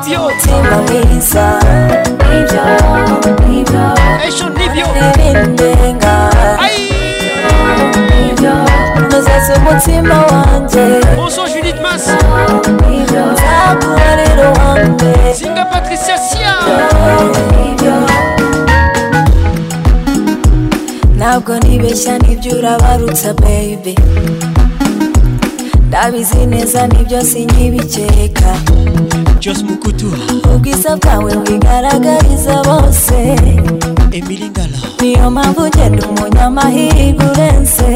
Nivyo Esho Nivyo Nozese umutima Bonsoir Judith Mass. Singa Patricia Sia baby ndabizi neza ni byose nkibikeka Jos Mukutura ubwiza bwawe bwigaragariza bose Emily Ngala niyo mpamvu ngenda umunyamahirwe urenze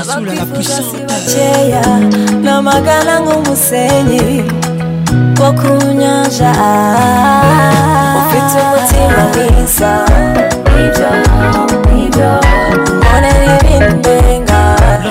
abakwifuza si bakeya ni amagana nk'umusenyi wo ku nyanja ufite umutima mwiza nibyo nibyo mbonera ibindi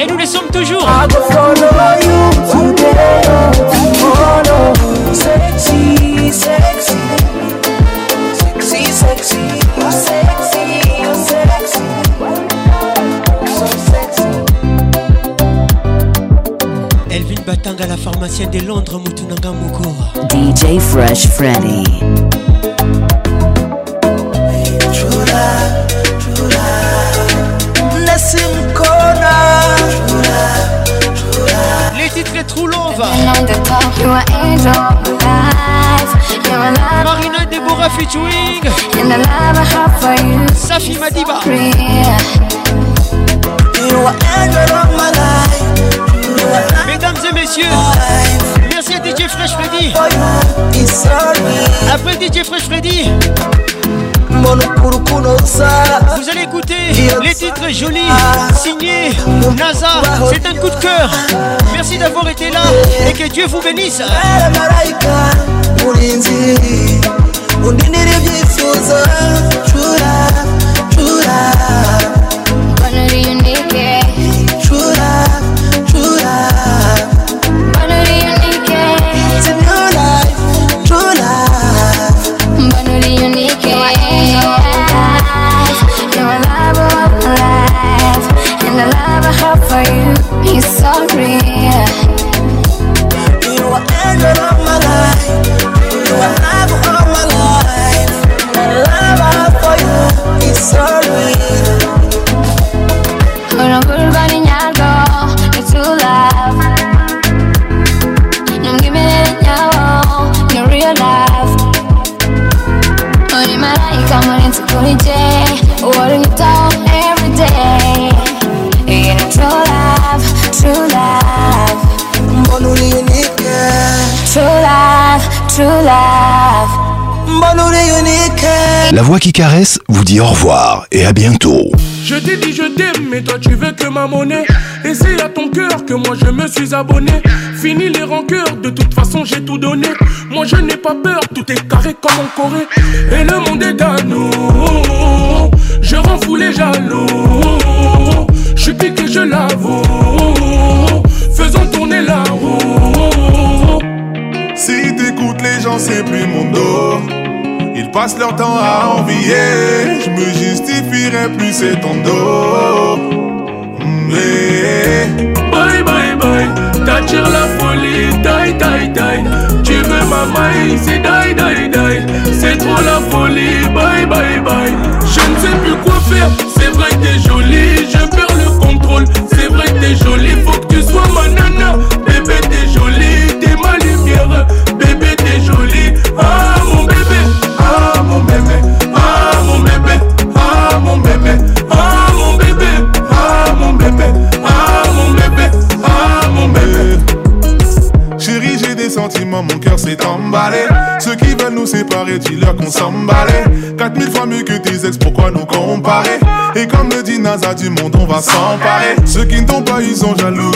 Et nous le sommes toujours. Sexy, sexy, sexy, Elvin Batanga, la pharmacienne de Londres, Mutunanga Mukora. DJ Fresh Freddy. Les titres True va Marina Deborah featuring Safi Madiba Mesdames et messieurs, merci à DJ Fresh Freddy. Après DJ Fresh Freddy, Vous allez écouter les titres jolis signés NASA. C'est un coup de cœur. Merci d'avoir été là et que Dieu vous bénisse. have for you is so real. You are angel of my life. You are love of my life. The love I have for you is so real. 불안불안이냐고 Your true love real love La voix qui caresse vous dit au revoir et à bientôt. Je t'ai dit je t'aime, mais toi tu veux que ma monnaie. Et c'est à ton cœur que moi je me suis abonné. Fini les rancœurs, de toute façon j'ai tout donné. Moi je n'ai pas peur, tout est carré comme en Corée. Et le monde est à nous. Je rends fou les jaloux. Je suis que je l'avoue. Faisons tourner la roue. Si t'écoutes les gens, c'est plus mon dos. Ils passent leur temps à envier. Je me justifierai plus, c'est ton dos. Mais. Mm, bye bye bye, t'attires la folie, die die die. Tu veux ma main, c'est die die die. C'est trop la folie, bye bye bye. Je ne sais plus quoi faire, c'est vrai que t'es jolie. Je perds le contrôle, c'est vrai que t'es jolie. Faut que tu sois ma mon cœur s'est emballé. Ceux qui veulent nous séparer, dis-leur qu'on s'emballait. 4000 fois mieux que tes ex, pourquoi nous comparer Et comme le dit NASA, du monde on va s'emparer. Ceux qui ne t'ont pas, ils sont jaloux.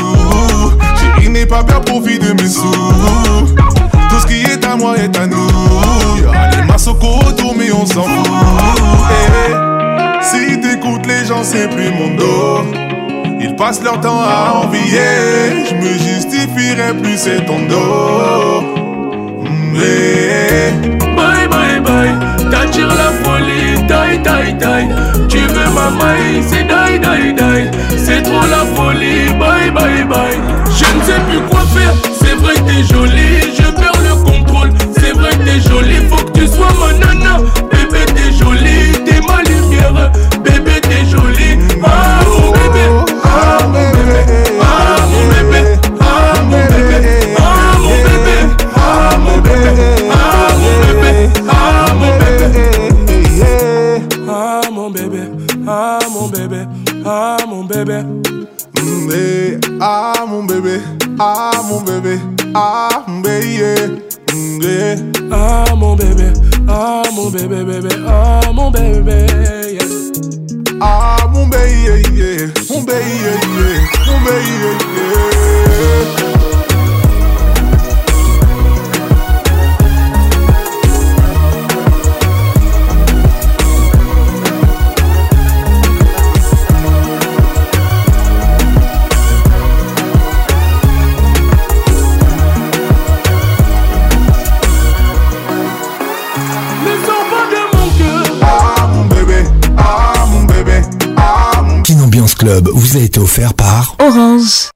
Chérie, n'est pas peur, profite de mes sous. Tout ce qui est à moi est à nous. Allez, Masoko, autour, mais on s'en fout. Eh, eh, si t'écoutes les gens, c'est plus mon dos. Ils passent leur temps à envier. Je me justifierai plus, c'est ton dos. Mais... Bye bye bye, t'attires la folie, die die die. Tu veux ma maille, c'est die die die. C'est trop la folie, bye bye bye. Je ne sais plus quoi faire, c'est vrai que t'es jolie. Je perds le contrôle, c'est vrai que t'es jolie. Faut que tu sois mon mon bébé, ah mon bébé, ah mon bébé, ah mon bébé, ah mon bébé, bébé, ah mon bébé, ah mon bébé, mon bébé, mon bébé. vous a été offert par Orange.